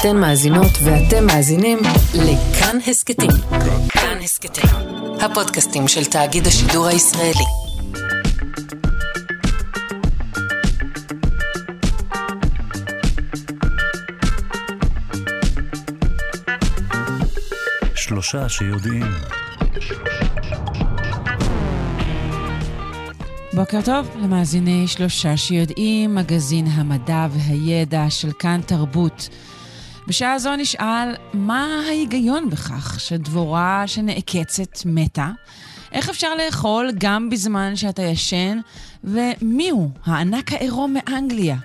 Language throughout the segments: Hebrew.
אתן מאזינות ואתם מאזינים לכאן הסכתים. כאן הסכתים, הפודקאסטים של תאגיד השידור הישראלי. שלושה שיודעים. בוקר טוב למאזיני שלושה שיודעים, מגזין המדע והידע של כאן תרבות. בשעה זו נשאל, מה ההיגיון בכך שדבורה שנעקצת מתה? איך אפשר לאכול גם בזמן שאתה ישן? ומיהו הענק העירום מאנגליה?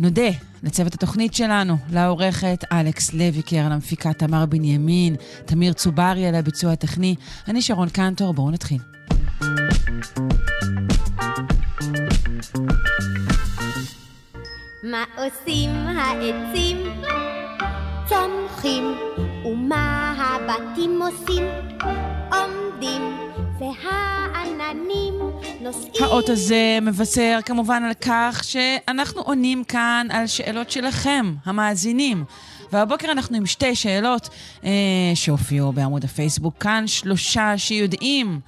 נודה לצוות התוכנית שלנו, לעורכת אלכס לויקר, למפיקה תמר בנימין, תמיר צוברי על הביצוע הטכני. אני שרון קנטור, בואו נתחיל. מה עושים העצים? צומחים, ומה הבתים עושים? עומדים, והעננים נוסעים. האות הזה מבשר כמובן על כך שאנחנו עונים כאן על שאלות שלכם, המאזינים. והבוקר אנחנו עם שתי שאלות אה, שהופיעו בעמוד הפייסבוק כאן, שלושה שיודעים.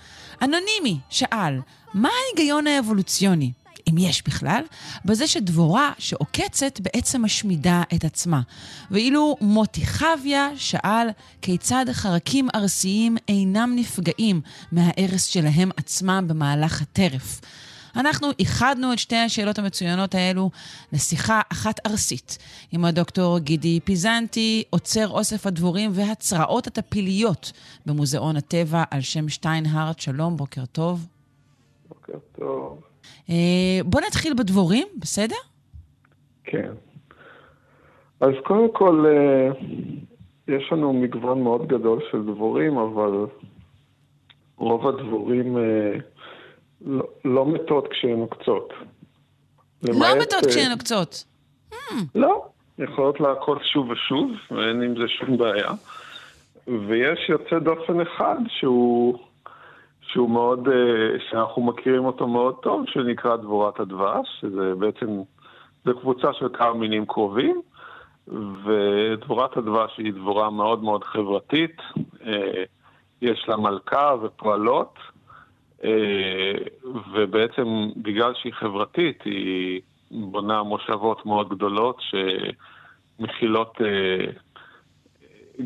אנונימי שאל, מה ההיגיון האבולוציוני אם יש בכלל, בזה שדבורה שעוקצת בעצם משמידה את עצמה. ואילו מוטי חביה שאל כיצד חרקים ארסיים אינם נפגעים מההרס שלהם עצמם במהלך הטרף. אנחנו איחדנו את שתי השאלות המצוינות האלו לשיחה אחת ארסית עם הדוקטור גידי פיזנטי, עוצר אוסף הדבורים והצרעות הטפיליות במוזיאון הטבע על שם שטיינהארט. שלום, בוקר טוב. בוקר טוב. אה, בוא נתחיל בדבורים, בסדר? כן. אז קודם כל, אה, יש לנו מגוון מאוד גדול של דבורים, אבל רוב הדבורים אה, לא, לא מתות כשהן נוקצות. לא מתות כשהן נוקצות. לא, יכולות לעקוץ שוב ושוב, ואין עם זה שום בעיה. ויש יוצא דופן אחד שהוא... שהוא מאוד, אה, שאנחנו מכירים אותו מאוד טוב, שנקרא דבורת הדבש, שזה בעצם, זו קבוצה של כמה מינים קרובים, ודבורת הדבש היא דבורה מאוד מאוד חברתית, אה, יש לה מלכה ופועלות, אה, ובעצם בגלל שהיא חברתית, היא בונה מושבות מאוד גדולות שמכילות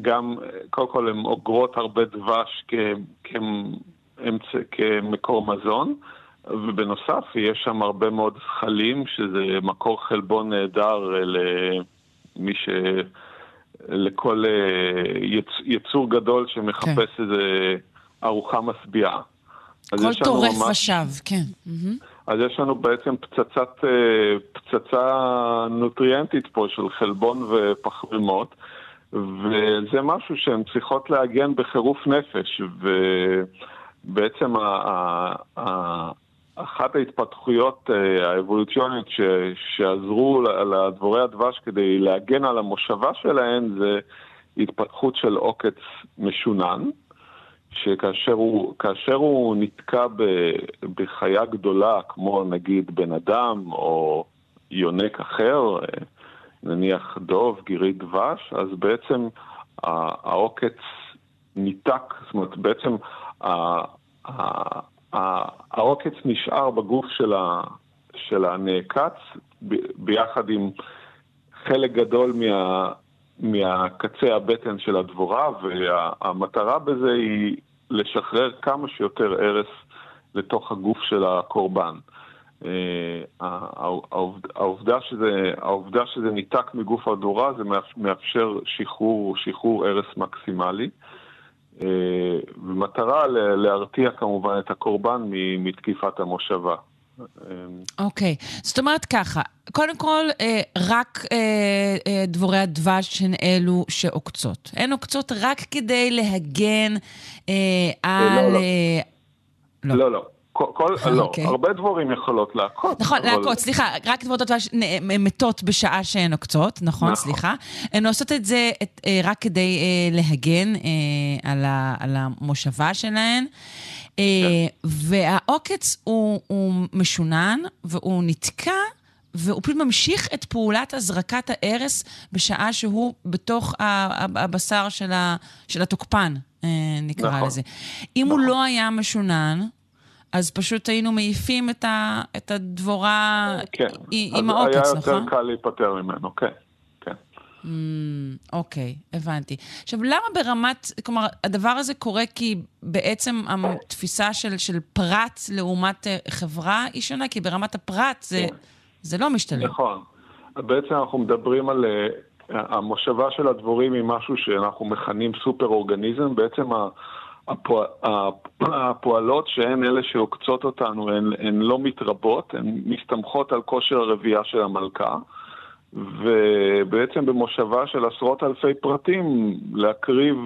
גם, קודם כל הן אוגרות הרבה דבש כ... אמצ... כמקור מזון, ובנוסף יש שם הרבה מאוד זחלים, שזה מקור חלבון נהדר למי ש... לכל אה, יצ... יצור גדול שמחפש כן. איזה ארוחה משביעה. כל טורף ממש... ושב, כן. אז יש לנו בעצם פצצת, אה, פצצה נוטריאנטית פה של חלבון ופחמימות, וזה משהו שהן צריכות להגן בחירוף נפש, ו... בעצם ה- ה- אחת ההתפתחויות אה, האבולוציוניות ש, שעזרו לדבורי הדבש כדי להגן על המושבה שלהן זה התפתחות של עוקץ משונן, שכאשר הוא, הוא נתקע ב, בחיה גדולה, כמו נגיד בן אדם או יונק אחר, אה, נניח דוב, גירית דבש, אז בעצם העוקץ ניתק, זאת אומרת בעצם העוקץ נשאר בגוף של, ה, של הנעקץ ביחד עם חלק גדול מה, מהקצה הבטן של הדבורה, והמטרה בזה היא לשחרר כמה שיותר הרס לתוך הגוף של הקורבן. אה, העובדה שזה, העובדה שזה ניתק מגוף הדבורה זה מאפשר שחרור, שחרור הרס מקסימלי. במטרה להרתיע כמובן את הקורבן מתקיפת המושבה. אוקיי, okay. זאת אומרת ככה, קודם כל, אה, רק אה, אה, דבורי הדבש הן אלו שעוקצות. הן עוקצות רק כדי להגן על... לא, לא. לא, לא. כל, כל, okay. לא, אוקיי. הרבה דבורים יכולות לעקוץ. נכון, אבל... לעקוץ, סליחה, רק דבורות הדבש מתות בשעה שהן עוקצות, נכון, נכון, סליחה. הן עושות את זה את, אה, רק כדי אה, להגן אה, על, ה, על המושבה שלהן. אה, כן. והעוקץ הוא, הוא משונן והוא נתקע והוא פשוט ממשיך את פעולת הזרקת ההרס בשעה שהוא בתוך הבשר של, ה, של התוקפן, אה, נקרא נכון. לזה. אם הוא נכון. לא היה משונן, אז פשוט היינו מעיפים את, ה, את הדבורה כן. עם העוקץ, היה נכון? יותר קל להיפטר ממנו, כן. כן. Mm, אוקיי, הבנתי. עכשיו, למה ברמת, כלומר, הדבר הזה קורה כי בעצם התפיסה של, של פרט לעומת אה, חברה היא שונה? כי ברמת הפרט זה, זה לא משתלם. נכון. בעצם אנחנו מדברים על... אה, המושבה של הדבורים היא משהו שאנחנו מכנים סופר אורגניזם. בעצם הפוע- הפועלות שהן אלה שעוקצות אותנו, הן, הן לא מתרבות, הן מסתמכות על כושר הרבייה של המלכה. ובעצם במושבה של עשרות אלפי פרטים, להקריב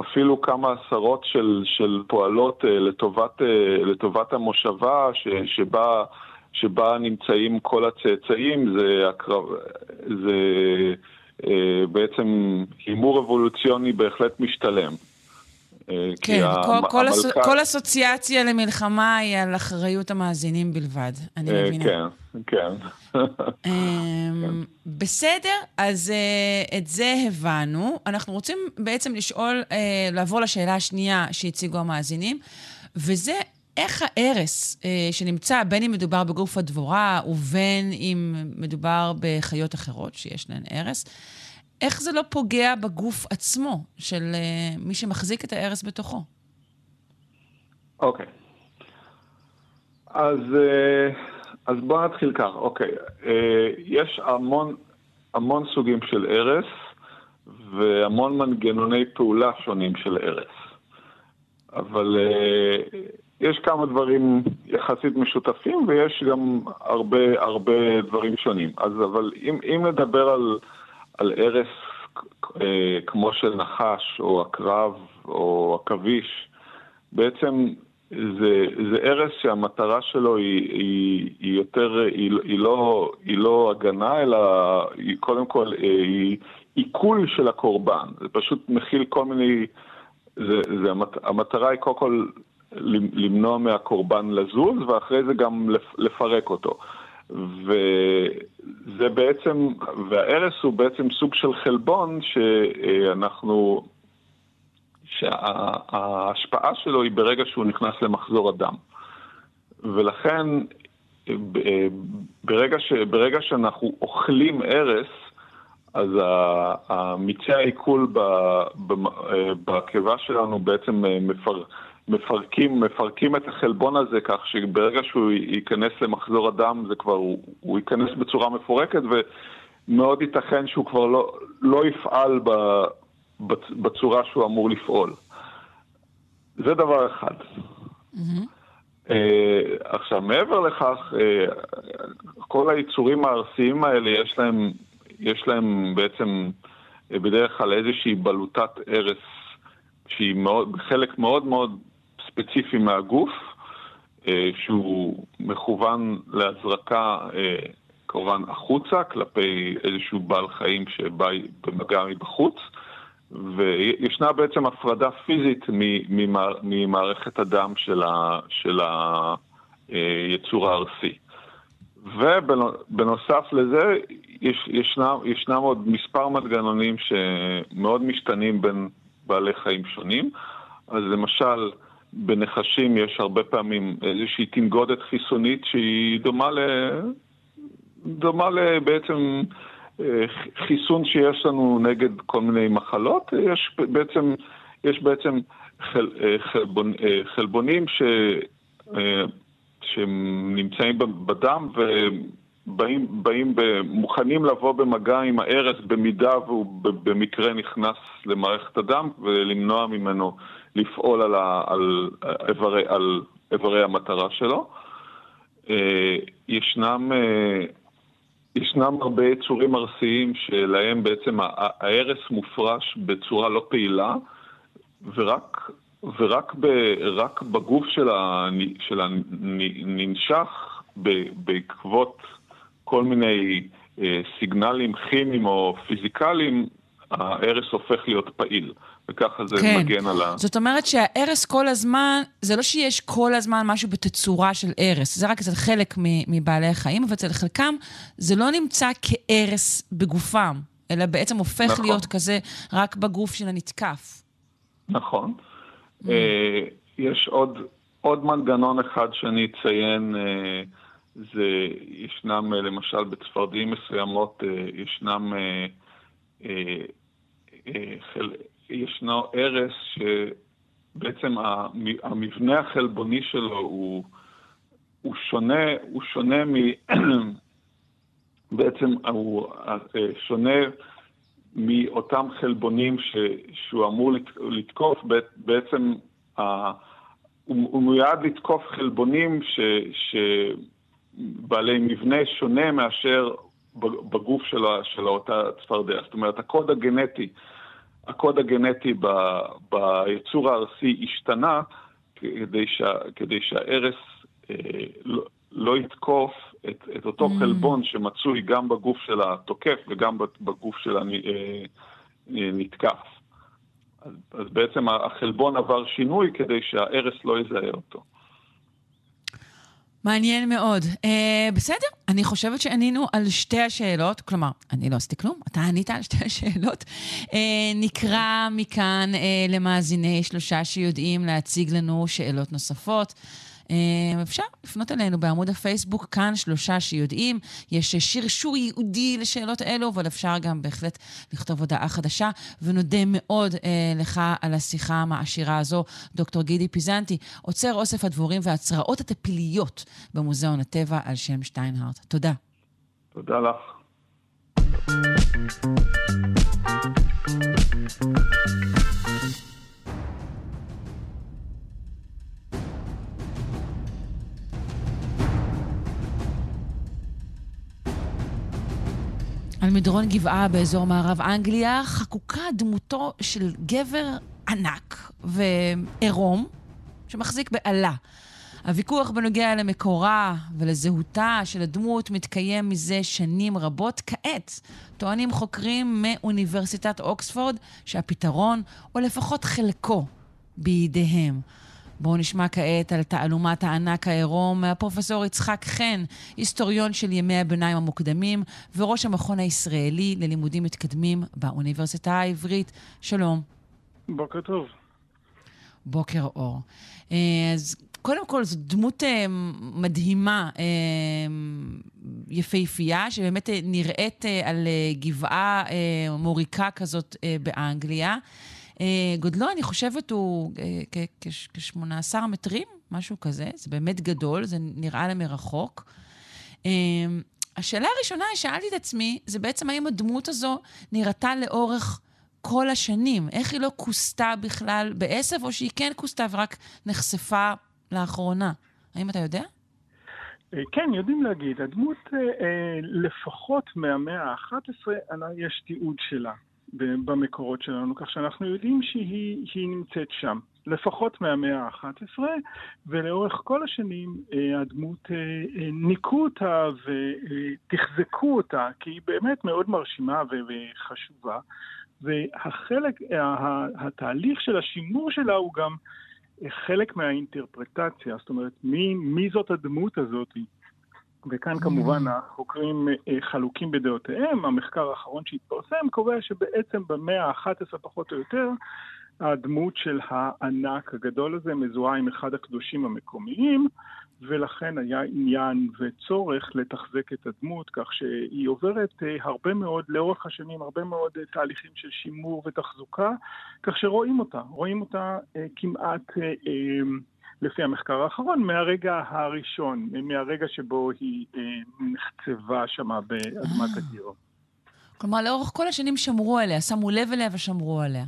אפילו כמה עשרות של, של פועלות אה, לטובת, אה, לטובת המושבה ש, שבה, שבה נמצאים כל הצאצאים, זה, הקרב, זה אה, בעצם הימור אבולוציוני בהחלט משתלם. אה, כן, המ- כל, כל, אס, המלכה- כל אסוציאציה למלחמה היא על אחריות המאזינים בלבד, אני אה, מבינה. כן, כן. אמ, בסדר, אז אה, את זה הבנו. אנחנו רוצים בעצם לשאול, לעבור לשאלה השנייה שהציגו המאזינים, וזה איך ההרס אה, שנמצא, בין אם מדובר בגוף הדבורה ובין אם מדובר בחיות אחרות שיש להן הרס, איך זה לא פוגע בגוף עצמו של אה, מי שמחזיק את ההרס בתוכו? אוקיי. אז, אה, אז בואו נתחיל כך, אוקיי. אה, יש המון, המון סוגים של הרס והמון מנגנוני פעולה שונים של הרס. אבל אה, יש כמה דברים יחסית משותפים ויש גם הרבה הרבה דברים שונים. אז אבל אם, אם נדבר על, על הרס אה, כמו של נחש או עקרב או עכביש, בעצם זה, הרס שהמטרה שלו היא, היא, היא יותר, היא, היא, לא, היא לא הגנה, אלא היא קודם כל, אה, היא עיכול של הקורבן. זה פשוט מכיל כל מיני, זה, זה, המטרה היא קודם כל למנוע מהקורבן לזוז, ואחרי זה גם לפ- לפרק אותו. וזה בעצם, וההרס הוא בעצם סוג של חלבון שאנחנו, שההשפעה שלו היא ברגע שהוא נכנס למחזור הדם. ולכן ברגע, ש, ברגע שאנחנו אוכלים הרס, אז המיצי העיכול ב- בקיבה שלנו בעצם מפר, מפרקים, מפרקים את החלבון הזה כך שברגע שהוא ייכנס למחזור הדם זה כבר, הוא, הוא ייכנס בצורה מפורקת ומאוד ייתכן שהוא כבר לא, לא יפעל ב, בצ- בצורה שהוא אמור לפעול. זה דבר אחד. אה, עכשיו, מעבר לכך, אה, כל היצורים הארסיים האלה, יש להם, יש להם בעצם אה, בדרך כלל איזושהי בלוטת הרס שהיא מאוד, חלק מאוד מאוד ספציפי מהגוף, אה, שהוא מכוון להזרקה אה, כמובן החוצה כלפי איזשהו בעל חיים שבא במגע מבחוץ. וישנה בעצם הפרדה פיזית ממער- ממערכת הדם של, ה, של היצור הארסי. ובנוסף לזה, יש, ישנם, ישנם עוד מספר מנגנונים שמאוד משתנים בין בעלי חיים שונים. אז למשל, בנחשים יש הרבה פעמים איזושהי תנגודת חיסונית שהיא דומה ל... דומה לבעצם אה, חיסון שיש לנו נגד כל מיני מחלות. יש בעצם, יש בעצם חל, אה, חלבון, אה, חלבונים ש, שנמצאים בדם ובאים באים מוכנים לבוא במגע עם ההרס במידה והוא במקרה נכנס למערכת הדם ולמנוע ממנו לפעול על, ה, על, איברי, על איברי המטרה שלו. אה, ישנם אה, ישנם הרבה יצורים ארסיים שלהם בעצם ההרס מופרש בצורה לא פעילה, ורק, ורק ב, רק בגוף של, הנ, של הננשך בעקבות כל מיני אה, סיגנלים כימיים או פיזיקליים, ההרס הופך להיות פעיל, וככה זה כן. מגן על ה... זאת אומרת שההרס כל הזמן, זה לא שיש כל הזמן משהו בתצורה של הרס, זה רק אצל חלק מבעלי החיים, אבל אצל חלקם זה לא נמצא כהרס בגופם, אלא בעצם הופך נכון. להיות כזה רק בגוף של הנתקף. נכון. אה, יש עוד, עוד מנגנון אחד שאני אציין, אה, זה ישנם אה, למשל בצפרדעים מסוימות, אה, ישנם, אה, ישנו הרס שבעצם המ- המבנה החלבוני שלו הוא, הוא שונה, הוא שונה מ... בעצם הוא אה, שונה מאותם חלבונים ש, שהוא אמור לת- לתקוף, בע- בעצם ה, הוא, מיועד לתקוף חלבונים ש, שבעלי מבנה שונה מאשר בגוף של, ה, של אותה צפרדע. זאת אומרת, הקוד הגנטי, הקוד הגנטי ב, ביצור הארסי השתנה כדי, שה, כדי שההרס אה, לא, לא יתקוף את, את אותו Mm. חלבון שמצוי גם בגוף של התוקף וגם בגוף של הנתקף. אז, אז בעצם החלבון עבר שינוי כדי שההרס לא יזהה אותו. מעניין מאוד. Uh, בסדר, אני חושבת שענינו על שתי השאלות, כלומר, אני לא עשיתי כלום, אתה ענית על שתי השאלות. Uh, נקרא מכאן uh, למאזיני שלושה שיודעים להציג לנו שאלות נוספות. Uh, אפשר לפנות אלינו בעמוד הפייסבוק, כאן שלושה שיודעים. יש שרשור ייעודי לשאלות אלו, אבל אפשר גם בהחלט לכתוב הודעה חדשה. ונודה מאוד uh, לך על השיחה המעשירה הזו, דוקטור גידי פיזנטי, עוצר אוסף הדבורים והצרעות הטפיליות במוזיאון הטבע על שם שטיינהארט. תודה. תודה לך. על מדרון גבעה באזור מערב אנגליה חקוקה דמותו של גבר ענק ועירום שמחזיק באלה. הוויכוח בנוגע למקורה ולזהותה של הדמות מתקיים מזה שנים רבות. כעת טוענים חוקרים מאוניברסיטת אוקספורד שהפתרון, או לפחות חלקו, בידיהם. בואו נשמע כעת על תעלומת הענק העירום מהפרופסור יצחק חן, היסטוריון של ימי הביניים המוקדמים וראש המכון הישראלי ללימודים מתקדמים באוניברסיטה העברית. שלום. בוקר טוב. בוקר אור. אה, אז קודם כל, זו דמות אה, מדהימה, אה, יפהפייה, שבאמת נראית אה, על אה, גבעה אה, מוריקה כזאת אה, באנגליה. אה, גודלו, אני חושבת, הוא אה, כ-18 מטרים, משהו כזה. זה באמת גדול, זה נראה למרחוק. אה, השאלה הראשונה ששאלתי את עצמי, זה בעצם האם הדמות הזו נראתה לאורך כל השנים. איך היא לא כוסתה בכלל בעשב, או שהיא כן כוסתה ורק נחשפה לאחרונה. האם אתה יודע? כן, יודעים להגיד. הדמות, לפחות מהמאה ה-11, יש תיעוד שלה. במקורות שלנו, כך שאנחנו יודעים שהיא נמצאת שם, לפחות מהמאה ה-11, ולאורך כל השנים הדמות ניקו אותה ותחזקו אותה, כי היא באמת מאוד מרשימה וחשובה, והחלק, התהליך של השימור שלה הוא גם חלק מהאינטרפרטציה, זאת אומרת, מי, מי זאת הדמות הזאת? וכאן כמובן החוקרים חלוקים בדעותיהם. המחקר האחרון שהתפרסם קובע שבעצם במאה ה-11 פחות או יותר, הדמות של הענק הגדול הזה מזוהה עם אחד הקדושים המקומיים, ולכן היה עניין וצורך לתחזק את הדמות, כך שהיא עוברת הרבה מאוד, לאורך השנים, הרבה מאוד תהליכים של שימור ותחזוקה, כך שרואים אותה, רואים אותה כמעט... לפי המחקר האחרון, מהרגע הראשון, מהרגע שבו היא אה, נחצבה שמה באדמת הגיר. כלומר, לאורך כל השנים שמרו עליה, שמו לב אליה ושמרו עליה.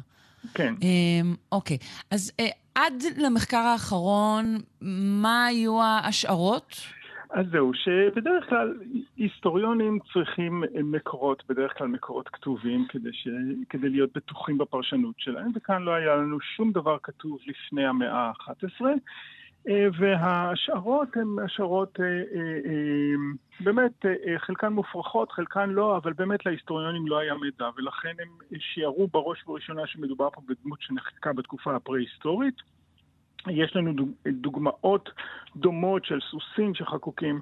כן. אה, אוקיי, אז אה, עד למחקר האחרון, מה היו ההשערות? אז זהו, שבדרך כלל היסטוריונים צריכים מקורות, בדרך כלל מקורות כתובים, כדי, ש... כדי להיות בטוחים בפרשנות שלהם, וכאן לא היה לנו שום דבר כתוב לפני המאה ה-11. אה, וההשערות הן השערות אה, אה, באמת, חלקן מופרכות, חלקן לא, אבל באמת להיסטוריונים לא היה מידע, ולכן הם שיערו בראש ובראשונה שמדובר פה בדמות שנחקקה בתקופה הפרה-היסטורית. יש לנו דוגמאות דומות של סוסים שחקוקים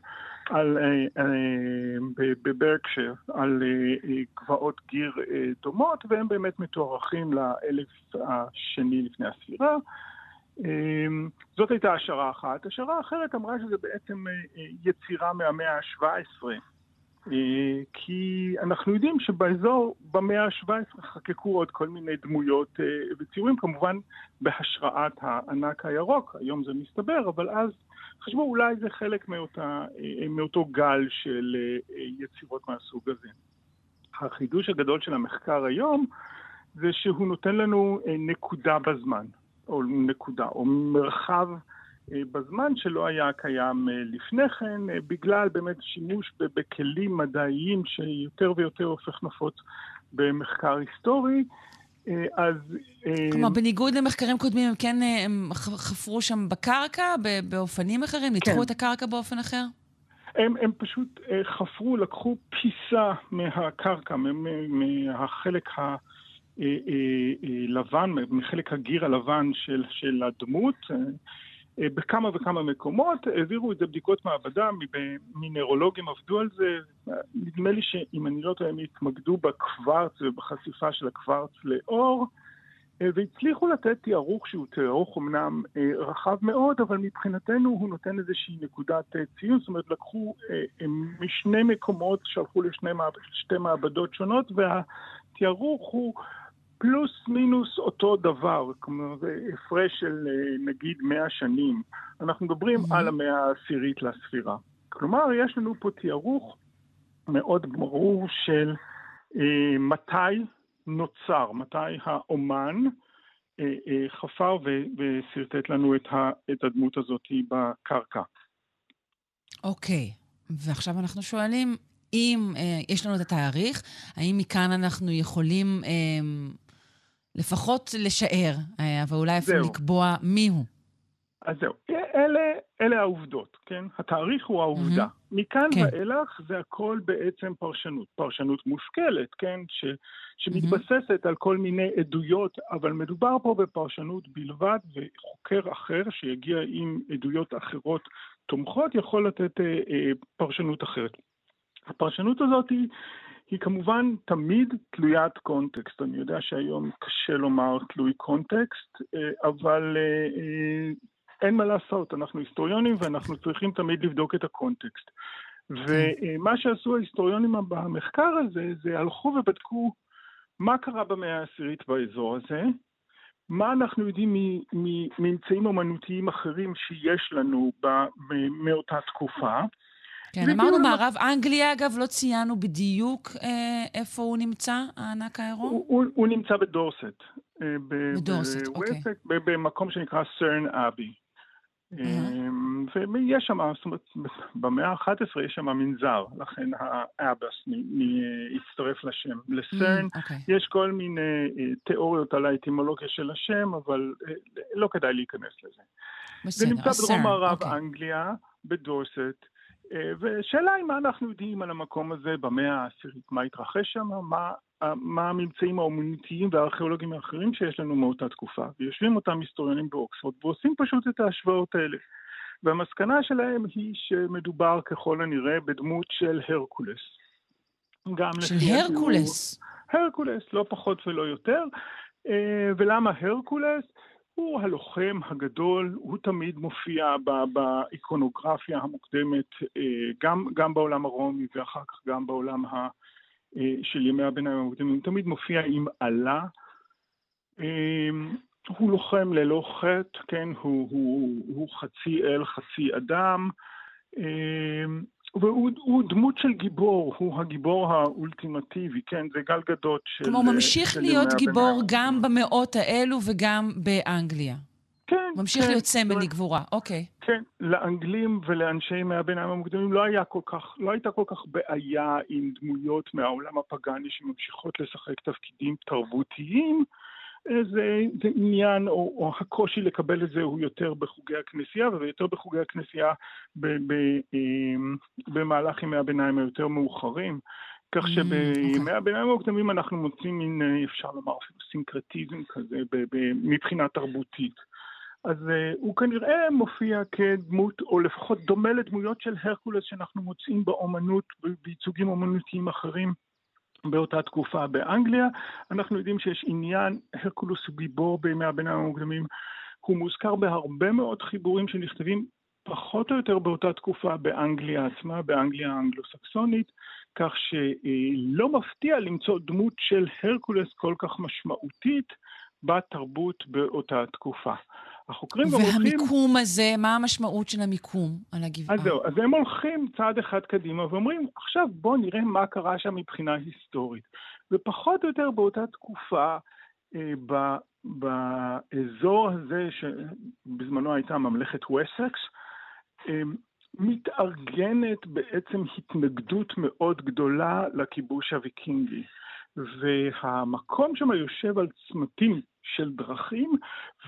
על, בברקשר, על גבעות גיר דומות, והם באמת מתוארכים לאלף השני לפני הספירה. אמ, זאת הייתה השערה אחת. השערה אחרת אמרה שזה בעצם אה, אה, יצירה מהמאה ה-17. אה, כי אנחנו יודעים שבאזור במאה ה-17 חקקו עוד כל מיני דמויות וציורים, כמובן בהשראת הענק הירוק, היום זה מסתבר, אבל אז חשבו אולי זה חלק מאותה, מאותו גל של יצירות מהסוג הזה. החידוש הגדול של המחקר היום זה שהוא נותן לנו נקודה בזמן. או נקודה, או מרחב אה, בזמן שלא היה קיים אה, לפני כן, אה, בגלל באמת שימוש בכלים מדעיים שיותר ויותר הופך נפוץ במחקר היסטורי. אז... כלומר, בניגוד למחקרים קודמים, הם כן הם חפרו שם בקרקע, באופנים אחרים? ניתחו כן. את הקרקע באופן אחר? הם, הם פשוט חפרו, לקחו פיסה מהקרקע, מהחלק ה... אה, אה, אה, לבן, מחלק הגיר הלבן של, של הדמות, בכמה וכמה מקומות, העבירו את זה בדיקות מעבדה, מינרולוגים עבדו על זה, נדמה לי שאם אני לא טועה הם התמקדו בקוורץ ובחשיפה של הקוורץ לאור, והצליחו לתת תיארוך שהוא תיארוך אמנם רחב מאוד, אבל מבחינתנו הוא נותן איזושהי נקודת ציון, זאת אומרת לקחו משני מקומות שהלכו לשתי מעבדות שונות, והתיארוך הוא פלוס מינוס אותו דבר, כלומר זה הפרש של אה, נגיד 100 שנים. אנחנו מדברים mm-hmm. על המאה העשירית לספירה. כלומר, יש לנו פה תיארוך מאוד ברור של אה, מתי נוצר, מתי האומן אה, אה, חפר ושרטט לנו את, ה, את הדמות הזאת בקרקע. אוקיי, okay. ועכשיו אנחנו שואלים, אם אה, יש לנו את התאריך, האם מכאן אנחנו יכולים אה, לפחות לשער, אה, אבל אולי אפילו לקבוע מיהו. אז זהו, אלה, אלה העובדות, כן? התאריך הוא העובדה. Mm-hmm. מכאן כן. ואילך זה הכל בעצם פרשנות. פרשנות מושכלת, כן? ש, שמתבססת mm-hmm. על כל מיני עדויות, אבל מדובר פה בפרשנות בלבד, וחוקר אחר שיגיע עם עדויות אחרות תומכות יכול לתת אה, אה, פרשנות אחרת. הפרשנות הזאת היא היא כמובן תמיד תלוית קונטקסט. אני יודע שהיום קשה לומר תלוי קונטקסט, אה, אבל אה, אה, אין מה לעשות, אנחנו היסטוריונים ואנחנו צריכים תמיד לבדוק את הקונטקסט. ומה שעשו ההיסטוריונים במחקר הזה, זה הלכו ובדקו מה קרה במאה העשירית באזור הזה, מה אנחנו יודעים מממצאים אומנותיים אחרים שיש לנו מאותה תקופה, כן, אמרנו מערב אנגליה, אגב, לא ציינו בדיוק אה, איפה הוא נמצא, הענק העירום? הוא, הוא, הוא נמצא בדורסט. אה, בדורסט, אוקיי. במקום שנקרא סרן אבי. ויש שם, זאת אומרת, במאה ה-11 יש שם מנזר, לכן האבס הצטרף לשם. לסרן mm, אוקיי. יש כל מיני אה, תיאוריות על האטימולוגיה של השם, אבל אה, לא כדאי להיכנס לזה. זה נמצא בדרום מערב אוקיי. אנגליה, בדורסט. אה, ושאלה היא מה אנחנו יודעים על המקום הזה במאה העשירית, מה התרחש שם, מה, מה הממצאים האומנותיים והארכיאולוגיים האחרים שיש לנו מאותה תקופה. ויושבים אותם היסטוריונים באוקספורד ועושים פשוט את ההשוואות האלה. והמסקנה שלהם היא שמדובר ככל הנראה בדמות של הרקולס. של הרקולס? הרקולס, לא פחות ולא יותר. אה, ולמה הרקולס? הוא הלוחם הגדול, הוא תמיד מופיע באיקונוגרפיה המוקדמת, אה, גם, גם בעולם הרומי ואחר כך גם בעולם ה, אה, של ימי הביניים המוקדמים, הוא תמיד מופיע עם עלה. אה, הוא לוחם ללא חטא, כן, הוא, הוא, הוא חצי אל, חצי אדם. והוא דמות של גיבור, הוא הגיבור האולטימטיבי, כן? זה גל גדות של... כלומר, ממשיך של להיות גיבור גם במאות האלו וגם באנגליה. כן. ממשיך כן, להיות סמל לגבורה, אוקיי. כן, לאנגלים ולאנשי ימי הביניים המוקדמים לא, היה כל כך, לא הייתה כל כך בעיה עם דמויות מהעולם הפגאני שממשיכות לשחק תפקידים תרבותיים, זה, זה עניין, או, או הקושי לקבל את זה הוא יותר בחוגי הכנסייה, ויותר בחוגי הכנסייה ב, ב, אמ, במהלך ימי הביניים היותר מאוחרים. כך Mm, שבימי אוקיי. הביניים המוקדמים אנחנו מוצאים מין, אה, אפשר לומר אפילו סינקרטיזם כזה ב- ב- מבחינה תרבותית. אז uh, הוא כנראה מופיע כדמות, או לפחות דומה לדמויות של הרקולס שאנחנו מוצאים באומנות, ב- בייצוגים אומנותיים אחרים באותה תקופה באנגליה. אנחנו יודעים שיש עניין, הרקולוס הוא גיבור בימי הביניים המוקדמים. הוא מוזכר בהרבה מאוד חיבורים שנכתבים פחות או יותר באותה תקופה באנגליה עצמה, באנגליה האנגלו-סקסונית, כך שלא מפתיע למצוא דמות של הרקולס כל כך משמעותית בתרבות באותה תקופה. החוקרים גם הולכים... והמיקום הזה, מה המשמעות של המיקום על הגבעה? אז זהו, אז הם הולכים צעד אחד קדימה ואומרים, עכשיו בואו נראה מה קרה שם מבחינה היסטורית. ופחות או יותר באותה תקופה, אה, ב, באזור הזה, שבזמנו הייתה ממלכת וסקס, אה, מתארגנת בעצם התנגדות מאוד גדולה לכיבוש הוויקינגי. והמקום שם יושב על צמתים של דרכים,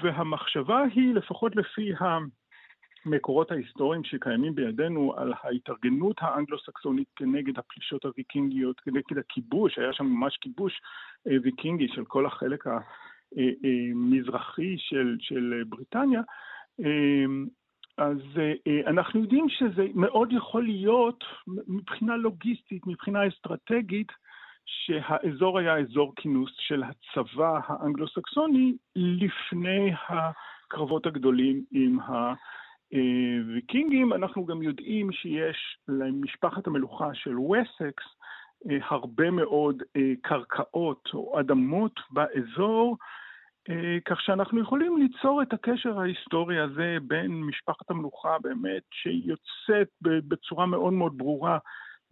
והמחשבה היא, לפחות לפי המקורות ההיסטוריים שקיימים בידינו, על ההתארגנות האנגלו-סקסונית כנגד הפלישות הוויקינגיות, כנגד הכיבוש, היה שם ממש כיבוש אה, ויקינגי של כל החלק המזרחי של, של בריטניה, אה, אז אנחנו יודעים שזה מאוד יכול להיות, מבחינה לוגיסטית, מבחינה אסטרטגית, שהאזור היה אזור כינוס של הצבא האנגלו-סקסוני לפני הקרבות הגדולים עם הוויקינגים. אנחנו גם יודעים שיש למשפחת המלוכה של וסקס הרבה מאוד קרקעות או אדמות באזור, כך שאנחנו יכולים ליצור את הקשר ההיסטורי הזה בין משפחת המלוכה באמת שיוצאת בצורה מאוד מאוד ברורה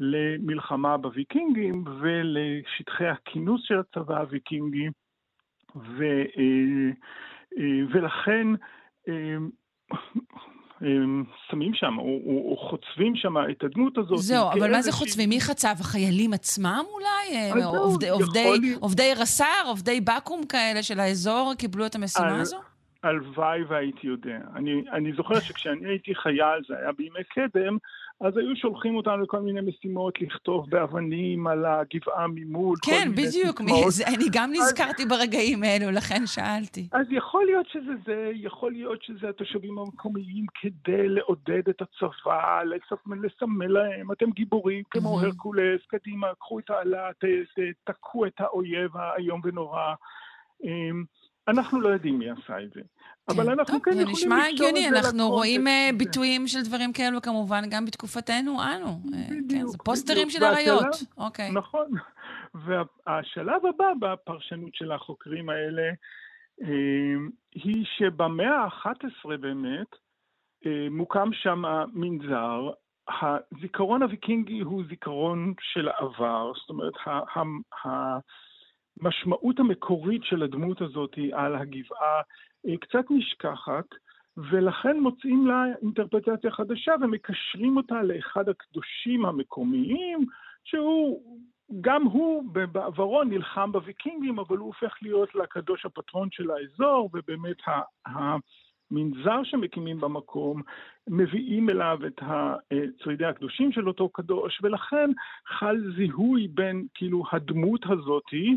למלחמה בוויקינגים ולשטחי הכינוס של הצבא הוויקינגי, ו, ולכן שמים שם, או, או, או חוצבים שם את הדמות הזאת. זהו, אבל מה זה חוצבים? מי חצב? החיילים עצמם אולי? עובדי, עובדי, עובדי רס"ר, עובדי בקו"ם כאלה של האזור קיבלו את המשימה הזו? הלוואי והייתי יודע. אני, אני זוכר שכשאני הייתי חייל, זה היה בימי קדם, אז היו שולחים אותנו לכל מיני משימות, לכתוב באבנים על הגבעה ממול. כן, בדיוק. זה, אני גם נזכרתי אז, ברגעים האלו, לכן שאלתי. אז יכול להיות שזה זה, יכול להיות שזה התושבים המקומיים כדי לעודד את הצבא, לסמל להם, אתם גיבורים כמו mm-hmm. הרקולס, קדימה, קחו את העלה, תקעו את האויב האיום ונורא. אנחנו לא יודעים מי עשה את זה. כן. אבל אנחנו טוב, כן יכולים לקשור את זה זה לקונטקסט. אנחנו רואים uh, ביטויים של דברים כאלו כמובן גם בתקופתנו אנו. בדיוק. כן, זה פוסטרים בדיוק. של אריות. והשלב, אוקיי. נכון. והשלב הבא בפרשנות של החוקרים האלה, אה, היא שבמאה ה-11 באמת, אה, מוקם שם מנזר. הזיכרון הוויקינגי הוא זיכרון של העבר, זאת אומרת, המשמעות המקורית של הדמות הזאת על הגבעה קצת נשכחת, ולכן מוצאים לה אינטרפרטציה חדשה ומקשרים אותה לאחד הקדושים המקומיים, שהוא, גם הוא בעברו נלחם בוויקינגים, אבל הוא הופך להיות לקדוש הפטרון של האזור, ובאמת המנזר שמקימים במקום, מביאים אליו את צרידי הקדושים של אותו קדוש, ולכן חל זיהוי בין כאילו הדמות הזאתי,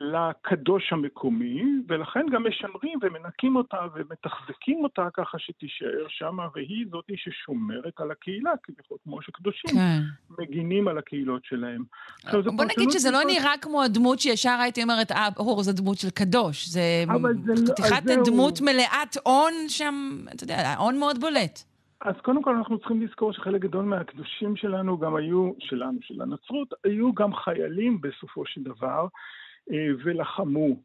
לקדוש המקומי, ולכן גם משמרים ומנקים אותה ומתחזקים אותה ככה שתישאר שם, והיא זאת ששומרת על הקהילה, כביכול, כמו שקדושים כן. מגינים על הקהילות שלהם. עכשיו, בוא נגיד שזה לא נראה כמו הדמות שישר הייתי אומרת, אה, אור, זו דמות של קדוש. זה לא- חתיכת. דמות מלאת הון שם, אתה יודע, הון מאוד בולט. אז קודם כל אנחנו צריכים לזכור שחלק גדול מהקדושים שלנו גם היו, שלנו, של הנצרות, היו גם חיילים בסופו של דבר, ולחמו.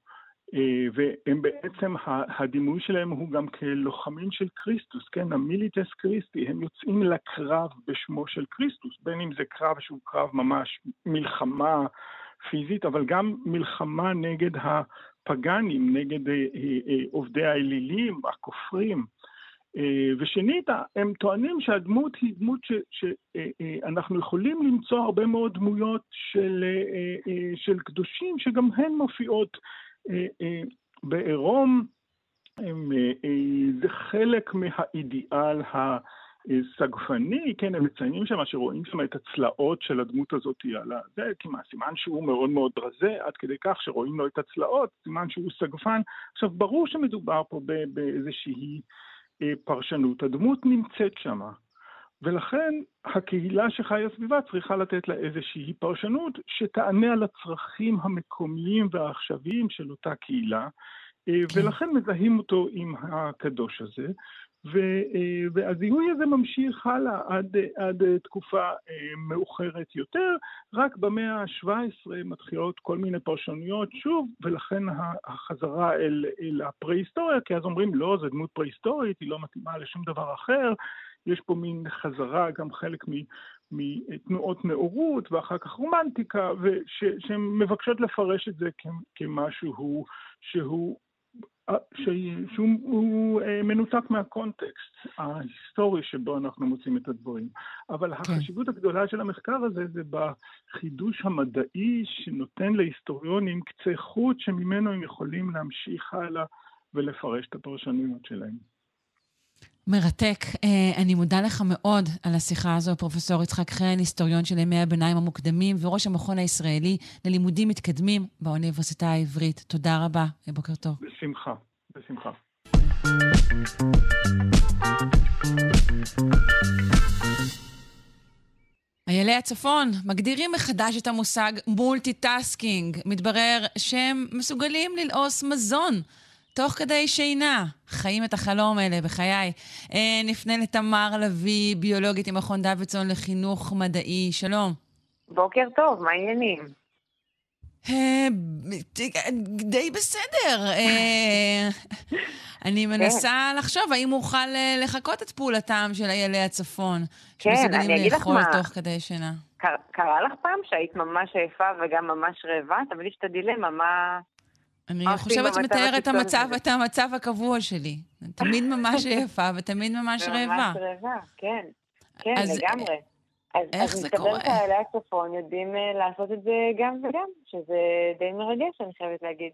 אה, והם בעצם, הדימוי שלהם הוא גם כלוחמים של כריסטוס, כן? המיליטס כריסטי, הם יוצאים לקרב בשמו של כריסטוס, בין אם זה קרב שהוא קרב ממש מלחמה פיזית, אבל גם מלחמה נגד הפגאנים, נגד אה, אה, אה, עובדי האלילים, הכופרים. אה, ושנית, הם טוענים שהדמות היא דמות שאנחנו יכולים למצוא הרבה מאוד דמויות של, אה, אה, של קדושים שגם הן מופיעות אה, אה, בעירום זה חלק מהאידיאל הסגפני, כן, הם מציינים שם שרואים שם את הצלעות של הדמות הזאת על זה, כמעט סימן שהוא מאוד מאוד רזה, עד כדי כך שרואים לו את הצלעות, סימן שהוא סגפן. עכשיו, ברור שמדובר פה באיזושהי פרשנות. הדמות נמצאת שמה. ולכן הקהילה שחיה סביבה צריכה לתת לה איזושהי פרשנות שתענה על הצרכים המקומיים והעכשוויים של אותה קהילה, כן. ולכן מזהים אותו עם הקדוש הזה, והזיהוי הזה ממשיך הלאה עד, עד תקופה מאוחרת יותר, רק במאה ה-17 מתחילות כל מיני פרשנויות שוב, ולכן החזרה אל, אל הפרה-היסטוריה, כי אז אומרים לא, זו דמות פרה-היסטורית, היא לא מתאימה לשום דבר אחר, יש פה מין חזרה, גם חלק מתנועות נאורות ואחר כך רומנטיקה, שהן מבקשות לפרש את זה כמשהו שהוא שהוא אה, מנותק מהקונטקסט ההיסטורי שבו אנחנו מוצאים את הדברים. אבל כן. החשיבות הגדולה של המחקר הזה זה בחידוש המדעי שנותן להיסטוריונים קצה חוט שממנו הם יכולים להמשיך הלאה ולפרש את הפרשנויות שלהם. מרתק. אה, אני מודה לך מאוד על השיחה הזו, פרופ' יצחק חן, היסטוריון של ימי הביניים המוקדמים וראש המכון הישראלי ללימודים מתקדמים באוניברסיטה העברית. תודה רבה, בוקר טוב. בשמחה, בשמחה. איילי הצפון מגדירים מחדש את המושג מולטיטאסקינג. מתברר שהם מסוגלים ללעוס מזון. תוך כדי שינה, חיים את החלום האלה בחיי. אה, נפנה לתמר לביא, ביולוגית עם מכון דוידסון לחינוך מדעי. שלום. בוקר טוב, מה העניינים? אה, די בסדר. אה, אני כן. מנסה לחשוב האם אוכל לחקות את פעולתם של איילי הצפון. כן, אני אגיד לך מה. תוך כדי שינה. קרה לך פעם שהיית ממש עייפה וגם ממש רעבה? תמיד יש את הדילמה, מה... אני חושבת שמתאר את המצב, את המצב הקבוע שלי. תמיד ממש יפה ותמיד ממש רעבה. ממש רעבה, כן. כן, לגמרי. אז, איך אז זה קורה? אז מסתבר חיילי הצפון יודעים uh, לעשות את זה גם וגם, שזה די מרגש, אני חייבת להגיד.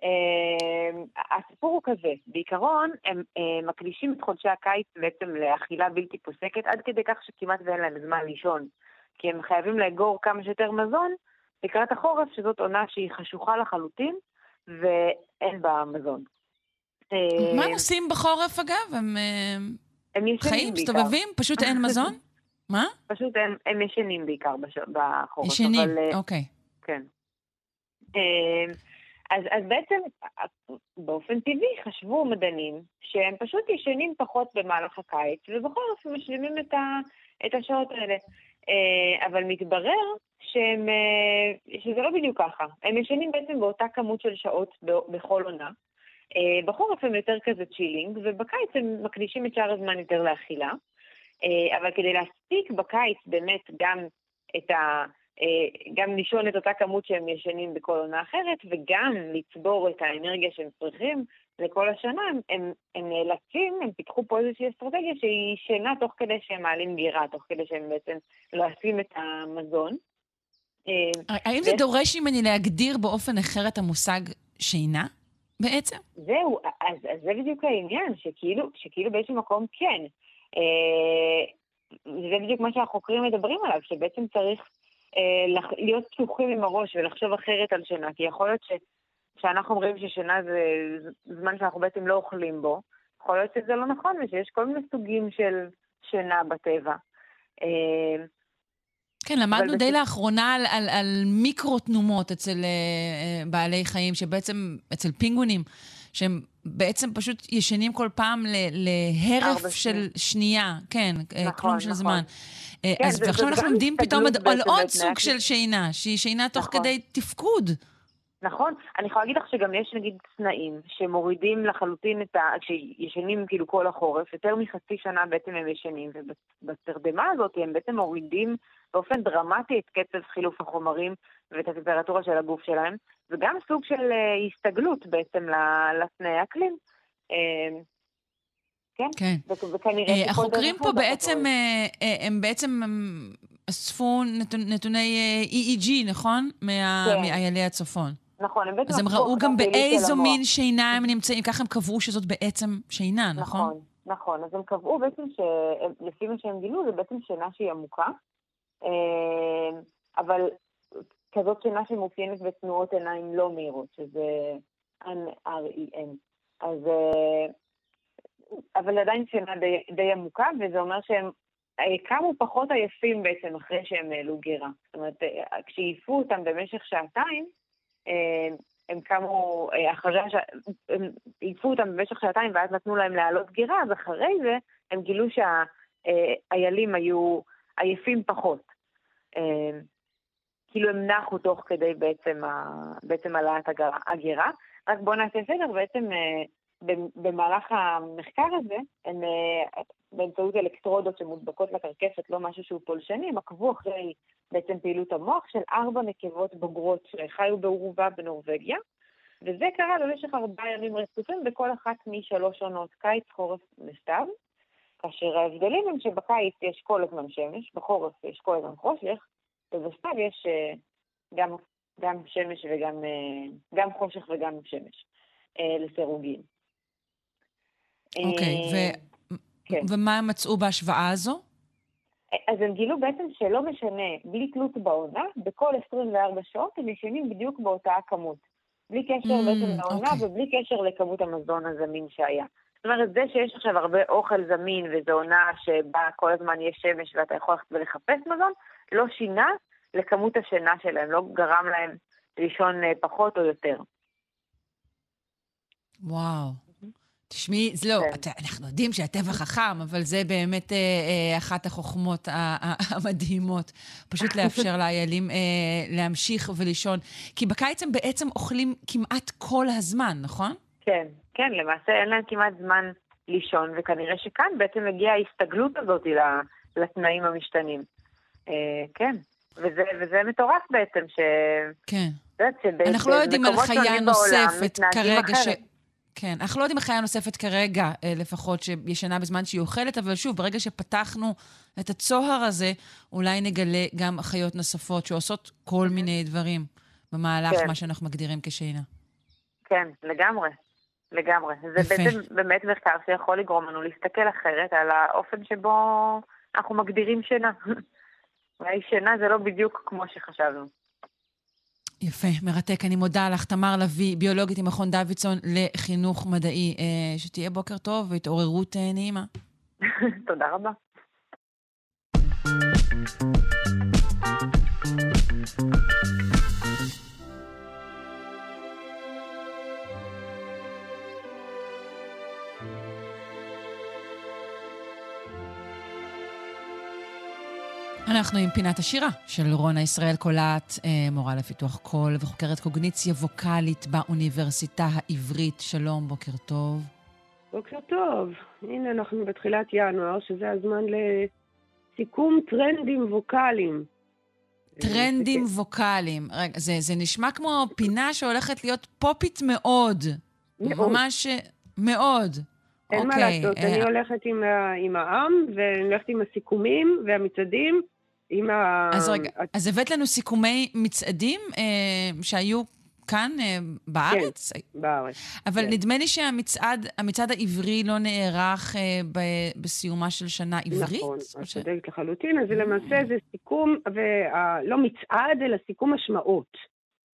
Uh, הסיפור הוא כזה, בעיקרון הם uh, מקדישים את חודשי הקיץ בעצם לאכילה בלתי פוסקת, עד כדי כך שכמעט ואין להם זמן לישון. כי הם חייבים לאגור כמה שיותר מזון לקראת החורף, שזאת עונה שהיא חשוכה לחלוטין, ואין בה מזון. מה הם עושים בחורף אגב? הם, אה, הם חיים, מסתובבים? פשוט אין מזון? מה? פשוט הם, הם ישנים בעיקר בש... בחורף. ישנים, אבל, אה, אוקיי. כן. אה, אז, אז בעצם באופן טבעי חשבו מדענים שהם פשוט ישנים פחות במהלך הקיץ, ובחורף הם משלימים את, ה, את השעות האלה. אבל מתברר שהם, אה, שזה לא בדיוק ככה. הם ישנים בעצם באותה כמות של שעות בכל עונה. אה, בחורף הם יותר כזה chilling, ובקיץ הם מקדישים את שאר הזמן יותר לאכילה. אה, אבל כדי להספיק בקיץ באמת גם את ה... גם לישון את אותה כמות שהם ישנים בכל עונה אחרת, וגם לצבור את האנרגיה שהם צריכים לכל השנה, הם, הם, הם נאלצים, הם פיתחו פה איזושהי אסטרטגיה שהיא שינה תוך כדי שהם מעלים גירה, תוך כדי שהם בעצם לועסים את המזון. אה, האם זה דורש ממני להגדיר באופן אחר את המושג שינה בעצם? זהו, אז, אז זה בדיוק העניין, שכאילו, שכאילו באיזשהו מקום כן. אה, זה בדיוק מה שהחוקרים מדברים עליו, שבעצם צריך אה, להיות פתוחים עם הראש ולחשוב אחרת על שינה, כי יכול להיות ש, שאנחנו אומרים ששינה זה זמן שאנחנו בעצם לא אוכלים בו, יכול להיות שזה לא נכון ושיש כל מיני סוגים של שינה בטבע. כן, למדנו די בסדר. לאחרונה על, על, על מיקרו-תנומות אצל uh, בעלי חיים, שבעצם, אצל פינגונים, שהם בעצם פשוט ישנים כל פעם להרף של שנייה, כן, אה, נכון, כלום של נכון. זמן. כן, אז ועכשיו אנחנו לומדים פתאום על עוד סוג של שינה, שהיא שינה תוך נכון. כדי תפקוד. נכון. אני יכולה להגיד לך שגם יש נגיד תנאים שמורידים לחלוטין את ה... כשישנים כאילו כל החורף, יותר מחצי שנה בעצם הם ישנים, ובתרדמה הזאת הם בעצם מורידים באופן דרמטי את קצב חילוף החומרים ואת הטמפרטורה של הגוף שלהם, וגם סוג של uh, הסתגלות בעצם לתנאי האקלים. Uh, כן, כן. וכנראה... Uh, החוקרים פה בעצם, הם בעצם אספו נתוני EEG, נכון? כן. מאיילי הצפון. נכון, הם בעצם... אז הם ראו גם באיזו. מין שינה הם נמצאים, ככה הם קבעו שזאת בעצם שינה, נכון? נכון, נכון. אז הם קבעו בעצם שלפי מה שהם גילו, זה בעצם שינה שהיא עמוקה, אה, אבל כזאת שינה שמאופיינת בתנועות עיניים לא מהירות, שזה NREM. אז... אה, אבל עדיין שינה די, די עמוקה, וזה אומר שהם קמו פחות עייפים בעצם אחרי שהם העלו גירה. זאת אומרת, אה, כשהעיפו אותם במשך שעתיים, הם קמו, אה, אחרי. הם העיפו אותם במשך שעתיים ואז נתנו להם להעלות גירה, אז אחרי זה הם גילו שהאיילים היו עייפים פחות. אה, כאילו הם נחו תוך כדי בעצם, העלאת הגירה. רק בואו נעשה סדר, בעצם אה, במהלך המחקר הזה, הם אה, באמצעות אלקטרודות שמודבקות לקרקפת, לא משהו שהוא פולשני, הם עקבו אחרי בעצם פעילות המוח של ארבע נקבות בוגרות שחיו בעורובה בנורבגיה, וזה קרה במשך ארבעה ימים רצופים בכל אחת משלוש עונות, קיץ, חורף וסתיו, כאשר ההבדלים הם שבקיץ יש כל הזמן שמש, בחורף יש כל הזמן חושך, ובסתיו יש אה, גם, גם שמש וגם אה, גם חושך וגם שמש לסירוגין. אוקיי, אה, ו- כן. ומה הם מצאו בהשוואה הזו? אז הם גילו בעצם שלא משנה, בלי תלות בעונה, בכל 24 שעות הם ישנים בדיוק באותה הכמות. בלי קשר Mm, בעצם לעונה אוקיי. ובלי קשר לכמות המזון הזמין שהיה. זאת אומרת, זה שיש עכשיו הרבה אוכל זמין וזו עונה שבה כל הזמן יש שמש ואתה יכול ללכת ולחפש מזון, לא שינה לכמות השינה שלהם, לא גרם להם לישון אה, פחות או יותר. וואו. תשמעי, זה לא, כן. אנחנו יודעים שהטבע חכם, אבל זה באמת אה, אה, אחת החוכמות המדהימות. פשוט לאפשר לאיילים אה, להמשיך ולישון. כי בקיץ הם בעצם אוכלים כמעט כל הזמן, נכון? כן, כן, למעשה אין להם כמעט זמן לישון, וכנראה שכאן בעצם הגיעה ההסתגלות הזאת לתנאים המשתנים. אה, כן, וזה, וזה מטורף בעצם, ש... כן. יודעת אנחנו לא יודעים על חיה נוספת כרגע ש... כן, אנחנו לא יודעים על חיה נוספת כרגע, אה, לפחות, שישנה בזמן שהיא אוכלת, אבל שוב, ברגע שפתחנו את הצוהר הזה, אולי נגלה גם חיות נוספות שעושות כל מיני דברים במהלך כן. מה שאנחנו מגדירים כשינה. כן, לגמרי, לגמרי. זה יפה. בעצם באמת מחקר שיכול לגרום לנו להסתכל אחרת על האופן שבו אנחנו מגדירים שינה. אולי שינה זה לא בדיוק כמו שחשבנו. יפה, מרתק. אני מודה לך, תמר לביא, ביולוגית עם מכון דוידסון לחינוך מדעי. אה, שתהיה בוקר טוב והתעוררות אה, נעימה. תודה רבה. אנחנו עם פינת השירה של רונה ישראל קולט, אה, מורה לפיתוח קול וחוקרת קוגניציה ווקאלית באוניברסיטה העברית. שלום, בוקר טוב. בוקר טוב. הנה אנחנו בתחילת ינואר, שזה הזמן לסיכום טרנדים ווקאליים. טרנדים ווקאליים. רגע, זה, זה נשמע כמו פינה שהולכת להיות פופית מאוד. מאוד. ממש אה, מאוד. אין מה אוקיי, לעשות, אה, אני הולכת עם, ה, עם העם, ואני הולכת עם הסיכומים והמצעדים, עם ה... אז רגע, אז הבאת לנו סיכומי מצעדים אה, שהיו כאן אה, בארץ? בארץ. אבל כן. נדמה לי שהמצעד המצעד העברי לא נערך אה, ב- בסיומה של שנה עברית? נכון, את ש- צודקת לחלוטין. אז למעשה זה סיכום, וה- לא מצעד, אלא סיכום השמעות.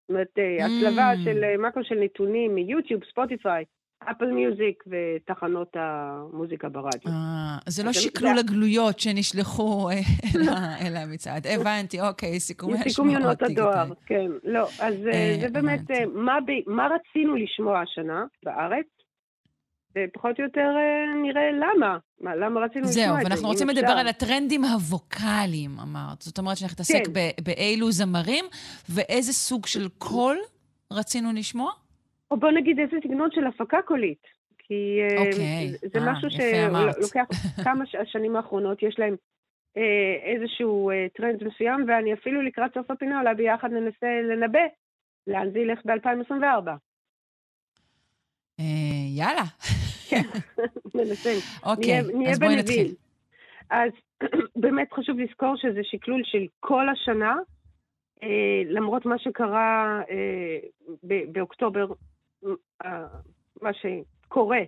זאת אומרת, אה, הצלבה Mm. של אה, מקרו של נתונים מיוטיוב, ספוטיפיי, אפל מיוזיק ותחנות המוזיקה ברדיו. אה, זה לא שקלול הגלויות שנשלחו אה, אל ה- אל המצעד. הבנתי, אוקיי, סיכומי השמעות סיכום יונות הדואר. כן. לא, אז אה, אה, זה באמת, מה רצינו לשמוע השנה בארץ, ופחות או יותר אה, נראה למה. מה, למה רצינו לשמוע זהו, את זה, ואנחנו אם רוצים. לדבר על הטרנדים הווקאליים, אמרת. זאת אומרת שאנחנו נתעסק כן. באילו זמרים, ואיזה סוג של קול רצינו לשמוע? או בוא נגיד איזה סגנון של הפקה קולית. כי אה, אוקיי. זה- אה, משהו. שלוקח כמה השנים האחרונות, יש להם אה, איזשהו אה, טרנד מסוים, ואני אפילו לקראת סוף הפינה אולי ביחד ננסה לנבא לאן זה ילך ב-2024. אה, יאללה. ננסה. אוקיי, אז בואי. נתחיל. אז באמת חשוב לזכור שזה שקלול של כל השנה, למרות מה שקרה באוקטובר, מה שקורה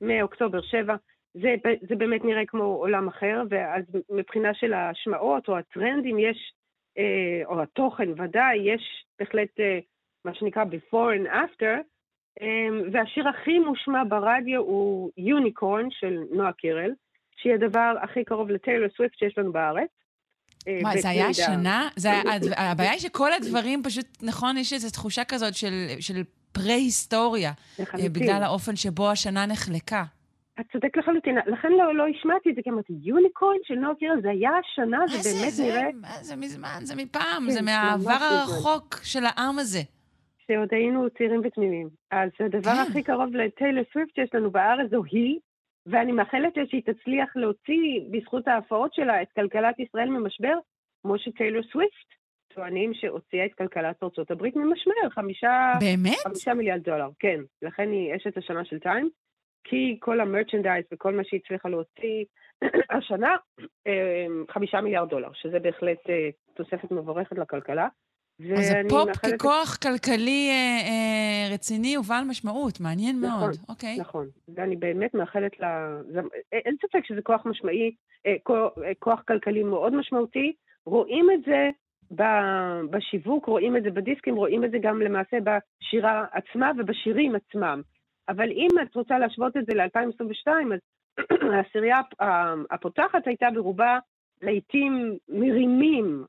מאוקטובר 7, זה, זה באמת נראה כמו עולם אחר, ואז מבחינה של ההשמעות או הטרנדים יש, אה, או התוכן ודאי, יש בהחלט אה, מה שנקרא before and after, אה, והשיר הכי מושמע ברדיו הוא יוניקורן של נועה קירל, שהיא הדבר הכי קרוב לטיילור סוויפט שיש לנו בארץ. אה, מה, זה היה. השנה? היה- הבעיה היא שכל הדברים פשוט, נכון, יש איזו תחושה כזאת של, של פרה-היסטוריה, אה. בגלל האופן שבו השנה נחלקה. את צודק לחלוטין, לכן לא, לא השמעתי את זה, כי אמרתי, יוניקורן של נועה קירל, זה היה השנה, זה זה? באמת זה, נראה מה זה מזמן, זה מפעם, כן, זה מהעבר. הרחוק של העם הזה. שעוד היינו צעירים ותמימים. אז הדבר כן. הכי קרוב לטיילר סוויפט שיש לנו בארץ זו היא, ואני מאחלת לה שהיא תצליח להוציא, בזכות ההפרעות שלה, את כלכלת ישראל ממשבר, כמו שטיילר סוויפט טוענים שהוציאה את כלכלת ארצות הברית ממשבר, חמישה, באמת? חמישה מיליארד דולר, כן. לכן היא אשת השנה של טיים, כי כל המרצ'נדייז וכל מה שהיא הצליחה להוציא השנה, אה, חמישה מיליארד דולר, שזה בהחלט אה, תוספת מבורכת לכלכלה. אז הפופ ככוח כלכלי אה, אה, רציני ובעל משמעות, מעניין נכון, מאוד. אוקיי. נכון, ואני באמת מאחלת לה... זה- אין ספק שזה כוח משמעי, אה, כוח- אה, כוח כלכלי מאוד משמעותי. רואים את זה בשיווק, רואים את זה בדיסקים, רואים את זה גם למעשה בשירה עצמה ובשירים עצמם. אבל אם את רוצה להשוות את זה ל-2022, אז העשירייה הפותחת הייתה ברובה לעיתים מרימים.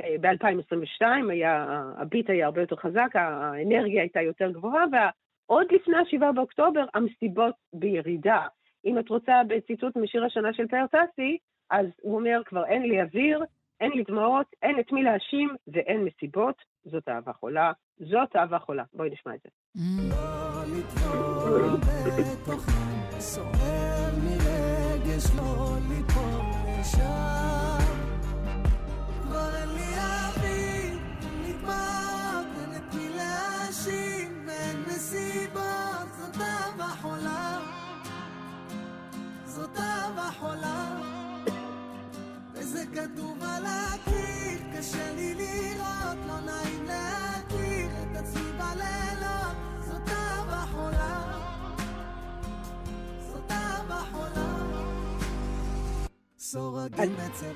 אה, ב-2022 היה, הביט היה הרבה יותר חזק, האנרגיה הייתה יותר גבוהה, וה... עוד לפני ה-7 באוקטובר, המסיבות בירידה. אם את רוצה בציטוט משיר השנה של פאר טסי, אז הוא אומר, כבר אין לי אוויר, אין לי דמעות, אין את מי להאשים ואין מסיבות. זאת אהבה חולה, זאת אהבה חולה. בואי נשמע את זה. Mm. זאת אהבה חולה, וזה כתוב על הקיר, קשה לי לראות, לא נעים להכיר את עצמי בלילות, זאת אהבה חולה, זאת אהבה חולה.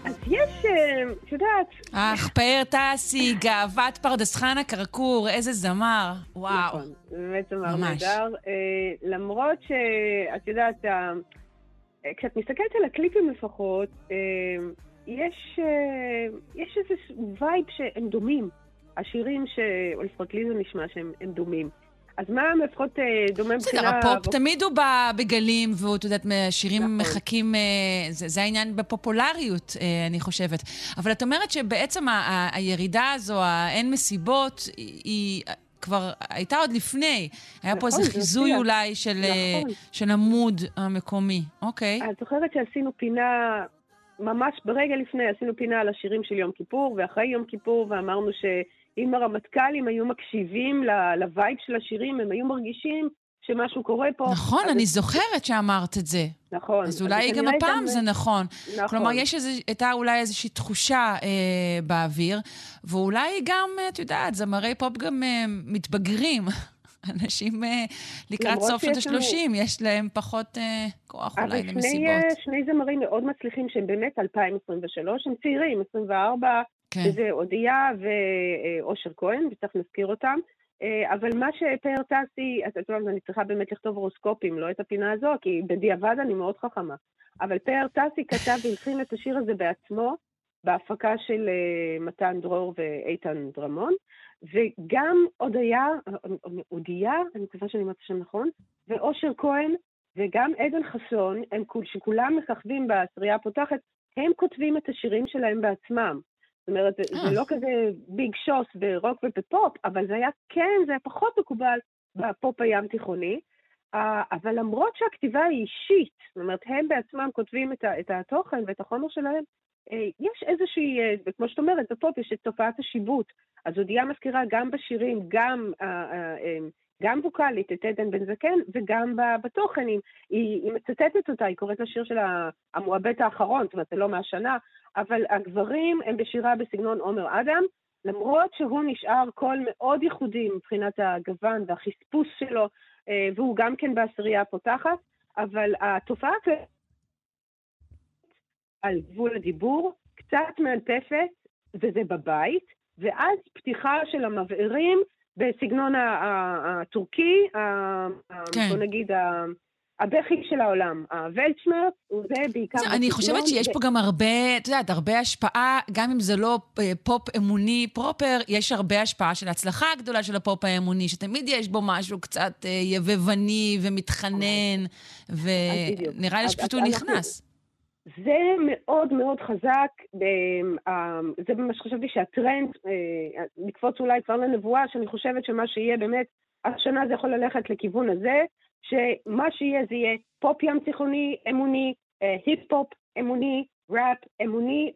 אז יש, אה, את יודעת, אך, פאר טסי, גאוות פרדס חנה כרכור, איזה זמר. וואו. נכון, באמת זמר. נהדר. אה, למרות שאת יודעת, אה, כשאת מסתכלת על הקליפים לפחות, יש, אה, יש איזה vibe שהם דומים. השירים, ש... או לפחות לי זה נשמע שהם הם דומים. אז מה לפחות אה, דומה מבחינה... בסדר, הפופ תמיד הוא ב- בגלים, והוא, את יודעת, השירים נכון. מחכים, אה, זה זה העניין בפופולריות, אני חושבת. אבל את אומרת שבעצם ה- הירידה הזו, האין מסיבות, היא- כבר הייתה עוד לפני. היה פה נכון, איזה זה חיזוי הופיע. אולי של נכון. של עמוד המקומי. אוקיי. את זוכרת שעשינו פינה, ממש ברגע לפני, עשינו פינה על השירים של יום כיפור, ואחרי יום כיפור, ואמרנו שאם הרמטכ"לים היו מקשיבים לווייב של השירים, הם היו מרגישים שמשהו קורה פה. נכון, אני זוכרת שאמרת את זה. נכון. אז אולי גם הפעם זה נכון. נכון. כלומר, יש איזה, הייתה אולי איזושהי תחושה אה, באוויר, ואולי גם, את יודעת, זמרי פופ גם אה, מתבגרים. אנשים אה, לקראת סוף שנות שיש לנו- ה-30, יש להם פחות אה, כוח אבל אולי שני, למסיבות. אה, שני זמרים מאוד מצליחים שהם באמת 2023, הם צעירים, 24, כן. שזה אודיה ואושר כהן, וצריך נזכיר אותם. אבל מה שפאר טסי, את יודעת, אני צריכה באמת לכתוב הורוסקופים, לא את הפינה הזו, כי בדיעבד אני מאוד חכמה. אבל פאר טסי כתב והלחין את השיר הזה בעצמו, בהפקה של אה, מתן דרור ואיתן דרמון, וגם אודיה, אודיה, אני מקווה שאני אומרת את השם נכון, ואושר כהן, וגם עדן חסון, הם כול- שכולם מככבים בעשירייה הפותחת, הם כותבים את השירים שלהם בעצמם. זאת אומרת, זה- אה. לא כזה big שוס ברוק ובפופ, אבל זה היה, כן, זה היה פחות מקובל בפופ הים תיכוני. אבל למרות שהכתיבה היא אישית, זאת אומרת, הם בעצמם כותבים את, ה, את התוכן ואת החומר שלהם, יש איזושהי, אה, כמו שאת אומרת, בפופ יש את תופעת השיבוט. אז אודיה מזכירה גם בשירים, גם, אה, אה, אה, גם ווקאלית את עדן בן זקן, וגם בתוכן, היא, היא, מצטטת אותה, היא קוראת לשיר שלה מועבט האחרון, זאת אומרת, זה לא מהשנה, אבל הגברים הם בשירה בסגנון עומר אדם, למרות שהוא נשאר קול מאוד ייחודי מבחינת הגוון והחספוס שלו, אה, והוא גם כן בעשירייה הפותחת, אבל התופעה הכללית על גבול הדיבור, קצת מאלפפת, וזה בבית, ואז פתיחה של המבערים בסגנון הטורקי, כן. בוא נגיד, הבכי של העולם. ה Weltschmerz, זה בעיקר... זה, אני חושבת שיש פה גם הרבה, את יודעת, הרבה השפעה, גם אם זה לא אה, פופ אמוני proper, יש הרבה השפעה של ההצלחה הגדולה של הפופ האמוני, שתמיד יש בו משהו קצת אה, יבבני ומתחנן. ונראה לי שפשוט הוא אנחנו- נכנס. זה מאוד מאוד חזק, אה, אה, זה מה שחשבתי שהטרנד, אה, נקפוץ אולי כבר לנבואה, שאני חושבת שמה שיהיה באמת, השנה זה יכול ללכת לכיוון הזה, שמה שיהיה זה יהיה פופ ים תיכוני אמוני, אה, היפ-הופ אמוני, ראפ אמוני,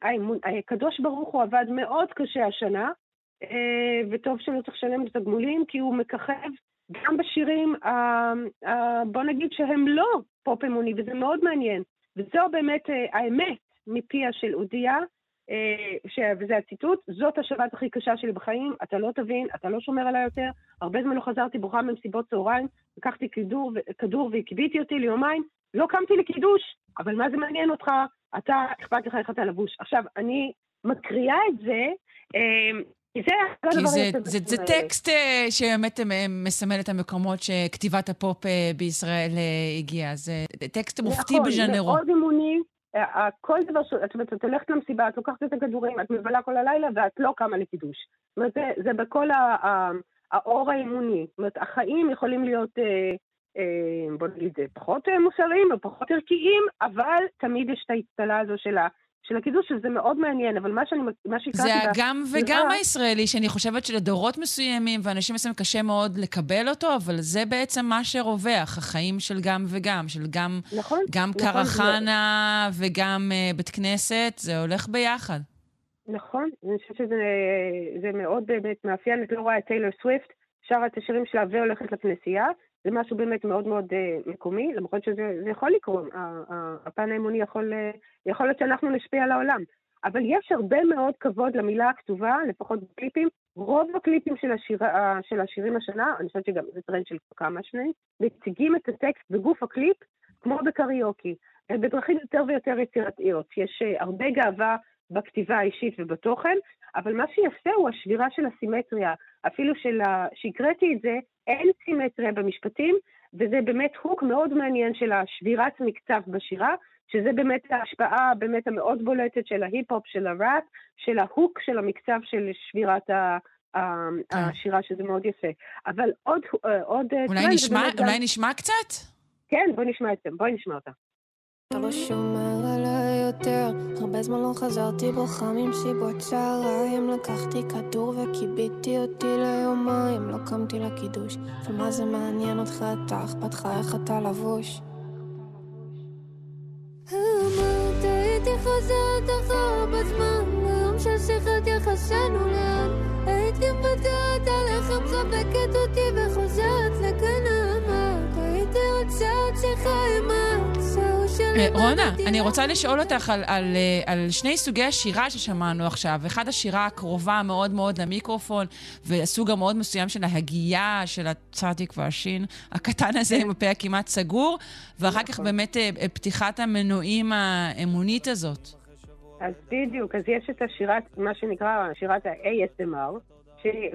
הקדוש ברוך הוא עבד מאוד קשה השנה, אה, וטוב שלא צריך לשלם את התגמולים, כי הוא מככב גם בשירים, אה, אה, בוא נגיד שהם לא פופ אמוני, וזה מאוד מעניין. וזו באמת אה, האמת מפיה של אודיה, אה, ש... וזה הציטוט, זאת השבת הכי קשה שלי בחיים, אתה לא תבין, אתה לא שומר עליי יותר, הרבה זמן לא חזרתי ברוכה ממסיבות צהריים, לקחתי כדור, כדור והקביתי אותי ליומיים, לא קמתי לקידוש, אבל מה זה מעניין אותך? אתה, אכפת לך איך אתה לבוש. עכשיו, אני מקריאה את זה, אה, כי זה כי זה, זה, זה. טקסט אה, שבאמת מסמל את המקומות שכתיבת הפופ אה, בישראל אה, הגיעה. זה טקסט מופתי נכון, בז'אנרו. מאוד אמוני. אה, אה, כל דבר ש... את אומרת, את הולכת למסיבה, את לוקחת את הכדורים, את מבלה כל הלילה ואת לא קמה לקידוש. זאת אומרת, זה, זה בכל ה, ה, האור האמוני. זאת אומרת, החיים יכולים להיות, אה, אה, בוא נגיד, פחות מוסריים או פחות ערכיים, אבל תמיד יש את האצטלה הזו של, ה, של הקידוש, וזה מאוד מעניין. אבל מה שאני, מה שהקראתי... זה בה- הגם וגם סליחה. הישראלי, שאני חושבת שלדורות מסוימים ואנשים מסוימים קשה מאוד לקבל אותו, אבל זה בעצם מה שרווח, החיים של גם וגם, של גם, נכון, גם נכון, קרחנה וגם uh, בית כנסת, זה הולך ביחד. נכון, אני חושבת שזה זה מאוד באמת מאפיין. את לא רואה את טיילור סוויפט, שרה את השירים שלה והולכת לכנסייה. זה משהו באמת מאוד מאוד uh, מקומי, למרות שזה זה יכול לקרות. הפן האמוני יכול, אה, יכול להיות שאנחנו נשפיע על העולם. אבל יש הרבה מאוד כבוד למילה הכתובה, לפחות בקליפים. רוב הקליפים של, השיר, ה- של השירים השנה, אני חושבת שגם זה טרנד של כמה שנים, מציגים את הטקסט בגוף הקליפ כמו בקריוקי, אה, בדרכים יותר ויותר יצירתיות. יש אה, הרבה גאווה בכתיבה האישית ובתוכן, אבל מה שיפה הוא השבירה של הסימטריה. אפילו של. שהקראתי את זה, אין סימטריה במשפטים, וזה באמת hook מאוד מעניין של השבירת מקצב בשירה, שזה באמת ההשפעה באמת המאוד בולטת של ההיפ-הופ, של הראפ, של ה hook של המקצב של שבירת ה... כן. השירה, שזה מאוד יפה. אבל עוד... עוד אה, אולי טרנד, נשמע, ובאמת גם- אולי נשמע קצת? כן, בואי נשמע את זה, בואי נשמע אותה. אתה לא שומר יותר. הרבה זמן לא חזרתי בוכה ממסיבות צהריים. לקחתי כדור וכיביתי אותי ליומיים. לא קמתי לקידוש אבל מה זה מעניין אותך? אתה אכפת לך איך אתה לבוש? אמרת הייתי חוזרת אחורה בזמן. ליום של שיחת יחסינו לאן הייתי מוותרת עליך מחבקת אותי וחוזרת לכאן רונה, אני רוצה לשאול אותך על, על, אה, על שני סוגי השירה ששמענו עכשיו. אחד, השירה הקרובה מאוד מאוד למיקרופון, והסוג המאוד מסוים של ההגייה של הצדיק והשין, הקטן הזה עם הפה הכמעט סגור, ואחר כך באמת אה, אה, פתיחת המנועים האמונית הזאת. אז בדיוק, אז יש את השירת, מה שנקרא שירת ה-ASMR,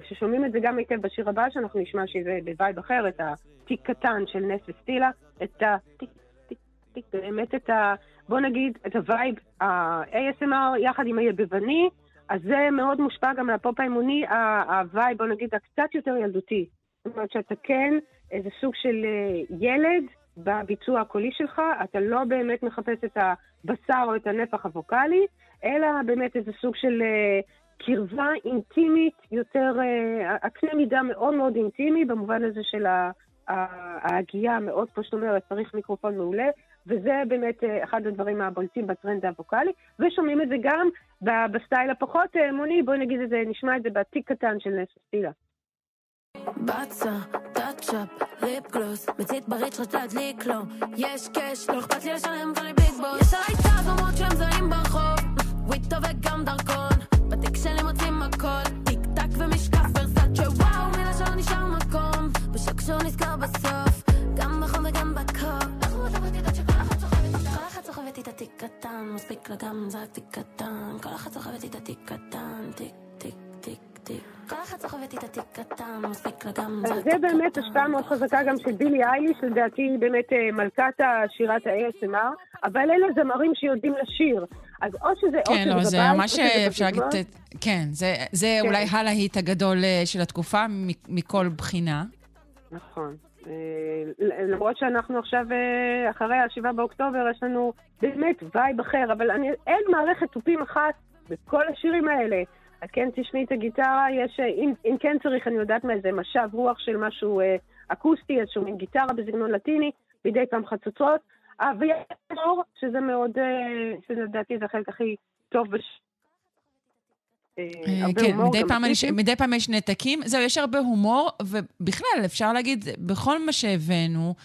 ששומעים את זה גם היטב בשיר הבא, שאנחנו נשמע שזה בווייב אחר, את התיק קטן של נס וסטילה, את התיק, תיק, באמת את ה... בוא נגיד, את הווייב ה-ASMR יחד עם היבבני, אז זה מאוד מושפע גם מהפופ האמוני, הווייב, בוא נגיד, הקצת יותר ילדותי. זאת אומרת שאתה כן איזה סוג של אה, ילד בביצוע הקולי שלך, אתה לא באמת מחפש את הבשר או את הנפח הווקאלי, אלא באמת איזה סוג של אה, קרבה אינטימית, יותר, אה, הקנה מידה מאוד מאוד אינטימי, במובן הזה של ההגייה המאוד, כמו שאת אומרת, צריך מיקרופון מעולה, וזה באמת אה, אחד הדברים הבולטים בטרנד הווקאלי, ושומעים את זה גם בסטייל הפחות אה, אמוני, בואי נגיד את זה, נשמע את זה בתיק קטן של נס וסטילה. בצע, טאצ'אפ, ליפ גלוס, מצית בריץ' רצת להדליק לו. יש קאש, לא אכפת לי לשלם כבר ביג בוס. יש עליי תג למרות שהם זרים ברחוב. וויטו וגם דרכון. בתיק שלי מוצאים הכל. טיק ומשקף ורסאצ'ה וואו, שלא נשאר מקום. בשוק שהוא נזכר בסוף גם בחום וגם בקור סוחבת איתה תיק קטן מספיק לה גם זה רק תיק קטן כל אחת סוחבת איתה תיק קטן תיק תיק תיק תיק כל אחת סוחבת איתה תיק קטן מספיק לה גם זה אז רק זה תיק באמת קטן השפעה מאוד חזקה גם של בילי אייליש, לדעתי היא באמת אה, מלכת השירת ה-ASMR, אבל אלה זמרים שיודעים לשיר. אז או שזה או כן, שזה לא, זה בבית, ממש או שזה אפשר להגיד... כן, זה- זה כן. אולי הלהיט הגדול אה, של התקופה מ- מכל בחינה. נכון. אה, למרות שאנחנו עכשיו, אה, אחרי ה-7 באוקטובר, יש לנו באמת וייב אחר, אבל אני, אין מערכת תופים אחת בכל השירים האלה. את כן תשמעי את הגיטרה, יש, אה, אם, אם כן צריך, אני יודעת מה זה, משב רוח של משהו אה, אקוסטי, איזשהו מין גיטרה בסגנון לטיני, מדי פעם חצוצרות, אה, ויש שזה מאוד, שלדעתי זה החלק הכי טוב בש... אה, אה, כן, מדי פעם, אני. מדי פעם יש נתקים. זהו, יש הרבה הומור, ובכלל, אפשר להגיד, בכל מה שהבאנו,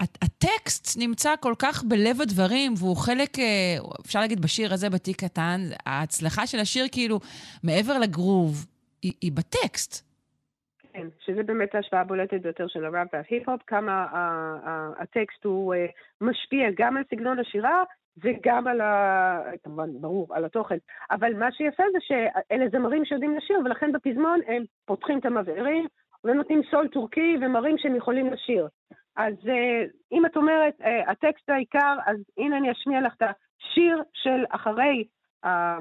הט- הטקסט נמצא כל כך בלב הדברים, והוא חלק, אה, אפשר להגיד, בשיר הזה, בתיק קטן, ההצלחה של השיר, כאילו, מעבר לגרוב, היא, היא בטקסט. כן, שזה באמת ההשפעה הבולטת ביותר של הראפ וההיפ-הופ, כמה הטקסט הוא משפיע גם על סגנון השירה וגם על ה... כמובן, ברור, על התוכן. אבל מה שיפה זה שאלה זמרים שיודעים לשיר, ולכן בפזמון הם פותחים את המבערים ונותנים סול טורקי ומראים שהם יכולים לשיר. אז אה, אם את אומרת, אה, הטקסט העיקר, אז הנה אני אשמיע לך את השיר של אחרי אה,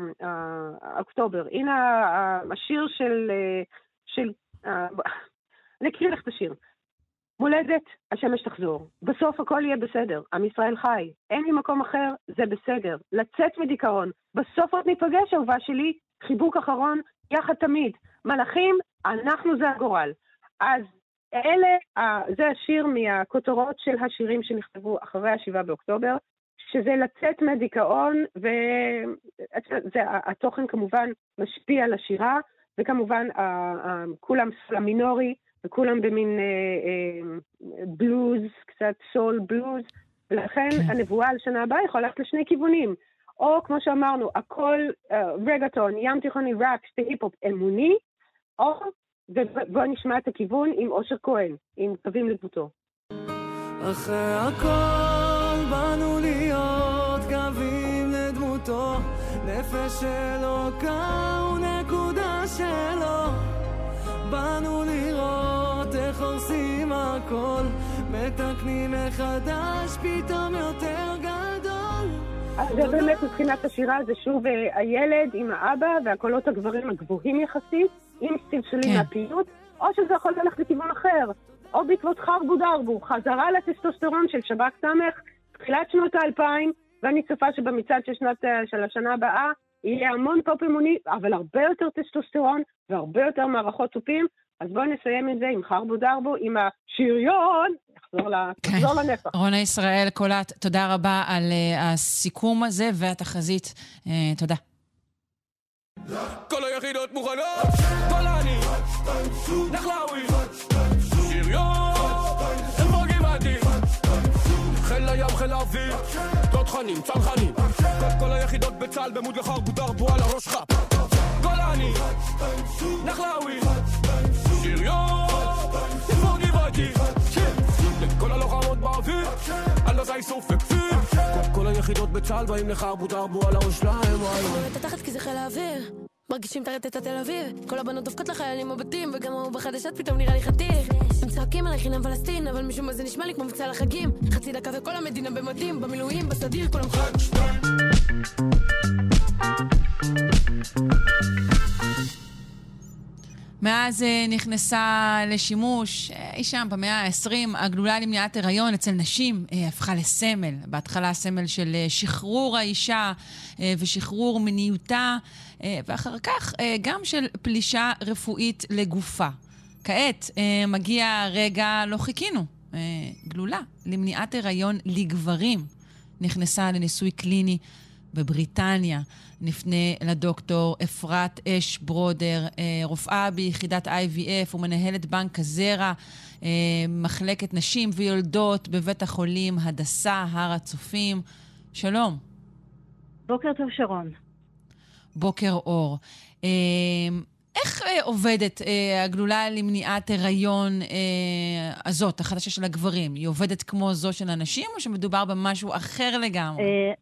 אוקטובר. הנה השיר של... של אני אקריא לך את השיר. מולדת, השמש תחזור. בסוף הכל יהיה בסדר. עם ישראל חי. אין לי מקום אחר, זה בסדר. לצאת מדיכאון. בסוף עוד ניפגש, אהובה שלי. חיבוק אחרון, יחד תמיד. מלאכים, אנחנו זה הגורל. אז אלה, זה השיר מהכותרות של השירים שנכתבו אחרי ה-7 באוקטובר, שזה לצאת מדיכאון, והתוכן כמובן משפיע על השירה, וכמובן כולם סולם מינורי, וכולם במין אה, אה, בלוז, קצת סול בלוז, ולכן כן. הנבואה על שנה הבאה יכולה ללכת לשני כיוונים. או כמו שאמרנו, הכל אה, רגטון, ים תיכוני, ראפ, שתי היפ-הופ אמוני, או, ובואו נשמע את הכיוון עם אושר כהן, עם קווים לדמותו. אחרי הכל באנו להיות קווים לדמותו נפש אלוקה ונקודה שלו באנו לראות איך הורסים הכל מתקנים מחדש פתאום יותר גדול. אז זה באמת מבחינת השירה, זה שוב אה, הילד עם האבא והקולות הגברים הגבוהים יחסית, עם סלסולים כן. מהפעילות, או שזה יכול ללכת לכיוון אחר, או בעקבות חרבו דרבו, חזרה לטסטוסטרון של שב"ק ס', תחילת שנות האלפיים, ואני צופה שבמצעד של, שנת, אה, של השנה הבאה יהיה המון פופ אמוני, אבל הרבה יותר טסטוסטרון והרבה יותר מערכות תופים, אז בואו נסיים עם זה עם חרבו דרבו, עם השריון, נחזור, ל- כן. נחזור לנפח. רונה ישראל קולט, תודה רבה על uh, הסיכום הזה והתחזית. Uh, תודה. כל היחידות מוכנות, גולני, נחלאווי, שריון, איפה גבעתי? חיל הים, חיל האוויר, תותחנים, צנחנים, כל היחידות בצה"ל במוד לחרבו דרבו על הראש שלך. גולני, נחלאווי, שריון, איפה גבעתי? לכל הלוחמות באוויר, על עזה איסוף וכפיר. כל- היחידות בצה"ל באים לחרבו דרבו על הראש שלהם, וואי. את התחת כי זה חיל האוויר מרגישים את התל אביב כל הבנות דופקות לחיילים בבתים וגם ההוא בחדשות פתאום נראה לי חתיך הם צועקים עליי חינם פלסטין אבל משום מה זה נשמע לי כמו מבצע לחגים חצי דקה וכל המדינה במדים במילואים בסדיר כולם חג מאז אה, נכנסה לשימוש, אה, אי שם במאה ה-20, הגלולה למניעת הריון אצל נשים אה, הפכה לסמל. בהתחלה סמל של שחרור האישה ושחרור מיניותה, אה, ואחר כך גם של פלישה רפואית לגופה. כעת מגיע הרגע, לא חיכינו, גלולה למניעת הריון לגברים. נכנסה לניסוי קליני בבריטניה. נפנה לדוקטור אפרת אש ברודר, אה, רופאה ביחידת IVF ומנהלת בנק הזרע, אה, מחלקת נשים ויולדות בבית החולים הדסה, הר הצופים. שלום. בוקר טוב, שרון. בוקר אור. אה, איך אה, עובדת אה, הגלולה למניעת הריון אה, הזאת, החדשה של הגברים? היא עובדת כמו זו של הנשים, או שמדובר במשהו אחר לגמרי? אה,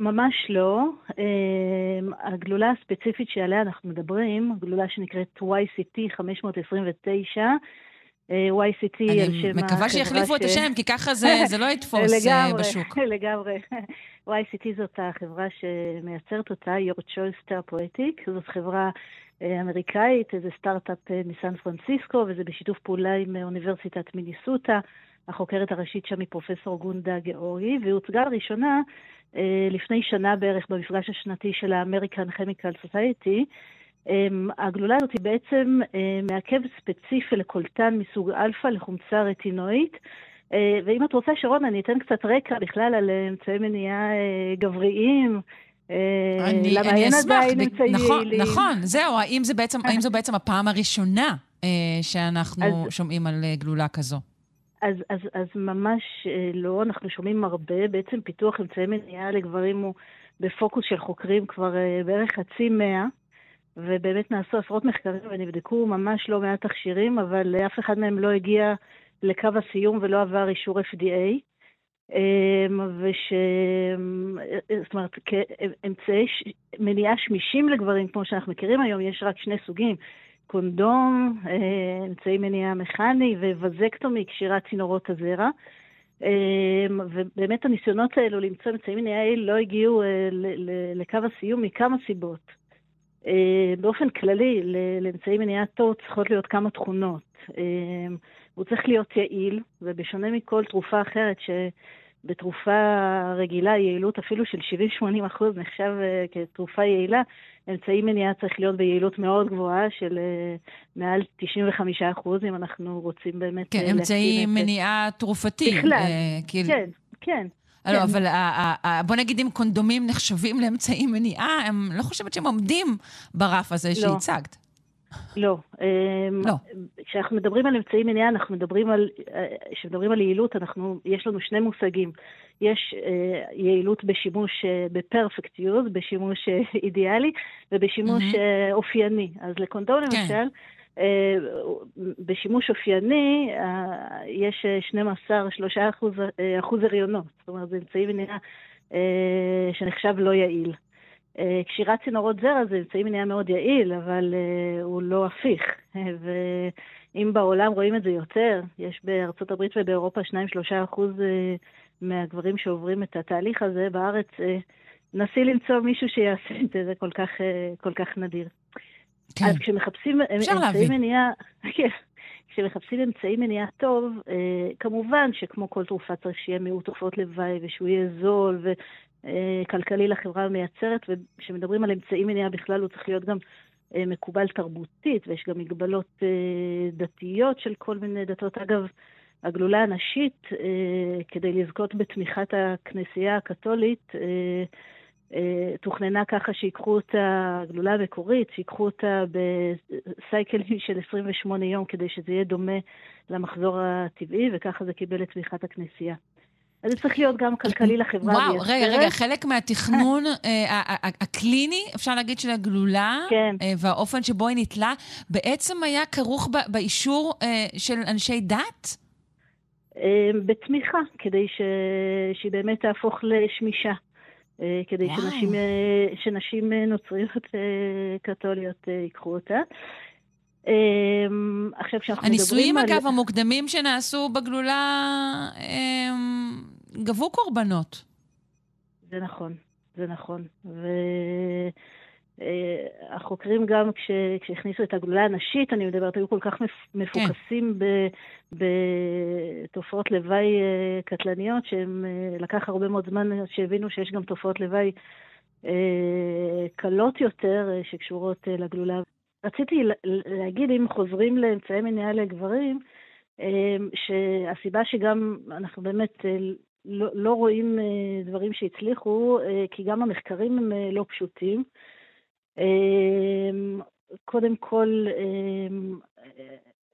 ממש לא. אה, הגלולה הספציפית שעליה אנחנו מדברים, הגלולה שנקראת YCT 529, אה, YCT על שם אני מקווה שיחליפו את השם, כי ככה זה, זה לא יתפוס אה, בשוק. לגמרי. YCT זאת החברה שמייצרת אותה, Your Choice Therapeutic. זאת חברה אה, אמריקאית, זה סטארט-אפ אה, מסן פרנסיסקו, וזה בשיתוף פעולה עם אוניברסיטת מיניסוטה. החוקרת הראשית שם היא פרופסור גונדה גאורגי, והיא הוצגה לראשונה לפני שנה בערך במפגש השנתי של ה American Chemical Society. הגלולה הזאת היא בעצם מעכב ספציפי לקולטן מסוג אלפא לחומצה רטינואית. ואם את רוצה, שרון, אני אתן קצת רקע בכלל על אמצעי מניעה גבריים. אני, למה אני אין אשמח, עדיין אמצעים נכון, יעילים? נכון, זהו, האם, זה בעצם, האם זו בעצם הפעם הראשונה אה, שאנחנו אז, שומעים על אה, גלולה כזו? אז, אז, אז ממש אה, לא, אנחנו שומעים הרבה. בעצם פיתוח אמצעי מניעה לגברים הוא בפוקוס של חוקרים כבר אה, בערך חצי מאה, ובאמת נעשו עשרות מחקרים ונבדקו ממש לא מעט תכשירים, אבל אף אחד מהם לא הגיע לקו הסיום ולא עבר אישור FDA. אמ, וש... זאת אומרת, כאמצעי מניעה שמישים לגברים, כמו שאנחנו מכירים היום, יש רק שני סוגים. קונדום, אה, אמצעי מניעה מכני ווזקטומי, קשירת צינורות הזרע. אמ, ובאמת הניסיונות האלו למצוא אמצעי מניעה לא הגיעו אה, לקו הסיום מכמה סיבות. אה, באופן כללי, לאמצעי מניעה טוב צריכות להיות כמה תכונות. הוא צריך להיות יעיל, ובשונה מכל תרופה אחרת, שבתרופה רגילה יעילות אפילו של 70-80 אחוז נחשב uh, כתרופה יעילה, אמצעי מניעה צריך להיות ביעילות מאוד גבוהה של uh, מעל 95 אחוז, אם אנחנו רוצים באמת... כן, אמצעי מניעה תרופתי. בכלל, uh, כאילו... כן, כן. לא, כן. אבל בוא נגיד אם קונדומים נחשבים לאמצעי מניעה, הם לא חושבת שהם עומדים ברף הזה לא. שהצגת. לא. אמ, לא. כשאנחנו מדברים על אמצעי מניעה, אנחנו מדברים על, כשמדברים על יעילות, אנחנו, יש לנו שני מושגים. יש uh, יעילות בשימוש uh, בפרפקט יוז, בשימוש אידיאלי, ובשימוש mm-hmm. אופייני. אז לקונדום כן. למשל, בשימוש אופייני יש 12-3 אחוז, אחוז הריונות. זאת אומרת, זה אמצעי מניעה שנחשב לא יעיל. אה, קשירת צינורות זרע זה אמצעי מניעה מאוד יעיל, אבל uh, הוא לא הפיך. ואם בעולם רואים את זה יותר, יש בארצות הברית ובאירופה 2-3 אחוז uh, מהגברים שעוברים את התהליך הזה, בארץ נסי למצוא מישהו שיעשה את זה, זה כל כך, כל כך נדיר. כן. אז כשמחפשים אמצעי מניעה, כן, כשמחפשים אמצעי מניעה טוב, אה, כמובן שכמו כל תרופה צריך שיהיה מיעוט תופעות לוואי ושהוא יהיה זול אה, כלכלי לחברה המייצרת, וכשמדברים על אמצעי מניעה בכלל הוא צריך להיות גם אה, מקובל תרבותית, ויש גם מגבלות אה, דתיות של כל מיני דתות. אגב, הגלולה הנשית, כדי לזכות בתמיכת הכנסייה הקתולית, תוכננה ככה שיקחו אותה, הגלולה המקורית, שיקחו אותה בסייקלים של 28 יום כדי שזה יהיה דומה למחזור הטבעי, וככה זה קיבל את תמיכת הכנסייה. אז זה צריך להיות גם כלכלי לחברה. וואו, רגע, רגע, חלק מהתכנון אה, הקליני, אפשר להגיד, של הגלולה, כן. אה, והאופן שבו היא נתלה, בעצם היה כרוך באישור אה, של אנשי דת? בתמיכה, כדי ש... שהיא באמת תהפוך לשמישה. כדי שנשים, שנשים נוצריות קתוליות ייקחו אותה. עכשיו, כשאנחנו מדברים על... הניסויים, אגב, המוקדמים שנעשו בגלולה, גבו קורבנות. זה נכון, זה נכון. והחוקרים אה, גם, כש, כשהכניסו את הגלולה הנשית, אני מדברת, היו כל כך מפוקסים כן. בתופעות לוואי אה, קטלניות, שהם אה, לקח הרבה מאוד זמן שהבינו שיש גם תופעות לוואי קלות יותר שקשורות לגלולה. רציתי להגיד, אם חוזרים לאמצעי מניעה לגברים, שהסיבה שגם אנחנו באמת לא, לא רואים אה, דברים שהצליחו, אה, כי גם המחקרים הם אה, לא פשוטים. קודם כל,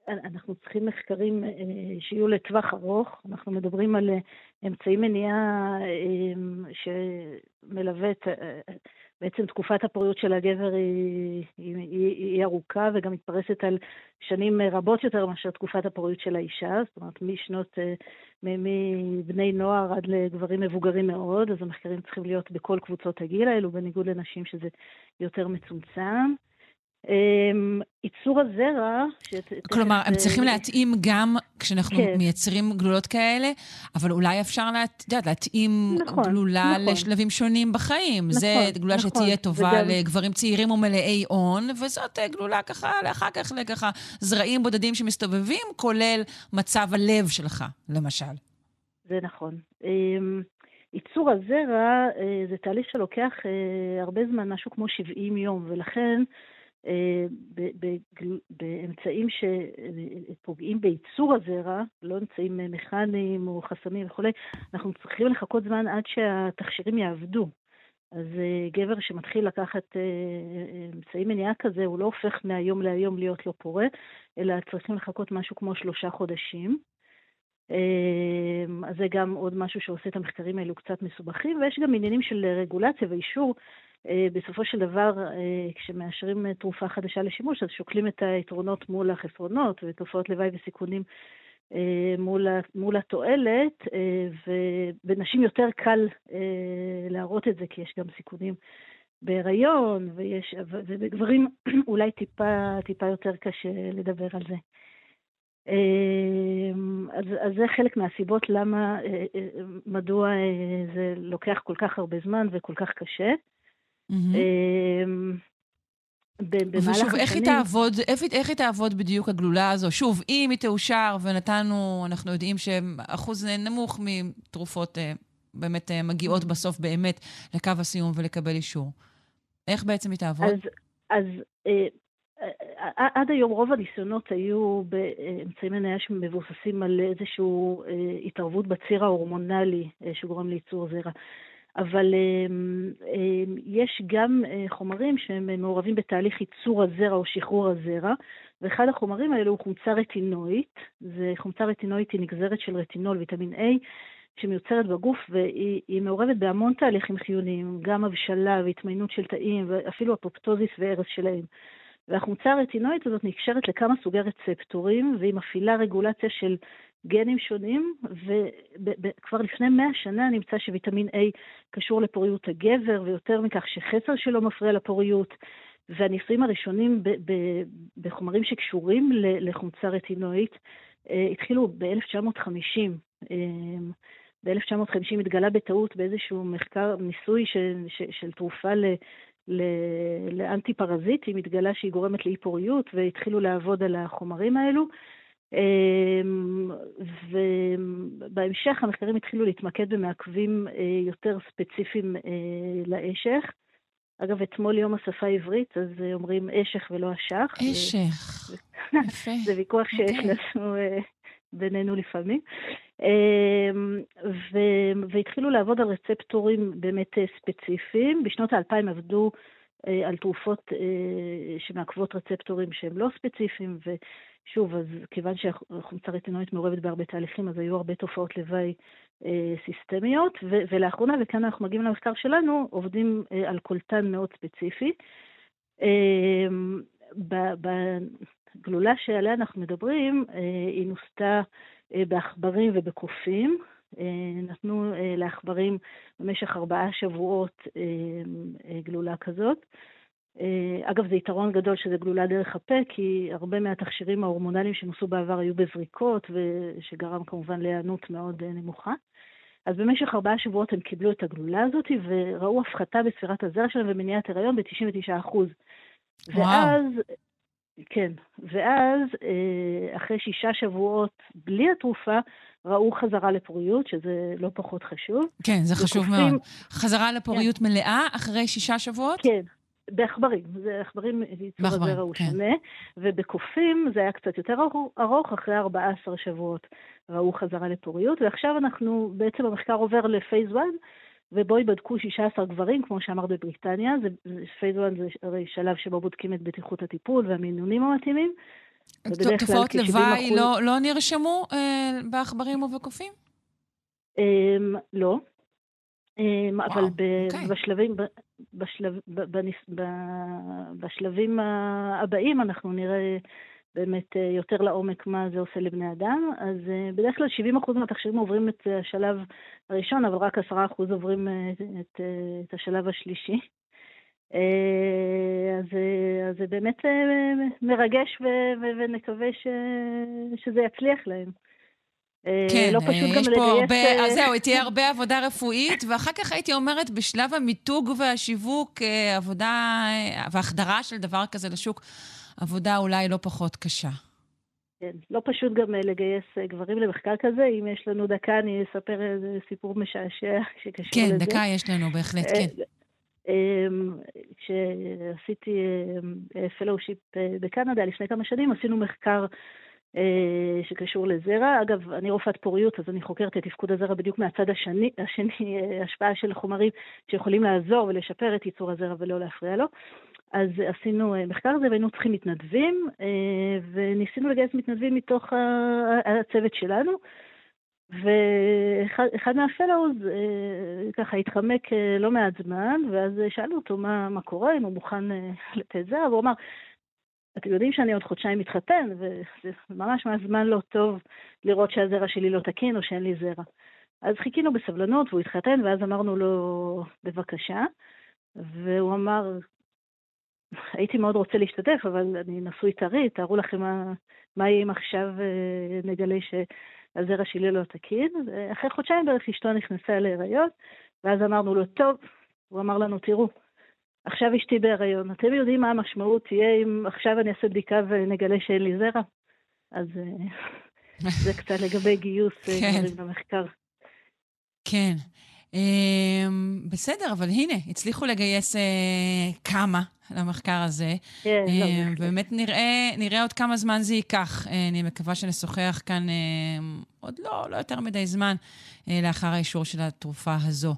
אנחנו צריכים מחקרים שיהיו לטווח ארוך. אנחנו מדברים על אמצעי מניעה שמלווה את, בעצם תקופת הפוריות של הגבר היא, היא, היא, היא ארוכה וגם מתפרסת על שנים רבות יותר מאשר תקופת הפוריות של האישה, זאת אומרת משנות, מבני נוער עד לגברים מבוגרים מאוד, אז המחקרים צריכים להיות בכל קבוצות הגיל האלו, בניגוד לנשים שזה יותר מצומצם. אמ, ייצור הזרע... כלומר, הם צריכים להתאים גם כשאנחנו כן. מייצרים גלולות כאלה, אבל אולי אפשר לה, יודעת, להתאים נכון, גלולה נכון. לשלבים שונים בחיים. נכון, זה גלולה נכון, שתהיה טובה וגם... לגברים צעירים ומלאי הון, וזאת אה, גלולה ככה, לאחר כך לככה זרעים בודדים שמסתובבים, כולל מצב הלב שלך, למשל. זה נכון. אמ, ייצור הזרע אה, זה תהליך שלוקח אה, הרבה זמן, משהו כמו 70 יום, ולכן אה, באמצעים שפוגעים בייצור הזרע, לא אמצעים מכניים או חסמים וכולי, אנחנו צריכים לחכות זמן עד שהתכשירים יעבדו. אז אה, גבר שמתחיל לקחת אה, אמצעי מניעה כזה, הוא לא הופך מהיום להיום להיות לא פורה, אלא צריכים לחכות משהו כמו שלושה חודשים. אז זה גם עוד משהו שעושה את המחקרים האלו קצת מסובכים, ויש גם עניינים של רגולציה ואישור אה, בסופו של דבר, אה, כשמאשרים תרופה חדשה לשימוש, אז שוקלים את היתרונות מול החסרונות ותופעות לוואי וסיכונים אה, מול, מול התועלת, ובנשים יותר קל להראות את זה, כי יש גם סיכונים בהיריון, ויש, ובגברים אולי טיפה, טיפה יותר קשה לדבר על זה. אז, אז זה חלק מהסיבות למה, מדוע זה לוקח כל כך הרבה זמן וכל כך קשה. אמ, ושוב, איך היא תעבוד, איך היא תעבוד בדיוק הגלולה הזו? שוב, אם היא תאושר ונתנו, אנחנו יודעים שאחוז נמוך מתרופות אה, באמת אה, מגיעות בסוף באמת לקו הסיום ולקבל אישור. איך בעצם היא תעבוד? אז, אז אה, אה, עד היום רוב הניסיונות היו באמצעים מניה שמבוססים על איזושהי אה, התערבות בציר ההורמונלי אה, שגורם לייצור זרע. אבל אמ, אמ, יש גם אה, חומרים שהם מעורבים בתהליך ייצור הזרע או שחרור הזרע, ואחד החומרים האלו הוא חומצה רטינואית. חומצה רטינואית היא נגזרת של רטינול, ויטמין A, שמיוצרת בגוף, והיא מעורבת בהמון תהליכים חיוניים, גם הבשלה והתמיינות של תאים, ואפילו אפופטוזיס והרס שלהם. והחומצה הרטינואית הזאת נקשרת לכמה סוגי רצפטורים, והיא מפעילה רגולציה של גנים שונים, וכבר לפני מאה שנה נמצא שוויטמין A קשור לפוריות הגבר, ויותר מכך שחסר שלו מפריע לפוריות. והניסויים הראשונים בחומרים שקשורים לחומצה רטינואית אה, התחילו ב-1950. אה, ב-1950 התגלה בטעות באיזשהו מחקר, ניסוי של, של, של תרופה לאנטי פרזיטים, התגלה שהיא גורמת לאי פוריות והתחילו לעבוד על החומרים האלו. אמ, ובהמשך המחקרים התחילו להתמקד במעכבים אה, יותר ספציפיים אה, לאשך. אגב, אתמול יום השפה העברית, אז אומרים אשך ולא אשך. אשך, יפה. זה ויכוח שיש. לנו אה, בינינו לפעמים. אמ, והתחילו לעבוד על רצפטורים באמת ספציפיים. בשנות האלפיים עבדו על תרופות שמעכבות רצפטורים שהם לא ספציפיים, שוב, אז כיוון שהחומצה רטינואית מעורבת בהרבה תהליכים, אז היו הרבה תופעות לוואי אה, סיסטמיות, ו- ולאחרונה, וכאן אנחנו מגיעים למחקר שלנו, עובדים אה, על קולטן מאוד ספציפי. בגלולה שעליה אנחנו מדברים, אה, היא נוסתה אה, בעכברים ובקופים. אה, נתנו לעכברים במשך ארבעה שבועות גלולה כזאת. אגב, זה יתרון גדול שזה גלולה דרך הפה, כי הרבה מהתכשירים ההורמונליים שנוסו בעבר היו בזריקות, ושגרם כמובן להיענות מאוד נמוכה. אז במשך ארבעה שבועות הם קיבלו את הגלולה הזאת, וראו הפחתה בספירת הזרע שלהם ומניעת הריון ב-99%. ואז, כן, ואז אה, אחרי שישה שבועות בלי התרופה, ראו חזרה לפוריות, שזה לא פחות חשוב. כן, זה חשוב וקופים, מאוד. חזרה לפוריות כן. מלאה אחרי שישה שבועות? כן, בעכברים, זה עכברים, ייצור הזרע הוא כן. שונה, ובקופים זה היה קצת יותר ארוך, אחרי 14 שבועות ראו חזרה לפוריות, ועכשיו אנחנו, בעצם המחקר עובר לפייס 1, ובו ייבדקו 16 גברים, כמו שאמרת בבריטניה, זה, פייס 1 זה הרי שלב שבו בודקים את בטיחות הטיפול והמינונים המתאימים. תופעות לוואי לא, לא נרשמו אה, בעכברים ובקופים? אה, לא. אמ, אבל ב- אוקיי. בשלבים, ב- בשלב, ב- בניס- ב- בשלבים הבאים אנחנו נראה באמת אה, יותר לעומק מה זה עושה לבני אדם. אז אה, בדרך כלל 70% מהתכשירים עוברים את השלב הראשון, אבל רק 10% עוברים אה, את, אה, את השלב השלישי. אז, אז זה באמת מרגש ו- ו- ונקווה ש, שזה יצליח להם. כן, לא פשוט גם יש פה לגייס... הרבה, אז זהו, תהיה הרבה עבודה רפואית, ואחר כך הייתי אומרת, בשלב המיתוג והשיווק, עבודה והחדרה של דבר כזה לשוק, עבודה אולי לא פחות קשה. כן, לא פשוט גם אה, לגייס אה, גברים למחקר כזה. אם יש לנו דקה, אני אספר איזה סיפור משעשע שקשור כן, לזה. דקה יש לנו, בהחלט, אה, כן. אמ, כשעשיתי פלושיפ בקנדה לפני כמה שנים, עשינו מחקר שקשור לזרע. אגב, אני רופאת פוריות, אז אני חוקרת את תפקוד הזרע בדיוק מהצד השני, השני השפעה של חומרים שיכולים לעזור ולשפר את ייצור הזרע ולא להפריע לו. אז עשינו אה, מחקר הזה והיינו צריכים מתנדבים, אה, וניסינו לגייס מתנדבים מתוך הצוות שלנו. ואחד מהפלואוז אה, ככה התחמק לא מעט זמן, ואז שאלנו אותו מה, מה קורה, אם הוא מוכן לתת זרע, והוא אמר, אתם יודעים שאני עוד חודשיים מתחתן, וזה ממש ממש זמן לא טוב לראות שהזרע שלי לא תקין או שאין לי זרע. אז חיכינו בסבלנות והוא התחתן, ואז אמרנו לו, בבקשה, והוא אמר, הייתי מאוד רוצה להשתתף, אבל אני נשוי טרי, תארו לכם מה, מה יהיה אם עכשיו אה, נגלה שהזרע שלי לא תקין. אחרי חודשיים בערך אשתו נכנסה להיריון, ואז אמרנו לו, טוב, הוא אמר לנו, תראו, עכשיו אשתי בהיריון, אתם יודעים מה המשמעות תהיה אם עכשיו אני אעשה בדיקה ונגלה שאין לי זרע? אז אה, זה קצת לגבי גיוס אה, כן. גברים למחקר. כן. אמ, בסדר, אבל הנה, הצליחו לגייס אה, כמה למחקר הזה. כן, לא, אה, בהחלט. באמת נראה, נראה עוד כמה זמן זה ייקח. אה, אני מקווה שנשוחח כאן עוד לא, לא יותר מדי זמן לאחר האישור של התרופה הזו.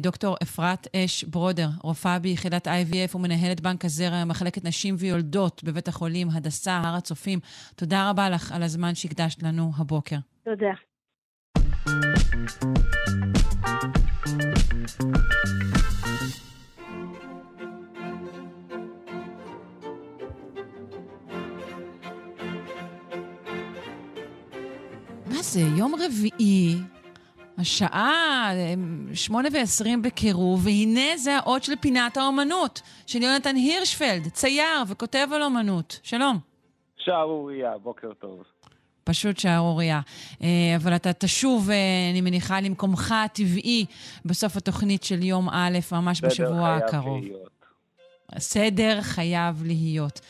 דוקטור אפרת אש ברודר, רופאה ביחידת IVF ומנהלת בנק הזרע, מחלקת נשים ויולדות בבית החולים הדסה, הר הצופים. תודה רבה לך על הזמן שהקדשת לנו הבוקר. תודה. מה זה, יום רביעי, השעה שמונה ועשרים בקירוב, והנה זה האות של פינת האומנות, של יונתן הירשפלד, צייר וכותב על אומנות. שלום. שערורייה, בוקר טוב. פשוט שערורייה. אה, אבל אתה תשוב, אה, אני מניחה, למקומך הטבעי בסוף התוכנית של יום א', ממש בשבוע הקרוב. להיות. סדר חייב להיות.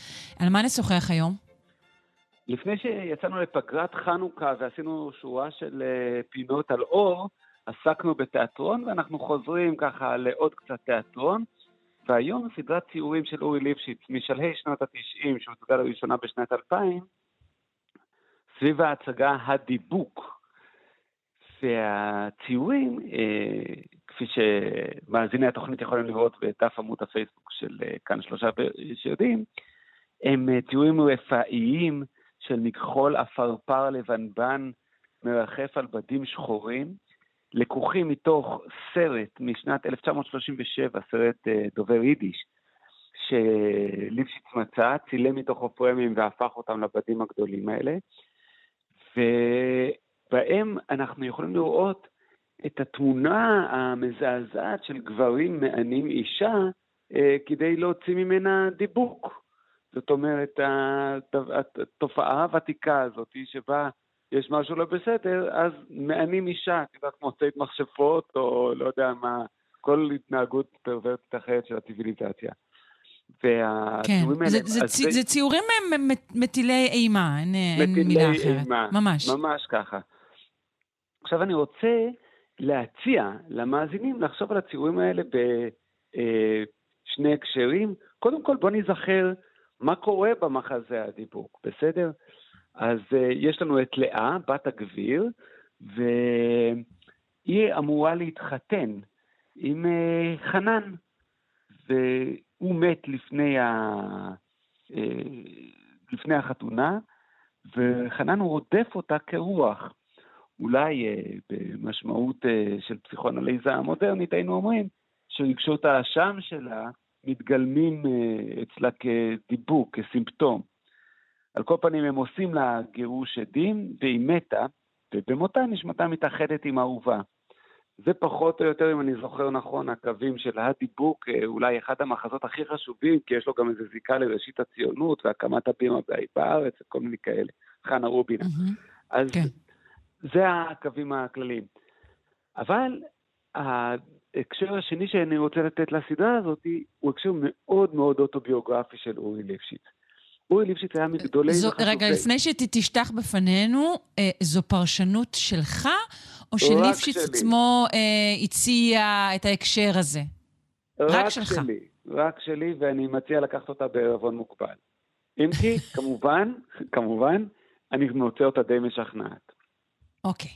על מה נשוחח היום? לפני שיצאנו לפגרת חנוכה ועשינו שורה של אה, פינות על אור, עסקנו בתיאטרון, ואנחנו חוזרים ככה לעוד קצת תיאטרון. והיום סדרת ציורים של אורי ליפשיץ משלהי שנות ה-90, שהוצגה לראשונה בשנת 2000, סביב ההצגה הדיבוק. והציורים, אה, כפי שמאזיני התוכנית יכולים לראות בדף עמוד הפייסבוק של אה, כאן שלושה שיודעים, הם אה, ציורים רפאיים של מכחול עפרפר לבנבן מרחף על בדים שחורים, לקוחים מתוך סרט משנת 1937, סרט דובר יידיש, שליפשיץ מצא, צילם מתוכו פרמים והפך אותם לבדים הגדולים האלה, ובהם אנחנו יכולים לראות את התמונה המזעזעת של גברים מענים אישה אה, כדי להוציא ממנה דיבוק. זאת אומרת, הת- התופעה הוותיקה הזאת שבה יש משהו לא בסדר, אז מענים אישה, את יודעת, צייד מכשפות, או לא יודע מה, כל התנהגות פרוורטית אחרת של הציוויליזציה. כן, והציורים האלה... זה, זה, אז צי- זה ציורים מ- מטילי אימה, אין, אין מטילי מילה אחרת. אימה. ממש. ממש ככה. עכשיו אני רוצה להציע למאזינים לחשוב על הציורים האלה בשני הקשרים. קודם כל בוא ניזכר מה קורה במחזה הדיבוק, בסדר? אז uh, יש לנו את לאה, בת הגביר, והיא אמורה להתחתן עם uh, חנן, והוא מת לפני, ה... uh, לפני החתונה, וחנן רודף אותה כרוח. אולי אה, במשמעות אה, של פסיכואנליזה המודרנית היינו אומרים שרגשות האשם שלה מתגלמים אה, אצלה כדיבוק, כסימפטום. על כל פנים הם עושים לה גירוש עדים והיא מתה, ובמותה נשמתה מתאחדת עם אהובה. זה פחות או יותר, אם אני זוכר נכון, הקווים של הדיבוק, אה, אולי אחד המחזות הכי חשובים, כי יש לו גם איזו זיקה לראשית הציונות והקמת הבימה בארץ וכל מיני כאלה, חנה רובינה. אז כן. זה הקווים הכלליים. אבל ההקשר השני שאני רוצה לתת לסדרה הזאת הוא הקשר מאוד מאוד אוטוביוגרפי של אורי ליפשיץ. אורי ליפשיץ היה מגדולי... זו, וחשובי- רגע, לפני שתשטח בפנינו, אה, זו פרשנות שלך, או רק שליפשיץ שלי. עצמו אה, הציע את ההקשר הזה? רק שלך. שלי, רק שלי, ואני מציע לקחת אותה בערבון מוגבל. אם כי, כמובן, כמובן, אני מוצא אותה די משכנעת. אוקיי.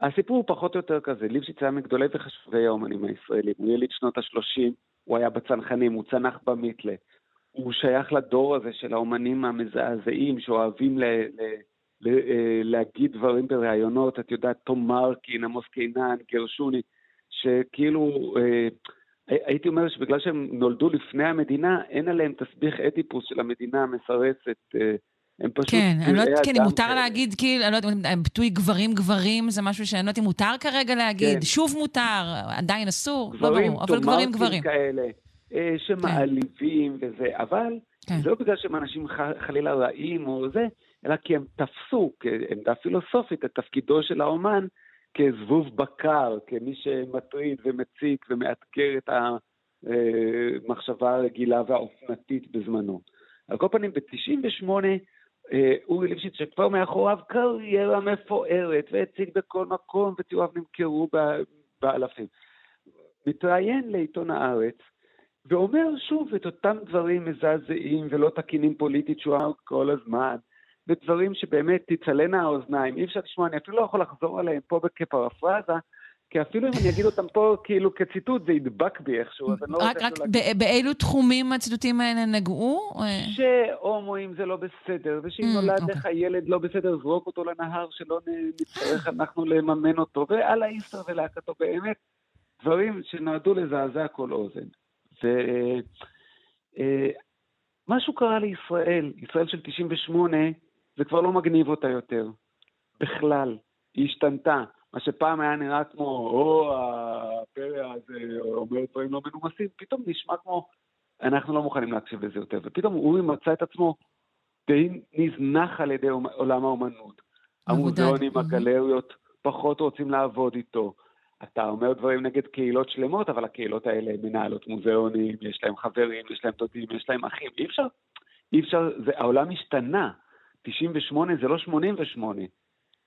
הסיפור הוא פחות או יותר כזה, ליפשיץ היה מגדולי וחשובי האומנים הישראלים. הוא יליד שנות ה-30, הוא היה בצנחנים, הוא צנח במיתלה. הוא שייך לדור הזה של האומנים המזעזעים שאוהבים ל- ל- ל- אה, להגיד דברים בראיונות, את יודעת, תום מרקין, עמוס קינן, גרשוני, שכאילו, אה, הייתי אומר שבגלל שהם נולדו לפני המדינה, אין עליהם תסביך אדיפוס של המדינה המסרסת. אה, הם פשוט כן, אני לא יודעת, כן, אם מותר כאלה. להגיד, כאילו, אני לא יודעת, הביטוי גברים גברים זה משהו שאני לא יודעת אם מותר כרגע להגיד, כן. שוב מותר, עדיין אסור, לא גברים ברור, אבל גברים גברים. כאלה, אה, שמעליבים וזה, אבל כן. זה לא בגלל שהם אנשים ח- חלילה רעים או זה, אלא כי הם תפסו כעמדה פילוסופית את תפקידו של האומן כזבוב בקר, כמי שמטריד ומציק ומאתגר את המחשבה הרגילה והאופנתית בזמנו. על כל פנים, ב-98' אה, אורי ליפשיץ, שכבר מאחוריו קריירה מפוארת, והציג בכל מקום, ותיאוריו נמכרו באלפים. מתראיין לעיתון הארץ, ואומר שוב את אותם דברים מזעזעים ולא תקינים פוליטית שהוא אמר כל הזמן, ודברים שבאמת תצלנה האוזניים, אי אפשר לשמוע, אני אפילו לא יכול לחזור עליהם פה כפרפרזה, כי אפילו אם אני אגיד אותם פה כאילו כציטוט, זה ידבק בי איכשהו, אז אני לא רק, רוצה רק להגיד. באילו תחומים הציטוטים האלה נגעו? אה, שהומואים זה לא בסדר, ושאם Mm, נולד אוקיי. לך ילד לא בסדר, זרוק אותו לנהר, שלא נצטרך אנחנו לממן אותו, ועל האיסטר ולהקתו, באמת, דברים שנועדו לזעזע כל אוזן. ומשהו קרה לישראל, ישראל של 98, זה כבר לא מגניב אותה יותר, בכלל, היא השתנתה. מה שפעם היה נראה כמו, או, הפרא הזה אומר דברים לא מנומסים, פתאום נשמע כמו, אנחנו לא מוכנים להקשיב לזה יותר. ופתאום אורי מצא את עצמו די נזנח על ידי עולם האומנות. המוזיאונים. הגלריות, פחות רוצים לעבוד איתו. אתה אומר דברים נגד קהילות שלמות, אבל הקהילות האלה מנהלות מוזיאונים, יש להם חברים, יש להם דודים, יש להם אחים. אי אפשר, אי אפשר, זה, העולם השתנה. 98 זה לא 88.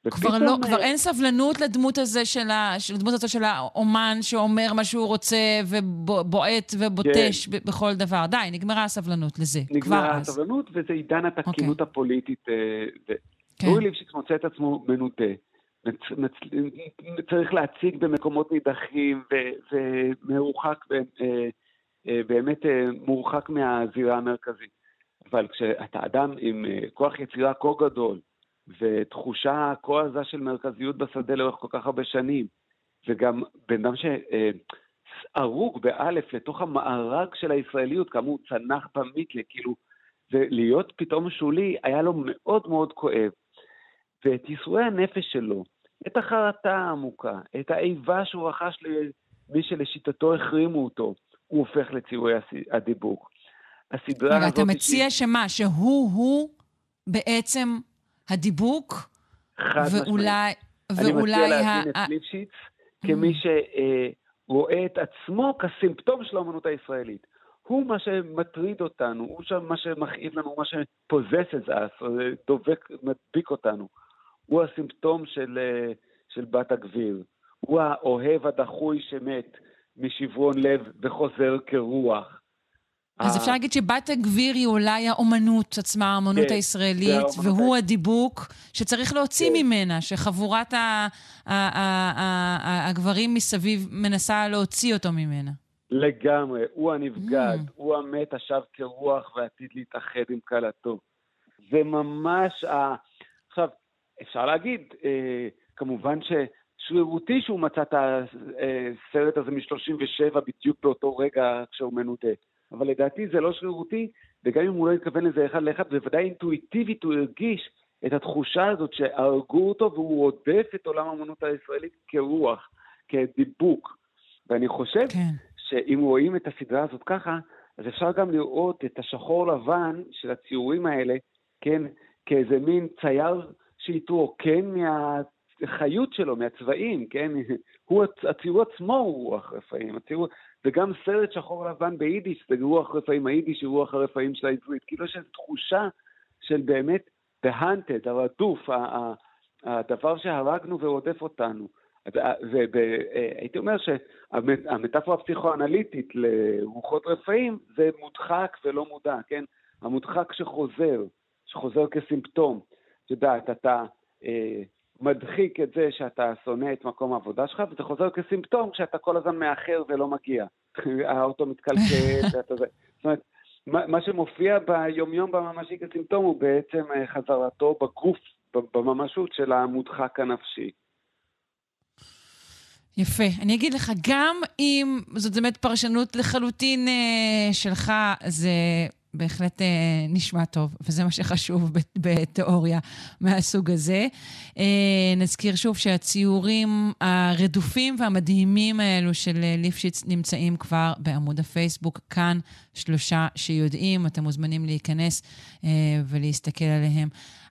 כבר לא, אה, כבר אין סבלנות לדמות הזה של ה... של הדמות הזאת של האומן שאומר מה שהוא רוצה ובועט ובוטש ב- בכל דבר. די, נגמרה הסבלנות לזה. כבר נגמרה אז. הסבלנות, וזה עידן התקינות הפוליטית. אה, כן. אורי ליפשיץ מוצא את עצמו מנודה. צריך להציג במקומות נידחים ומרוחק, אה, אה, באמת אה, מורחק מהזירה המרכזית. אבל כשאתה אדם עם כוח יצירה כה גדול, ותחושה כה עזה של מרכזיות בשדה לאורך כל כך הרבה שנים, וגם בן אדם שערוק באלף לתוך המארג של הישראליות, כאמור, צנח במיתלה, כאילו, ולהיות פתאום שולי היה לו מאוד מאוד כואב. ואת ייסורי הנפש שלו, את החרטה העמוקה, את האיבה שהוא רכש למי שלשיטתו החרימו אותו, הוא הופך לציורי הדיבוק. הסדרה רגע, הזאת... אתה מציע שמה? שהוא-הוא בעצם הדיבוק? חד משמעית. ואולי... אני ואולי מציע ה- להבין את ה- ליפשיץ כמי שרואה את עצמו כסימפטום של האמנות הישראלית. הוא מה שמטריד אותנו, הוא מה שמכאיב לנו, הוא מה שפוזס את זה, דובק, מדביק אותנו. הוא הסימפטום של, אה, של בת הגביר. הוא האוהב הדחוי שמת משברון לב וחוזר כרוח. אז אפשר להגיד שבת הגביר היא אולי האומנות עצמה, האומנות כן, הישראלית, והוא הדיבוק שצריך להוציא כן. ממנה, שחבורת הגברים מסביב מנסה להוציא אותו ממנה. לגמרי, הוא הנבגד, Mm. הוא המת השב כרוח ועתיד להתאחד עם כלתו. זה ממש ה... עכשיו, אפשר להגיד, אה, כמובן ששרירותי שהוא מצא את הסרט הזה מ-37 בדיוק באותו רגע כשהוא מנודה. אבל לדעתי זה לא שרירותי, וגם אם הוא לא התכוון לזה אחד לאחד, בוודאי אינטואיטיבית הוא הרגיש את התחושה הזאת שהרגו אותו והוא רודף את עולם האמנות הישראלית כרוח, כדיבוק. ואני חושב כן. שאם רואים את הסדרה הזאת ככה, אז אפשר גם לראות את השחור לבן של הציורים האלה, כן, כאיזה מין צייר שהתרוקן מהחיות שלו, מהצבעים, כן? הוא, הציור עצמו הוא רוח רפאים, הציור, וגם סרט שחור לבן ביידיש זה רוח רפאים, היידיש הוא רוח הרפאים של העברית. כאילו יש איזו תחושה של באמת hunted, הרדוף, הדבר שהרגנו ורודף אותנו. והייתי אומר שהמטאפורה הפסיכואנליטית לרוחות רפאים זה מודחק ולא מודע, כן? המודחק שחוזר, שחוזר כסימפטום. יודעת, אתה אה, מדחיק את זה שאתה שונא את מקום העבודה שלך, וזה חוזר כסימפטום כשאתה כל הזמן מאחר ולא מגיע. האוטו מתקלקל, ואתה זה. זאת אומרת, מה שמופיע ביומיום בממשי כסימפטום הוא בעצם אה, חזרתו בגוף, בממשות של המודחק הנפשי. יפה. אני אגיד לך, גם אם זאת באמת פרשנות לחלוטין אה, שלך, זה בהחלט אה, נשמע טוב, וזה מה שחשוב בתיאוריה מהסוג הזה. אה, נזכיר שוב שהציורים הרדופים והמדהימים האלו של אה, ליפשיץ נמצאים כבר בעמוד הפייסבוק. כאן שלושה שיודעים, אתם מוזמנים להיכנס אה, ולהסתכל עליהם.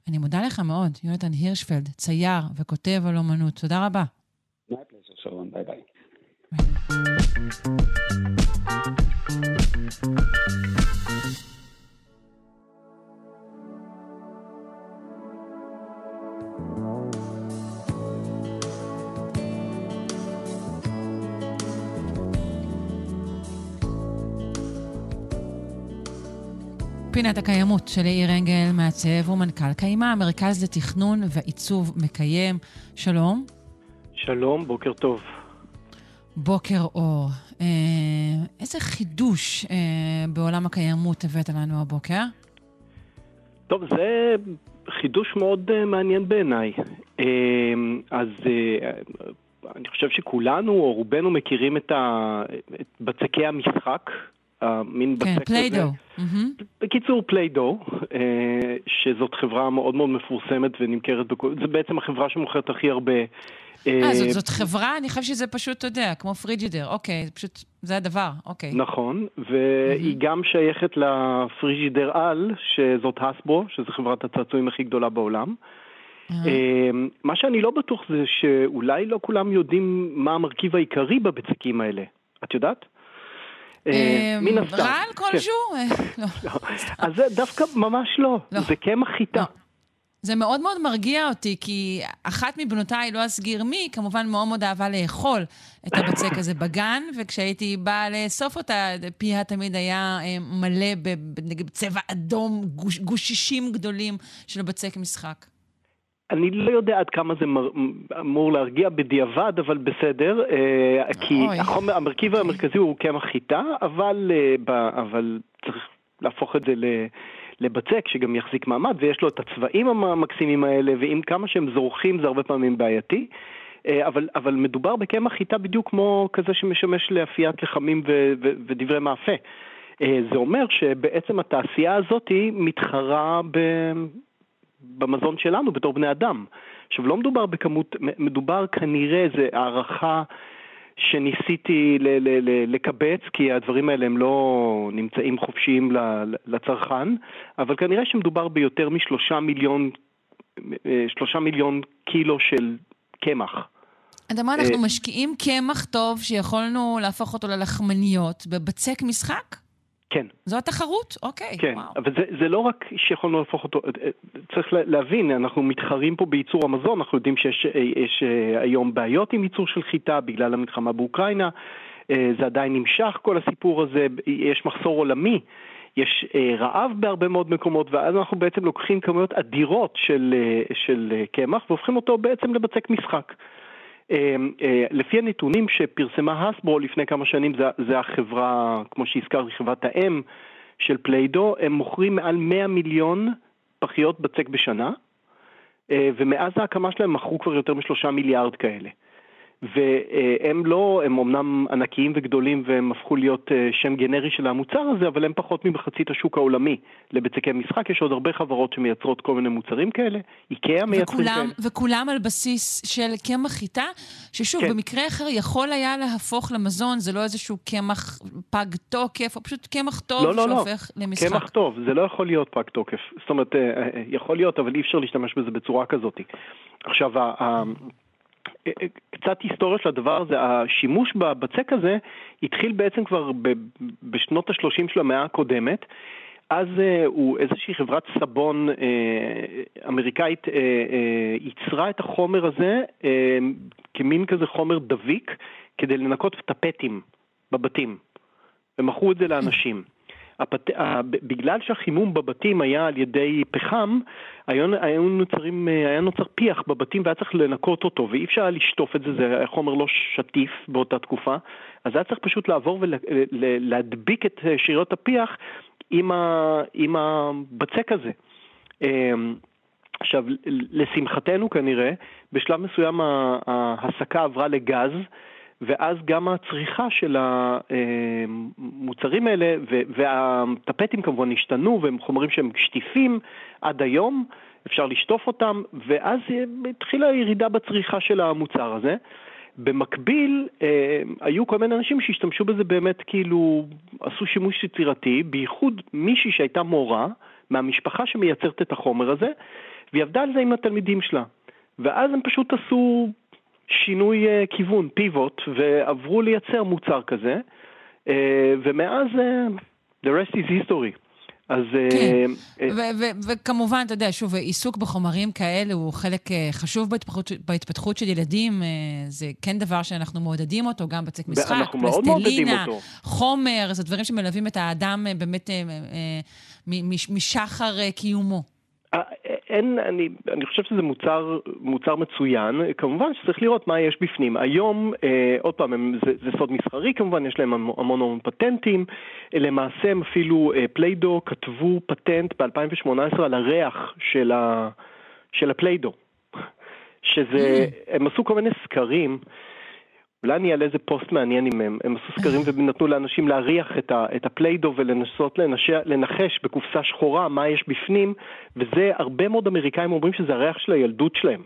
אני מודה לך מאוד, יונתן הירשפלד, צייר וכותב על אומנות. תודה רבה. שרון, ביי ביי. פינת הקיימות של יאיר אנגל, מעצב ומנכ"ל קיימה, המרכז לתכנון ועיצוב מקיים. שלום. שלום, בוקר טוב. בוקר אור. אה, איזה חידוש אה, בעולם הקיימות הבאת לנו הבוקר? טוב, זה חידוש מאוד אה, מעניין בעיניי. אז אני חושב שכולנו, או רובנו, מכירים את, ה, את בצקי המשחק. המין כן, בצק פליידו. הזה. Mm-hmm. בקיצור, פליידו, אה, שזאת חברה מאוד מאוד מפורסמת ונמכרת, בכל... זה בעצם החברה שמוכרת הכי הרבה אה, אה, זאת, זאת חברה? אני חושב שזה פשוט, אתה יודע, כמו פריג'ידר. אוקיי, זה פשוט, זה הדבר, אוקיי. נכון, והיא. גם שייכת לפריג'ידר על, שזאת הסבו, שזו חברת הצעצועים הכי גדולה בעולם. Mm-hmm. מה שאני לא בטוח זה שאולי לא כולם יודעים מה המרכיב העיקרי בבצקים האלה. את יודעת? מן הסתם. רעל כן. כלשהו? לא. אז זה דווקא ממש לא. לא. זה קמח חיטה. זה מאוד מאוד מרגיע אותי, כי אחת מבנותיי, לא אסגיר מי, כמובן מאוד מאוד אהבה לאכול את הבצק הזה בגן, וכשהייתי באה לאסוף אותה, פיה תמיד היה אה, מלא בצבע אדום, גוש, גושישים גדולים של בצק משחק. אני לא יודע עד כמה זה מר, אמור להרגיע בדיעבד, אבל בסדר, אה, כי החומר, המרכיב אוקיי. המרכזי הוא קמח חיטה, אבל, אה, אבל צריך להפוך את זה ל... לבצק שגם יחזיק מעמד ויש לו את הצבעים המקסימים האלה ועם כמה שהם זורחים זה הרבה פעמים בעייתי. אה, אבל, אבל מדובר בקמח חיטה בדיוק כמו כזה שמשמש לאפיית לחמים ו, ו, ודברי מאפה. זה אומר שבעצם התעשייה הזאת מתחרה ב, במזון שלנו בתור בני אדם. עכשיו, לא מדובר בכמות, מדובר כנראה, זה הערכה שניסיתי ל- ל- ל- לקבץ, כי הדברים האלה הם לא נמצאים חופשיים לצרכן, אבל כנראה שמדובר ביותר משלושה מיליון, אה, שלושה מיליון קילו של קמח. אתה אומר, אנחנו אה, משקיעים קמח טוב שיכולנו להפוך אותו ללחמניות בבצק משחק? כן. זו התחרות? אוקיי, כן, וואו. אבל זה, זה לא רק שיכולנו להפוך אותו, אה, אה, צריך להבין, אנחנו מתחרים פה בייצור המזון, אנחנו יודעים שיש אה, יש, היום בעיות עם ייצור של חיטה בגלל המלחמה באוקראינה, זה עדיין נמשך כל הסיפור הזה, יש מחסור עולמי. יש רעב בהרבה מאוד מקומות, ואז אנחנו בעצם לוקחים כמויות אדירות של קמח והופכים אותו בעצם לבצק משחק. אמ, אה, לפי הנתונים שפרסמה הסברו לפני כמה שנים, זה, החברה, כמו שהזכרתי, חברת האם של פליידו, הם מוכרים מעל 100 מיליון פחיות בצק בשנה. אה, ומאז ההקמה שלהם מכרו כבר יותר משלושה מיליארד כאלה. והם לא, הם אמנם ענקיים וגדולים והם הפכו להיות אה, שם גנרי של המוצר הזה, אבל הם פחות ממחצית השוק העולמי לבצקי משחק. יש עוד הרבה חברות שמייצרות כל מיני מוצרים כאלה, איקאה מייצרים וכולם, כאלה. וכולם על בסיס של קמח חיטה, ששוב, כן. במקרה אחר יכול היה להפוך למזון, זה לא איזשהו קמח פג תוקף, או פשוט קמח טוב לא, לא, לא. שהופך למשחק. קמח טוב, זה לא יכול להיות פג תוקף. זאת אומרת, אה, אה, יכול להיות, אבל אי אפשר להשתמש בזה בצורה כזאת. עכשיו, קצת היסטוריה של הדבר הזה, השימוש בבצק הזה התחיל בעצם כבר בשנות ה-30 של המאה הקודמת. אז אה, הוא איזושהי חברת סבון אה, אמריקאית אה, אה, ייצרה את החומר הזה אה, כמין כזה חומר דביק כדי לנקות טפטים בבתים, ומכרו את זה לאנשים. הפת... בגלל שהחימום בבתים היה על ידי פחם, היו נוצרים, אה, היה נוצר פיח בבתים והיה צריך לנקות אותו, ואי אפשר היה לשטוף את זה, זה היה חומר לא שטיף באותה תקופה, אז היה צריך פשוט לעבור ולהדביק את אה, שאריות הפיח עם, ה... עם הבצק הזה. אמ, עכשיו, לשמחתנו כנראה, בשלב מסוים ההסקה עברה לגז, ואז גם הצריכה של המוצרים האלה, והטפטים כמובן השתנו, והם חומרים שהם שטיפים עד היום, אפשר לשטוף אותם, ואז התחילה ירידה בצריכה של המוצר הזה. במקביל, אה, היו כל מיני אנשים שהשתמשו בזה באמת כאילו, עשו שימוש יצירתי, בייחוד מישהי שהייתה מורה מהמשפחה שמייצרת את החומר הזה, והיא עבדה על זה עם התלמידים שלה. ואז הם פשוט עשו שינוי אה, כיוון, פיבוט, ועברו לייצר מוצר כזה, אה, ומאז אה, the rest is history. אז... ו- ו- וכמובן, אתה יודע, שוב, עיסוק בחומרים כאלה הוא חלק חשוב בהתפתחות, בהתפתחות של ילדים. זה כן דבר שאנחנו מעודדים אותו, גם בצק משחק, פלסטלינה. חומר, זה דברים שמלווים את האדם באמת משחר קיומו. אין, אני, אני חושב שזה מוצר, מוצר מצוין, כמובן שצריך לראות מה יש בפנים. היום, אה, עוד פעם, הם, זה, זה סוד מסחרי כמובן, יש להם המון המון פטנטים, למעשה הם אפילו, אה, פליידו כתבו פטנט ב-2018 על הריח של, ה, של ה Play-Doh, שזה, הם עשו כל מיני סקרים. אולי אני אעלה איזה פוסט מעניין עם הם. הם עשו סקרים ונתנו לאנשים להריח את, ה, את ה Play-Doh ולנסות לנש, לנחש בקופסה שחורה מה יש בפנים, וזה, הרבה מאוד אמריקאים אומרים שזה הריח של הילדות שלהם.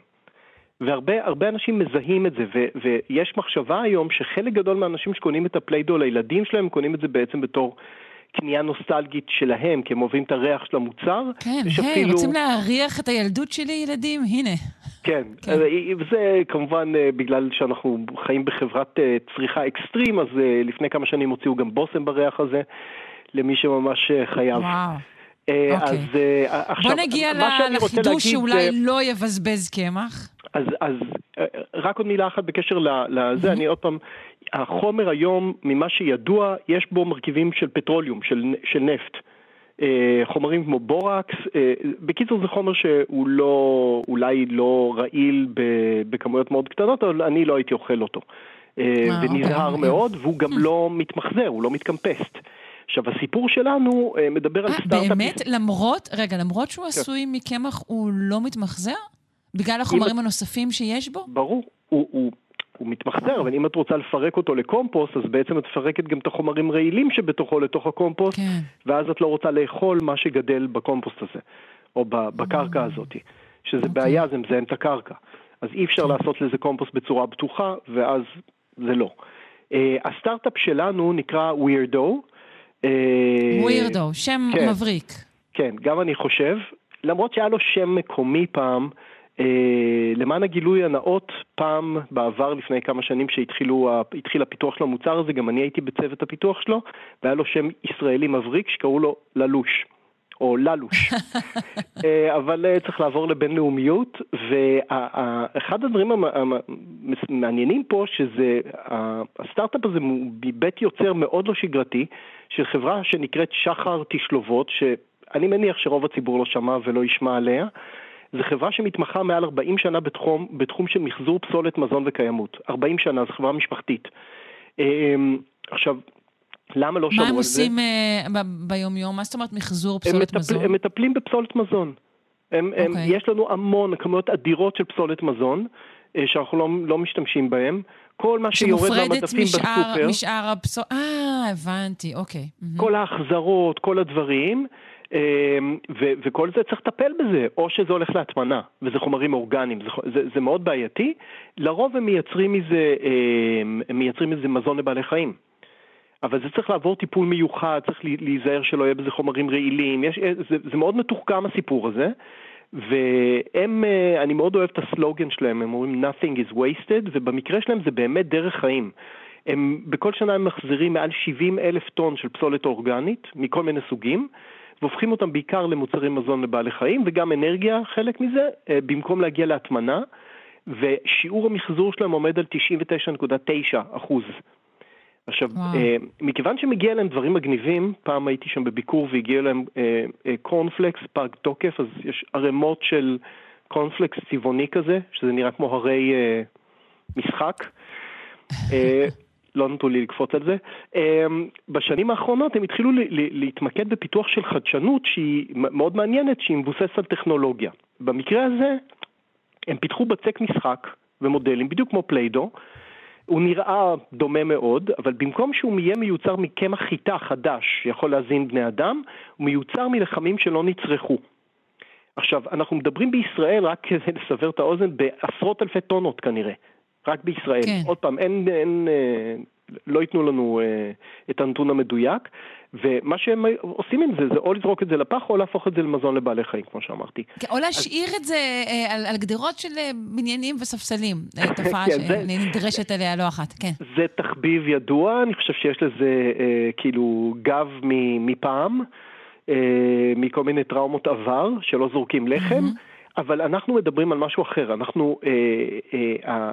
והרבה הרבה אנשים מזהים את זה, ו, ויש מחשבה היום שחלק גדול מהאנשים שקונים את ה Play-Doh לילדים שלהם, קונים את זה בעצם בתור קנייה נוסטלגית שלהם, כי הם אוהבים את הריח של המוצר. כן, היי, אפילו- רוצים להריח את הילדות שלי, ילדים? הנה. כן, אז זה כמובן אה, בגלל שאנחנו חיים בחברת אה, צריכה אקסטרים, אז אה, לפני כמה שנים הוציאו גם בושם בריח הזה, למי שממש אה, חייב. וואו. אה, אוקיי. אז אה, עכשיו, בוא נגיע לחידוש שאולי לא יבזבז קמח. אז, אז אה, רק עוד מילה אחת בקשר לזה, אני עוד פעם, החומר היום, ממה שידוע, יש בו מרכיבים של פטרוליום, של, של נפט. אה, חומרים כמו בורקס, אה, בקיצור זה חומר שהוא לא, אולי לא רעיל בכמויות מאוד קטנות, אבל אני לא הייתי אוכל אותו. אה, אה, ונזהר אוקיי. מאוד, והוא גם לא מתמחזר, הוא לא מתקמפסט. עכשיו, הסיפור שלנו אה, מדבר על סטארט-אפ... באמת? למרות, רגע, למרות שהוא כן. עשוי מקמח, הוא לא מתמחזר? בגלל החומרים הנוספים שיש בו? ברור, הוא, הוא, הוא מתמחזר, אבל אם את רוצה לפרק אותו לקומפוסט, אז בעצם את מפרקת גם את החומרים רעילים שבתוכו לתוך הקומפוסט, כן. ואז את לא רוצה לאכול מה שגדל בקומפוסט הזה, או בקרקע הזאת, שזה בעיה, זה מזהם את הקרקע. אז אי אפשר לעשות לזה קומפוסט בצורה בטוחה, ואז זה לא. Uh, הסטארט-אפ שלנו נקרא ווירדו. ווירדו, שם כן. מבריק. כן, גם אני חושב, למרות שהיה לו שם מקומי פעם, אה, למען הגילוי הנאות, פעם בעבר, לפני כמה שנים שהתחיל הפיתוח של המוצר הזה, גם אני הייתי בצוות הפיתוח שלו, והיה לו שם ישראלי מבריק שקראו לו ללוש. או ללוש, אה, אבל אה, צריך לעבור לבינלאומיות, ואחד הדברים המ- המ- המעניינים פה, שזה, הסטארט-אפ הזה הוא מבית יוצר מאוד לא שגרתי, של חברה שנקראת שחר תשלובות, שאני מניח שרוב הציבור לא שמע ולא ישמע עליה. זו חברה שמתמחה מעל 40 שנה בתחום, בתחום של מחזור פסולת מזון וקיימות. 40 שנה, זו חברה משפחתית. אה, עכשיו, למה לא מה שמעו הם על זה? עושים אה, ב- ביום-יום? מה זאת אומרת מחזור הם, פסולת מטפל, מזון? הם מטפלים בפסולת מזון. הם, הם, אוקיי. יש לנו המון, כמויות אדירות של פסולת מזון, אה, שאנחנו לא, לא משתמשים בהם. כל מה שיורד שמופרדת מהמדפים משאר, בסופר, משאר הפסול... אה, הבנתי, אוקיי. מהמם. כל ההחזרות, כל הדברים, אה, ו- וכל זה צריך לטפל בזה, או שזה הולך להטמנה, וזה חומרים אורגניים, זה, זה, זה מאוד בעייתי. לרוב הם מייצרים מזה, אה, הם מייצרים מזה מזון לבעלי חיים. אבל זה צריך לעבור טיפול מיוחד, צריך להיזהר שלא יהיה בזה חומרים רעילים, יש, זה, זה מאוד מתוחכם הסיפור הזה, והם, אה, אני מאוד אוהב את הסלוגן שלהם, הם אומרים nothing is wasted, ובמקרה שלהם זה באמת דרך חיים. הם, בכל שנה הם מחזירים מעל 70 אלף טון של פסולת אורגנית, מכל מיני סוגים, והופכים אותם בעיקר למוצרי מזון לבעלי חיים, וגם אנרגיה חלק מזה, אה, במקום להגיע להטמנה, ושיעור המחזור שלהם עומד על 99.9 אחוז. עכשיו, וואו. אה, מכיוון שמגיע להם דברים מגניבים, פעם הייתי שם בביקור והגיע להם אה, אה, קורנפלקס פג תוקף, אז יש ערימות של קורנפלקס צבעוני כזה, שזה נראה כמו הרי אה, משחק. אה, לא נתנו לי לקפוץ על זה. בשנים האחרונות הם התחילו להתמקד בפיתוח של חדשנות שהיא מאוד מעניינת, שהיא מבוססת על טכנולוגיה. במקרה הזה, הם פיתחו בצק משחק ומודלים, בדיוק כמו פליידו. הוא נראה דומה מאוד, אבל במקום שהוא יהיה מיוצר מקמח חיטה חדש שיכול להזין בני אדם, הוא מיוצר מלחמים שלא נצרכו. עכשיו, אנחנו מדברים בישראל, רק כדי לסבר את האוזן, בעשרות אלפי טונות כנראה. רק בישראל. כן. עוד פעם, אין, אין, אה, לא ייתנו לנו אה, את הנתון המדויק, ומה שהם עושים עם זה, זה או לזרוק את זה לפח, או להפוך את זה למזון לבעלי חיים, כמו שאמרתי. כן, או להשאיר את זה אה, על, על גדרות של אה, בניינים וספסלים. אה, תופעה כן, זה- שנדרשת אליה לא אחת, כן. זה תחביב ידוע, אני חושב שיש לזה אה, כאילו גב מ- מפעם, אה, מכל מיני טראומות עבר, שלא זורקים לחם, אבל אנחנו מדברים על משהו אחר, אנחנו, אה, אה, אה,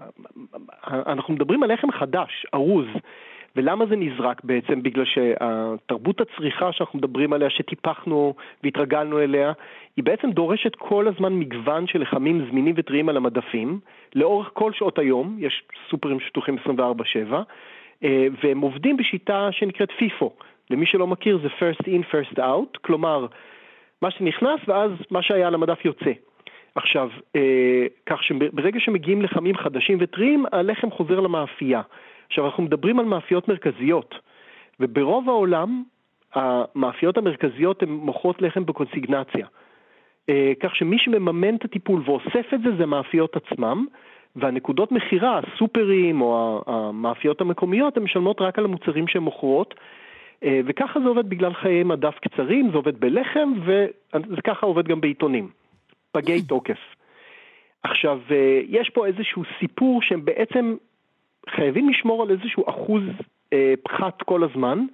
אנחנו מדברים על לחם חדש, ארוז. ולמה זה נזרק בעצם? בגלל שהתרבות הצריכה שאנחנו מדברים עליה, שטיפחנו והתרגלנו אליה, היא בעצם דורשת כל הזמן מגוון של לחמים זמינים וטריים על המדפים, לאורך כל שעות היום, יש סופרים שטוחים 24/7, אה, והם עובדים בשיטה שנקראת פיפו. למי שלא מכיר זה first in, first out, כלומר, מה שנכנס ואז מה שהיה על המדף יוצא. עכשיו, אה, כך שברגע שמגיעים לחמים חדשים וטריים, הלחם חוזר למאפייה. עכשיו, אנחנו מדברים על מאפיות מרכזיות, וברוב העולם המאפיות המרכזיות הן מוכרות לחם בקונסיגנציה. אה, כך שמי שמממן את הטיפול ואוסף את זה זה המאפיות עצמם, והנקודות מכירה, הסופרים או המאפיות המקומיות, הן משלמות רק על המוצרים שהן מוכרות, אה, וככה זה עובד בגלל חיי מדף קצרים, זה עובד בלחם, וככה עובד גם בעיתונים. פגי תוקף. עכשיו, אה, יש פה איזשהו סיפור שהם בעצם חייבים לשמור על איזשהו אחוז אה, פחת כל הזמן,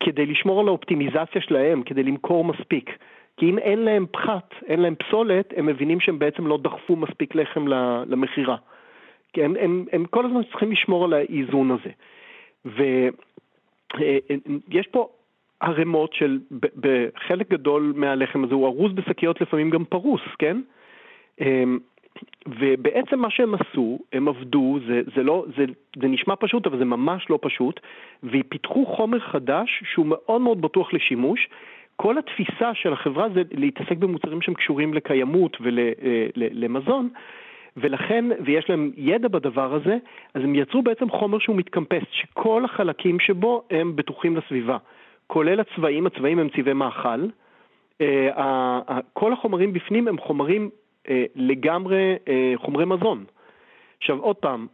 כדי לשמור על האופטימיזציה שלהם, כדי למכור מספיק. כי אם אין להם פחת, אין להם פסולת, הם מבינים שהם בעצם לא דחפו מספיק לחם למכירה. כי הם, הם, הם כל הזמן צריכים לשמור על האיזון הזה. ויש פה ערימות של, בחלק גדול מהלחם הזה הוא ארוז בשקיות לפעמים גם פרוס, כן? אמ, ובעצם מה שהם עשו, הם עבדו, זה, זה, לא, זה, זה נשמע פשוט, אבל זה ממש לא פשוט, ופיתחו חומר חדש שהוא מאוד מאוד בטוח לשימוש. כל התפיסה של החברה זה להתעסק במוצרים שהם קשורים לקיימות ולמזון, ולכן, ויש להם ידע בדבר הזה, אז הם יצרו בעצם חומר שהוא מתקמפס, שכל החלקים שבו הם בטוחים לסביבה, כולל הצבעים, הצבעים הם צבעי מאכל. אה, כל החומרים בפנים הם חומרים אה, לגמרי אה, חומרי מזון. עכשיו עוד פעם,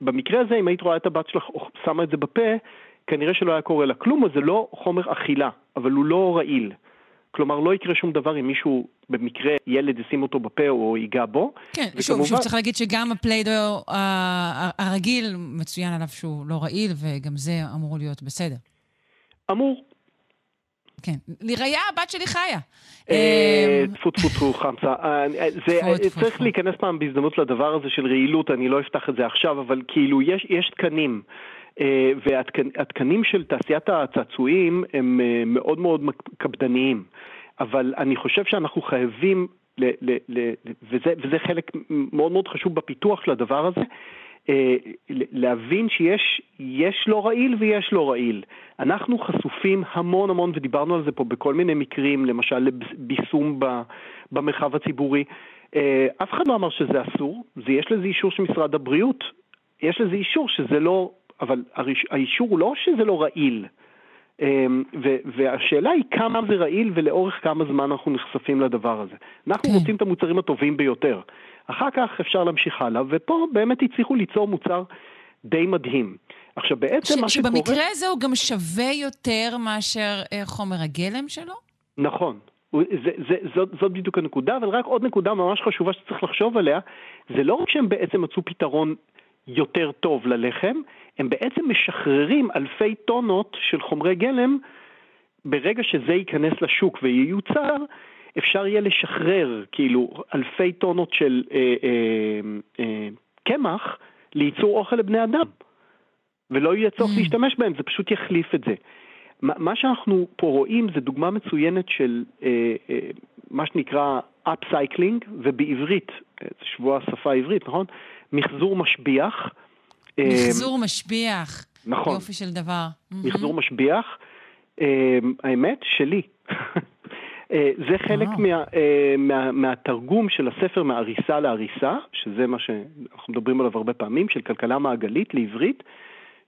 במקרה הזה אם היית רואה את הבת שלך שמה את זה בפה, כנראה שלא היה קורה לה כלום, אז זה לא חומר אכילה, אבל הוא לא רעיל. כלומר, לא יקרה שום דבר אם מישהו, במקרה, ילד ישים אותו בפה או ייגע בו. כן, שוב, שוב צריך להגיד שגם הפליידו הרגיל מצוין עליו שהוא לא רעיל, וגם זה אמור להיות בסדר. אמור. כן. לראיה, הבת שלי חיה. אה, אמ, טפו טפו טפו חמסה. אה, טפו, צריך. להיכנס פעם בהזדמנות לדבר הזה של רעילות, אני לא אפתח את זה עכשיו, אבל כאילו יש יש תקנים. אה, והתקנים של תעשיית הצעצועים הם אה, מאוד מאוד קפדניים. אבל אני חושב שאנחנו חייבים, וזה, וזה חלק מאוד מאוד חשוב בפיתוח של הדבר הזה, אה, להבין שיש יש לא רעיל ויש לא רעיל. אנחנו חשופים המון המון, ודיברנו על זה פה בכל מיני מקרים, למשל לביסום במרחב הציבורי. אה, אף אחד לא אמר שזה אסור, זה יש לזה אישור של משרד הבריאות, יש לזה אישור שזה לא, אבל האישור הוא לא שזה לא רעיל. אמ, והשאלה היא כמה זה רעיל ולאורך כמה זמן אנחנו נחשפים לדבר הזה. אנחנו כן. רוצים את המוצרים הטובים ביותר. אחר כך אפשר להמשיך הלאה, ופה באמת הצליחו ליצור מוצר די מדהים. עכשיו בעצם ש- מה שקורה... שבמקרה הזה הוא גם שווה יותר מאשר אה, חומר הגלם שלו? נכון. זה, זה, זאת, זאת בדיוק הנקודה, אבל רק עוד נקודה ממש חשובה שצריך לחשוב עליה, זה לא רק שהם בעצם מצאו פתרון יותר טוב ללחם, הם בעצם משחררים אלפי טונות של חומרי גלם, ברגע שזה ייכנס לשוק וייוצר, אפשר יהיה לשחרר כאילו אלפי טונות של אה, אה, אה, קמח לייצור אוכל לבני אדם, ולא יהיה צורך ממ. להשתמש בהם, זה פשוט יחליף את זה. מה שאנחנו פה רואים זה דוגמה מצוינת של אה, אה, מה שנקרא upcycling, ובעברית, אה, זה שבוע השפה העברית, נכון? מחזור משביח. אה, מחזור משביח. נכון. יופי של דבר. מחזור משביח. אה, האמת, שלי. אה, זה חלק מה, מה, מהתרגום של הספר מעריסה לעריסה, שזה מה שאנחנו מדברים עליו הרבה פעמים, של כלכלה מעגלית לעברית,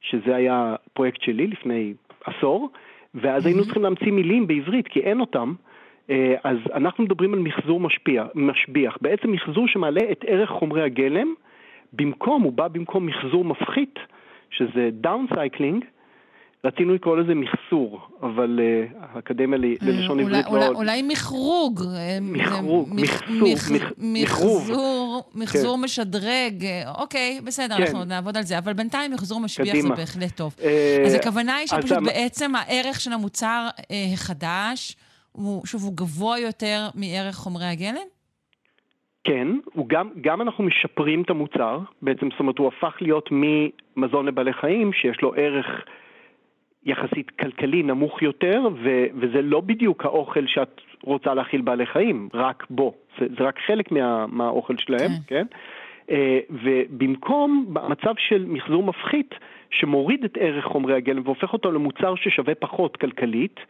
שזה היה פרויקט שלי לפני עשור, ואז היינו צריכים להמציא מילים בעברית, כי אין אותם. אז אנחנו מדברים על מחזור משפיע, משביח, בעצם מחזור שמעלה את ערך חומרי הגלם במקום, הוא בא במקום מחזור מפחית, שזה downcycling, רצינו לקרוא לזה מחסור, אבל uh, האקדמיה ללשון אולי, עברית אולי, לא... אולי מחרוג. מחרוג, מחסור, מחזור. משדרג, אוקיי, בסדר, כן. אנחנו נעבוד על זה, אבל בינתיים מחזור משביח. זה בהחלט טוב. Uh, אז הכוונה היא שפשוט אז בעצם הערך של המוצר החדש, שוב, הוא גבוה יותר מערך חומרי הגלם? כן, הוא גם, גם אנחנו משפרים את המוצר, בעצם זאת אומרת הוא הפך להיות ממזון לבעלי חיים שיש לו ערך יחסית כלכלי נמוך יותר, ו, וזה לא בדיוק האוכל שאת רוצה להאכיל בעלי חיים, רק בו, זה, זה רק חלק מה, מהאוכל שלהם, כן? כן? ובמקום במצב של מחזור מפחית שמוריד את ערך חומרי הגלם והופך אותו למוצר ששווה פחות כלכלית,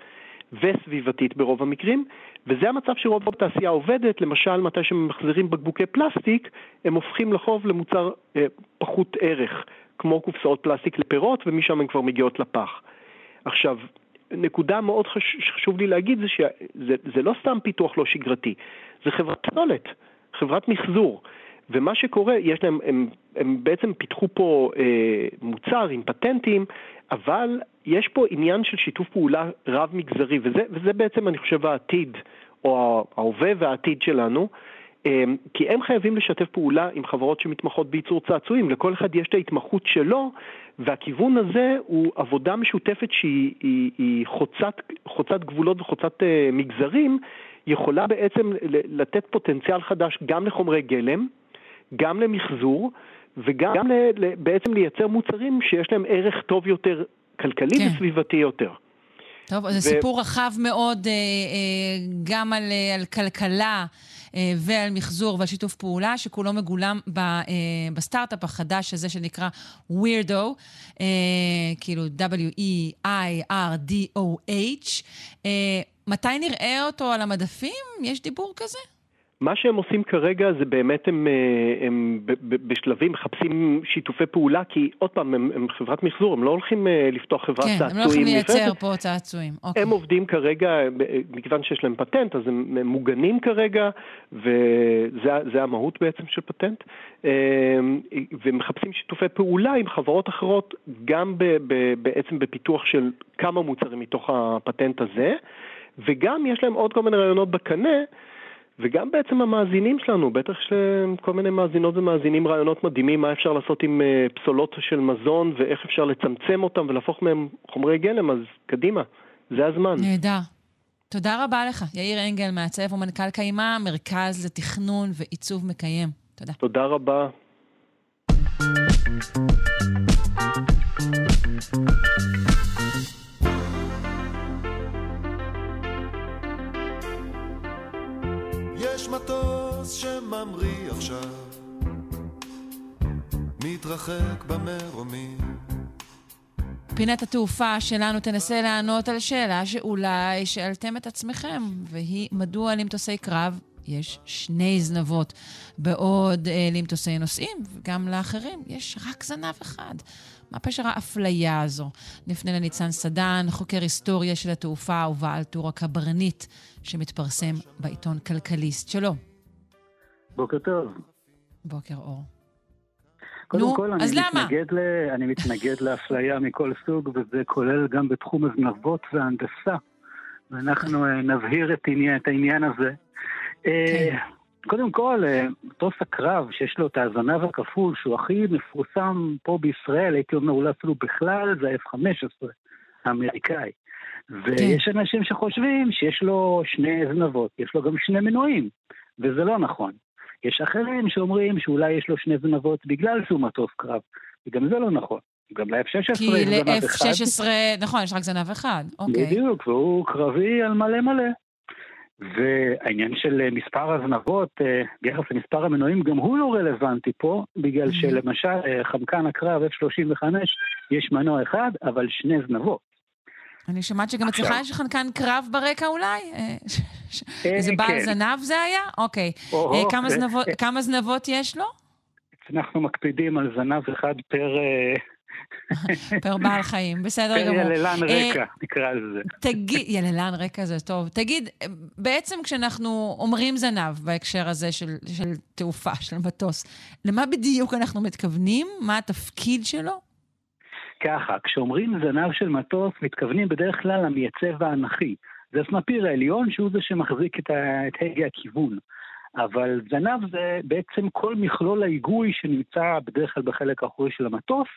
וסביבתית ברוב המקרים, וזה המצב שרוב התעשייה עובדת, למשל מתי שממחזרים בקבוקי פלסטיק, הם הופכים לחוב למוצר אה, פחות ערך, כמו קופסאות פלסטיק לפירות, ומשם הן כבר מגיעות לפח. עכשיו, נקודה מאוד חש, חשוב לי להגיד זה שזה לא סתם פיתוח לא שגרתי, זה חברת פסולת, חברת מחזור. ומה שקורה, יש להם, הם, הם בעצם פיתחו פה אה, מוצר עם פטנטים, אבל יש פה עניין של שיתוף פעולה רב-מגזרי, וזה, וזה בעצם, אני חושב, העתיד, או ההווה והעתיד שלנו, אה, כי הם חייבים לשתף פעולה עם חברות שמתמחות בייצור צעצועים, לכל אחד יש את ההתמחות שלו, והכיוון הזה הוא עבודה משותפת שהיא היא, היא חוצת, חוצת גבולות וחוצת uh, מגזרים, יכולה בעצם לתת פוטנציאל חדש גם לחומרי גלם, גם למחזור וגם ל, ל, בעצם לייצר מוצרים שיש להם ערך טוב יותר, כלכלי כן. וסביבתי יותר. טוב, זה ו... סיפור רחב מאוד אה, אה, גם על, אה, על כלכלה ועל מחזור ועל שיתוף פעולה, שכולו מגולם ב, בסטארט-אפ החדש הזה שנקרא Weirdo, כאילו W-E-I-R-D-O-H. מתי נראה אותו על המדפים? יש דיבור כזה? מה שהם עושים כרגע זה באמת הם, אה, הם בשלבים מחפשים שיתופי פעולה, כי עוד פעם, הם, הם חברת מחזור, הם לא הולכים אה, לפתוח חברת כן, צעצועים. כן, הם לא הולכים לייצר פה צעצועים. אוקיי. הם עובדים כרגע, מכיוון שיש להם פטנט, אז הם, מוגנים כרגע, וזה המהות בעצם של פטנט. אה, ומחפשים שיתופי פעולה עם חברות אחרות, גם ב, ב, בעצם בפיתוח של כמה מוצרים מתוך הפטנט הזה, וגם יש להם עוד כל מיני רעיונות בקנה. וגם בעצם המאזינים שלנו, בטח שכל מיני מאזינות ומאזינים רעיונות מדהימים מה אפשר לעשות עם אה, פסולות של מזון ואיך אפשר לצמצם אותם ולהפוך מהם חומרי גלם, אז קדימה, זה הזמן. נהדר. תודה רבה לך, יאיר אנגל, מעצב ומנכ"ל קיימה, מרכז לתכנון ועיצוב מקיים. תודה. תודה רבה. יש מטוס שממריא עכשיו, מתרחב פינת התעופה שלנו תנסה לענות על שאלה שאולי שאלתם את עצמכם, והיא מדוע למטוסי קרב יש שני זנבות, בעוד אה, למטוסי נוסעים וגם לאחרים יש רק זנב אחד. מה פשר האפליה הזו? נפנה לניצן סדן, חוקר היסטוריה של התעופה ובעל טור הקברניט, שמתפרסם בעיתון כלכליסט. שלום. בוקר טוב. בוקר אור. קודם נו, כל, אני מתנגד, ל... אני מתנגד לאפליה מכל סוג, וזה כולל גם בתחום הזנבות וההנדסה. ואנחנו אה, נבהיר את, עניין, את העניין הזה. אה, כן. קודם כל, אה, מטוס הקרב שיש לו את הזנב הכפול, שהוא הכי מפורסם פה בישראל, הייתי אומר אולי אפילו בכלל, זה ה-F-15 האמריקאי. ויש כן. אנשים שחושבים שיש לו שני זנבות, יש לו גם שני מנועים, וזה לא נכון. יש אחרים שאומרים שאולי יש לו שני זנבות בגלל שהוא מטוס קרב, וגם זה לא נכון. גם ל-F-16 יש זנב אחד. כי ל-F-16, נכון, יש רק זנב אחד, אוקיי. בדיוק, והוא קרבי על מלא מלא. והעניין של מספר הזנבות אה, ביחס למספר המנועים גם הוא לא רלוונטי פה, בגלל mm-hmm. שלמשל אה, חמקן הקרב F-35 יש מנוע אחד, אבל שני זנבות. אני שמעת שגם אצלך יש חנקן קרב ברקע אולי? אה, איזה בעל כן. זנב זה היה? אוקיי. אה, כמה, זנבות, אה, כמה זנבות יש לו? אנחנו מקפידים על זנב אחד פר... פר בעל חיים, בסדר גמור. פר יללן רקע, נקרא לזה. תגיד, יללן רקע זה טוב. תגיד, בעצם כשאנחנו אומרים זנב בהקשר הזה של, של תעופה, של מטוס, למה בדיוק אנחנו מתכוונים? מה התפקיד שלו? ככה, כשאומרים זנב של מטוס, מתכוונים בדרך כלל למייצב האנכי. זה הסנפיר העליון שהוא זה שמחזיק את, ה... את הגה הכיוון. אבל זנב זה בעצם כל מכלול ההיגוי שנמצא בדרך כלל בחלק האחורי של המטוס,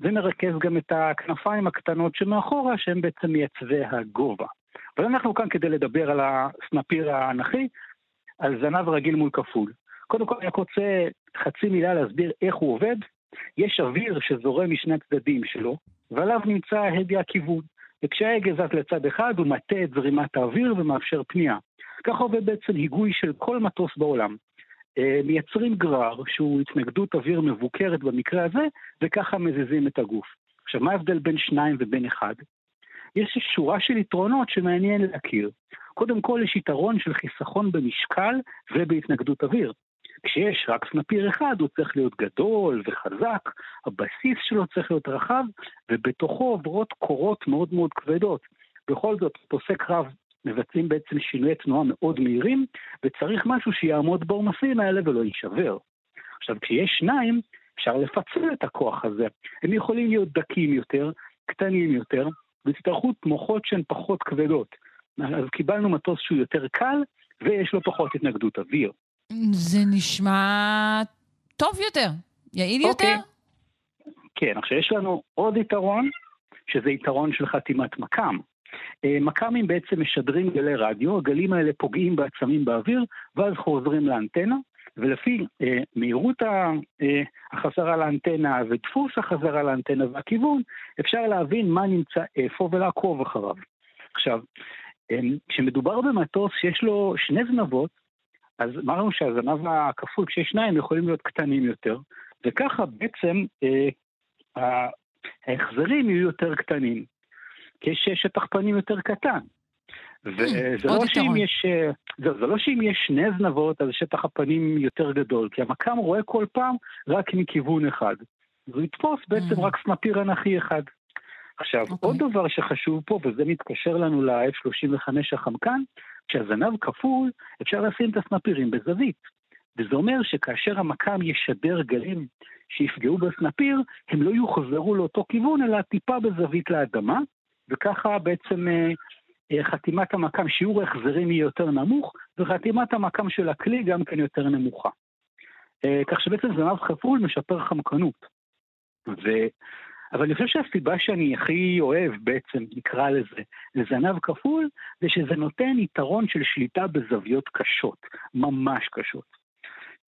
ומרכז גם את הכנפיים הקטנות שמאחורה, שהם בעצם מייצבי הגובה. אבל אנחנו כאן כדי לדבר על הסנפיר האנכי, על זנב רגיל מול כפול. קודם כל אני רק רוצה חצי מילה להסביר איך הוא עובד, יש אוויר שזורם משני הצדדים שלו, ועליו נמצא הגה הכיוון. וכשההגה זז לצד אחד, הוא מטה את זרימת האוויר ומאפשר פנייה. כך עובד בעצם היגוי של כל מטוס בעולם. אה, מייצרים גרר שהוא התנגדות אוויר מבוקרת במקרה הזה, וככה מזיזים את הגוף. עכשיו, מה ההבדל בין שניים ובין אחד? יש שורה של יתרונות שמעניין להכיר. קודם כל, יש יתרון של חיסכון במשקל ובהתנגדות אוויר. כשיש רק סנפיר אחד, הוא צריך להיות גדול וחזק, הבסיס שלו צריך להיות רחב, ובתוכו עוברות קורות מאוד מאוד כבדות. בכל זאת, מטוסי קרב מבצעים בעצם שינויי תנועה מאוד מהירים, וצריך משהו שיעמוד בעומסים האלה ולא יישבר. עכשיו, כשיש שניים, אפשר לפצל את הכוח הזה. הם יכולים להיות דקים יותר, קטנים יותר, ויצטרכו תמוחות שהן פחות כבדות. אז קיבלנו מטוס שהוא יותר קל, ויש לו פחות התנגדות אוויר. זה נשמע טוב יותר, יעיל okay. אוקיי. יותר. כן, עכשיו יש לנו עוד יתרון, שזה יתרון של חתימת מכ"ם. אה, מכ"מים בעצם משדרים גלי רדיו, הגלים האלה פוגעים בעצמים באוויר, ואז חוזרים לאנטנה, ולפי אה, מהירות אה, החזרה לאנטנה ודפוס החזרה לאנטנה והכיוון, אפשר להבין מה נמצא איפה ולעקוב אחריו. עכשיו, אה, כשמדובר במטוס שיש לו שני זנבות, אז אמרנו שהזנב הכפול, כשיש שניים, יכולים להיות קטנים יותר, וככה בעצם אה, ההחזרים יהיו יותר קטנים, כי יש שטח פנים יותר קטן. וזה hmm, לא שאם יש, אה, זה, זה לא שאם יש שני זנבות, אז שטח הפנים יותר גדול, כי המקם רואה כל פעם רק מכיוון אחד. אז הוא יתפוס בעצם hmm. רק סנפיר אנכי אחד. עכשיו, okay. אוקיי. עוד דבר שחשוב פה, וזה מתקשר לנו ל-F-35 החמקן, כשהזנב כפול, אפשר לשים את הסנפירים בזווית. וזה אומר שכאשר המכ"ם ישדר גלים שיפגעו בסנפיר, הם לא יוחזרו לאותו כיוון, אלא טיפה בזווית לאדמה, וככה בעצם אה, אה, חתימת המכ"ם, שיעור ההחזרים יהיה יותר נמוך, וחתימת המכ"ם של הכלי גם כן יותר נמוכה. אה, כך שבעצם זנב כפול משפר חמקנות. אבל אני חושב שהסיבה שאני הכי אוהב בעצם, נקרא לזה, לזנב כפול, זה שזה נותן יתרון של שליטה בזוויות קשות, ממש קשות.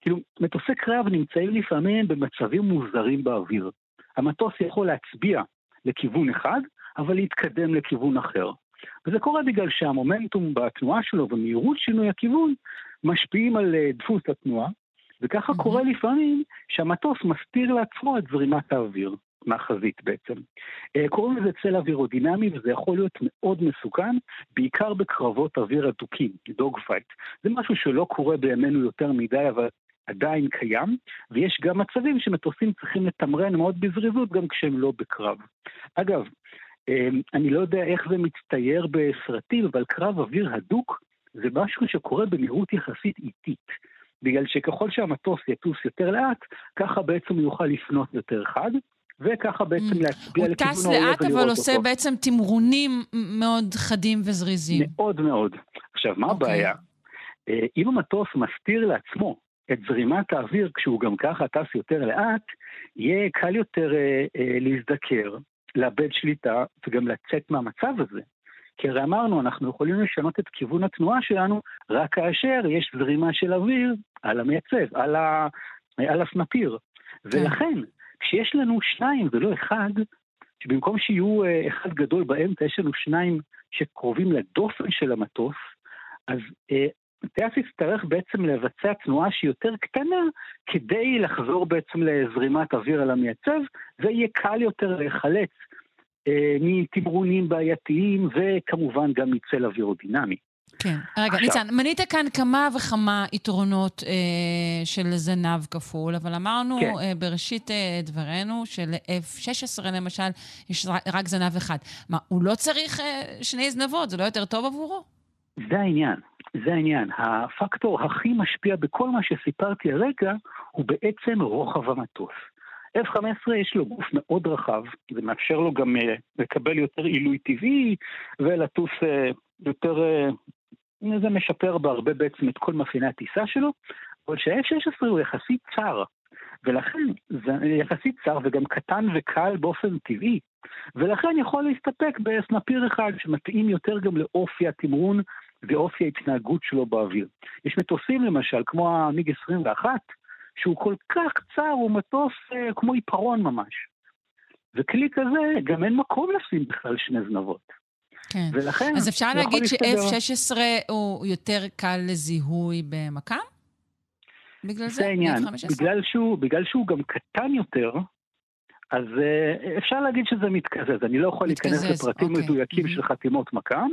כאילו, מטוסי קרב נמצאים לפעמים במצבים מוזרים באוויר. המטוס יכול להצביע לכיוון אחד, אבל להתקדם לכיוון אחר. וזה קורה בגלל שהמומנטום בתנועה שלו ומהירות שינוי הכיוון משפיעים על אה, דפוס התנועה, וככה mm-hmm. קורה לפעמים שהמטוס מסתיר לעצמו את זרימת האוויר. מהחזית בעצם. אה, קוראים לזה צל אווירודינמי וזה יכול להיות מאוד מסוכן, בעיקר בקרבות אוויר אדוקים, dogfight. זה משהו שלא קורה בימינו יותר מדי, אבל עדיין קיים, ויש גם מצבים שמטוסים צריכים לתמרן מאוד בזריזות גם כשהם לא בקרב. אגב, אה, אני לא יודע איך זה מצטייר בסרטים, אבל קרב אוויר הדוק זה משהו שקורה במהירות יחסית איטית. בגלל שככל שהמטוס יטוס יותר לאט, ככה בעצם הוא יוכל לפנות יותר חד, וככה בעצם. להצביע לכיוון האויב ולראות אותו. הוא טס לאט, אבל עושה בעצם תמרונים מאוד חדים וזריזים. מאוד מאוד. עכשיו, מה okay. אוקיי. הבעיה? אה, אם המטוס מסתיר לעצמו את זרימת האוויר כשהוא גם ככה טס יותר לאט, יהיה קל יותר אה, אה, להזדקר, לאבד שליטה וגם לצאת מהמצב הזה. כי הרי אמרנו, אנחנו יכולים לשנות את כיוון התנועה שלנו רק כאשר יש זרימה של אוויר על המייצב, על, ה... על הסנפיר. כן. ולכן, כשיש לנו שניים ולא אחד, שבמקום שיהיו אה, אחד גדול באמצע, יש לנו שניים שקרובים לדופן של המטוס, אז אה, טייס יצטרך בעצם לבצע תנועה שהיא יותר קטנה כדי לחזור בעצם לזרימת אוויר על המייצב, ויהיה קל יותר להיחלץ אה, מתמרונים בעייתיים וכמובן גם מצל אווירודינמי. כן. רגע, עכשיו, ניצן, מנית כאן כמה וכמה יתרונות אה, של זנב כפול, אבל אמרנו כן. אה, בראשית אה, דברינו של-F-16 למשל, יש רק זנב אחד. מה, הוא לא צריך אה, שני זנבות? זה לא יותר טוב עבורו? זה העניין, זה העניין. הפקטור הכי משפיע בכל מה שסיפרתי הרגע, הוא בעצם רוחב המטוס. F-15 יש לו גוף מאוד רחב, זה מאפשר לו גם uh, לקבל יותר עילוי טבעי ולטוס uh, יותר, uh, זה משפר בהרבה בעצם את כל מאפייני הטיסה שלו, אבל שה-F-16 הוא יחסית צר, ולכן זה יחסית צר וגם קטן וקל באופן טבעי, ולכן יכול להסתפק בסנפיר אחד שמתאים יותר גם לאופי התמרון ואופי ההתנהגות שלו באוויר. יש מטוסים למשל, כמו המיג 21, שהוא כל כך קצר, הוא מטוס אה, כמו עיפרון ממש. וכלי כזה, גם אין מקום לשים בכלל שני זנבות. כן. ולכן... אז אפשר להגיד ש-F-16 הוא יותר קל לזיהוי במכ"ם? בגלל זה? זה העניין. בגלל שהוא, בגלל שהוא גם קטן יותר, אז uh, אפשר להגיד שזה מתקזז, אני לא יכול מתקזז, להיכנס לפרטים אוקיי. מדויקים mm-hmm. של חתימות מקם.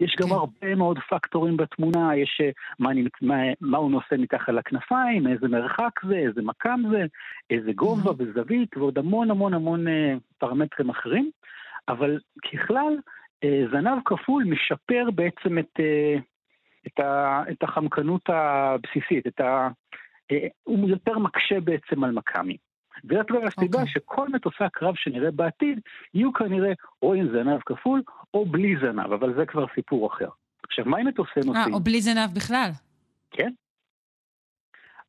יש גם okay. כן. הרבה מאוד פקטורים בתמונה, יש uh, מה, מה, מה הוא נושא מתחת לכנפיים, איזה מרחק זה, איזה מקם זה, איזה גובה mm-hmm. וזווית, ועוד המון המון המון uh, פרמטרים אחרים. אבל ככלל, זנב כפול משפר בעצם את, uh, את, ה, את החמקנות הבסיסית, את ה, uh, הוא יותר מקשה בעצם על מכ"מים. וזאת גם הסיבה okay. אוקיי. שכל מטוסי הקרב שנראה בעתיד יהיו כנראה או עם זנב כפול או בלי זנב, אבל זה כבר סיפור אחר. עכשיו, מה עם מטוסי נוסעים? אה, או בלי זנב בכלל. כן.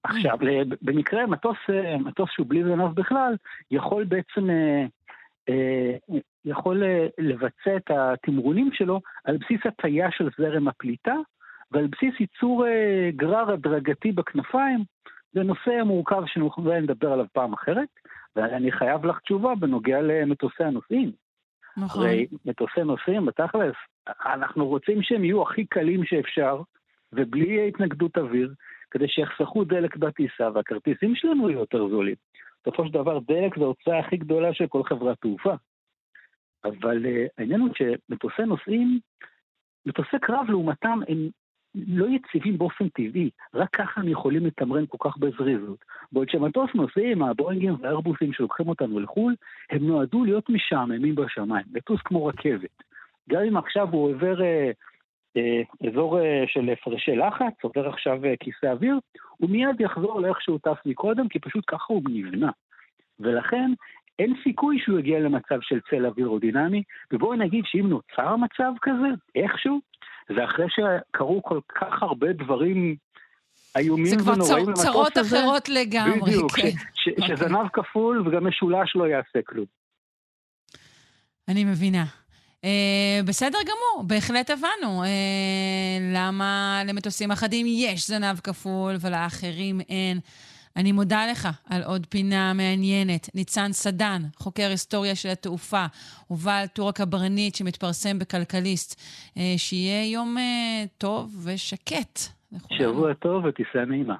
עכשיו, במקרה מטוס, אה, מטוס שהוא בלי זנב בכלל, יכול בעצם, אה, אה, יכול לבצע את התמרונים שלו על בסיס הטיה של זרם הפליטה, ועל בסיס ייצור גרר הדרגתי בכנפיים, זה נושא מורכב שנוכל לדבר עליו פעם אחרת, ואני חייב לך תשובה בנוגע למטוסי הנוסעים. נכון. הרי מטוסי נוסעים, בתכלס, אנחנו רוצים שהם יהיו הכי קלים שאפשר, ובלי התנגדות אוויר, כדי שיחסכו דלק בטיסה, והכרטיסים שלנו יהיו יותר זולים. בסופו של דבר, דלק זה ההוצאה הכי גדולה של כל חברת תעופה. אבל uh, העניין הוא שמטוסי נוסעים, מטוסי קרב לעומתם הם לא יציבים באופן טבעי, רק ככה הם יכולים לתמרן כל כך בזריזות. בעוד שמטוס נוסעים, הבואינגים והארבוסים שלוקחים אותנו לחו"ל, הם נועדו להיות משעממים בשמיים, לטוס כמו רכבת. גם אם עכשיו הוא עובר אה, אה, אזור אה, של הפרשי לחץ, עובר עכשיו אה, כיסא אוויר, הוא מיד יחזור לאיך שהוא טס מקודם, כי פשוט ככה הוא נבנה. ולכן אין סיכוי שהוא יגיע למצב של צל אווירודינמי, ובואו נגיד שאם נוצר מצב כזה, איכשהו, זה אחרי שקרו כל כך הרבה דברים איומים ונוראים למטוס הזה. זה כבר צרות אחרות לגמרי, בדיוק, כן. ש, ש, okay. אוקיי. שזנב כפול וגם משולש לא יעשה כלום. אני מבינה. Uh, בסדר גמור, בהחלט הבנו uh, למה למטוסים אחדים יש זנב כפול ולאחרים אין. אני מודה לך על עוד פינה מעניינת. ניצן סדן, חוקר היסטוריה של התעופה, ובעל טור הקברניט שמתפרסם בכלכליסט. אה, שיהיה יום אה, טוב ושקט. שבוע טוב וטיסה נעימה.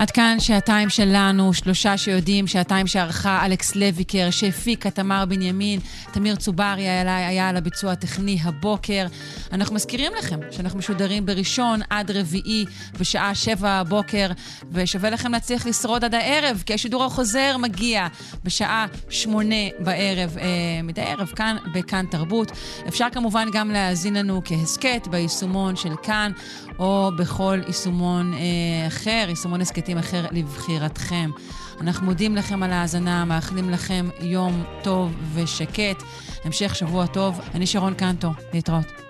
עד כאן שעתיים שלנו, שלושה שיודעים, שעתיים שערכה אלכס לויקר, שהפיקה תמר בנימין, תמיר צוברי היה, היה על הביצוע הטכני הבוקר. אנחנו מזכירים לכם שאנחנו משודרים בראשון עד רביעי בשעה שבע הבוקר, ושווה לכם להצליח לשרוד עד הערב, כי השידור החוזר מגיע בשעה שמונה בערב, אה, מדי ערב, כאן בכאן תרבות. אפשר כמובן גם להאזין לנו כהסכת ביישומון של כאן, או בכל יישומון אה, אחר, יישומון הסכתים אחר לבחירתכם. אנחנו מודים לכם על ההאזנה, מאחלים לכם יום טוב ושקט. המשך שבוע טוב. אני שרון קנטו, להתראות.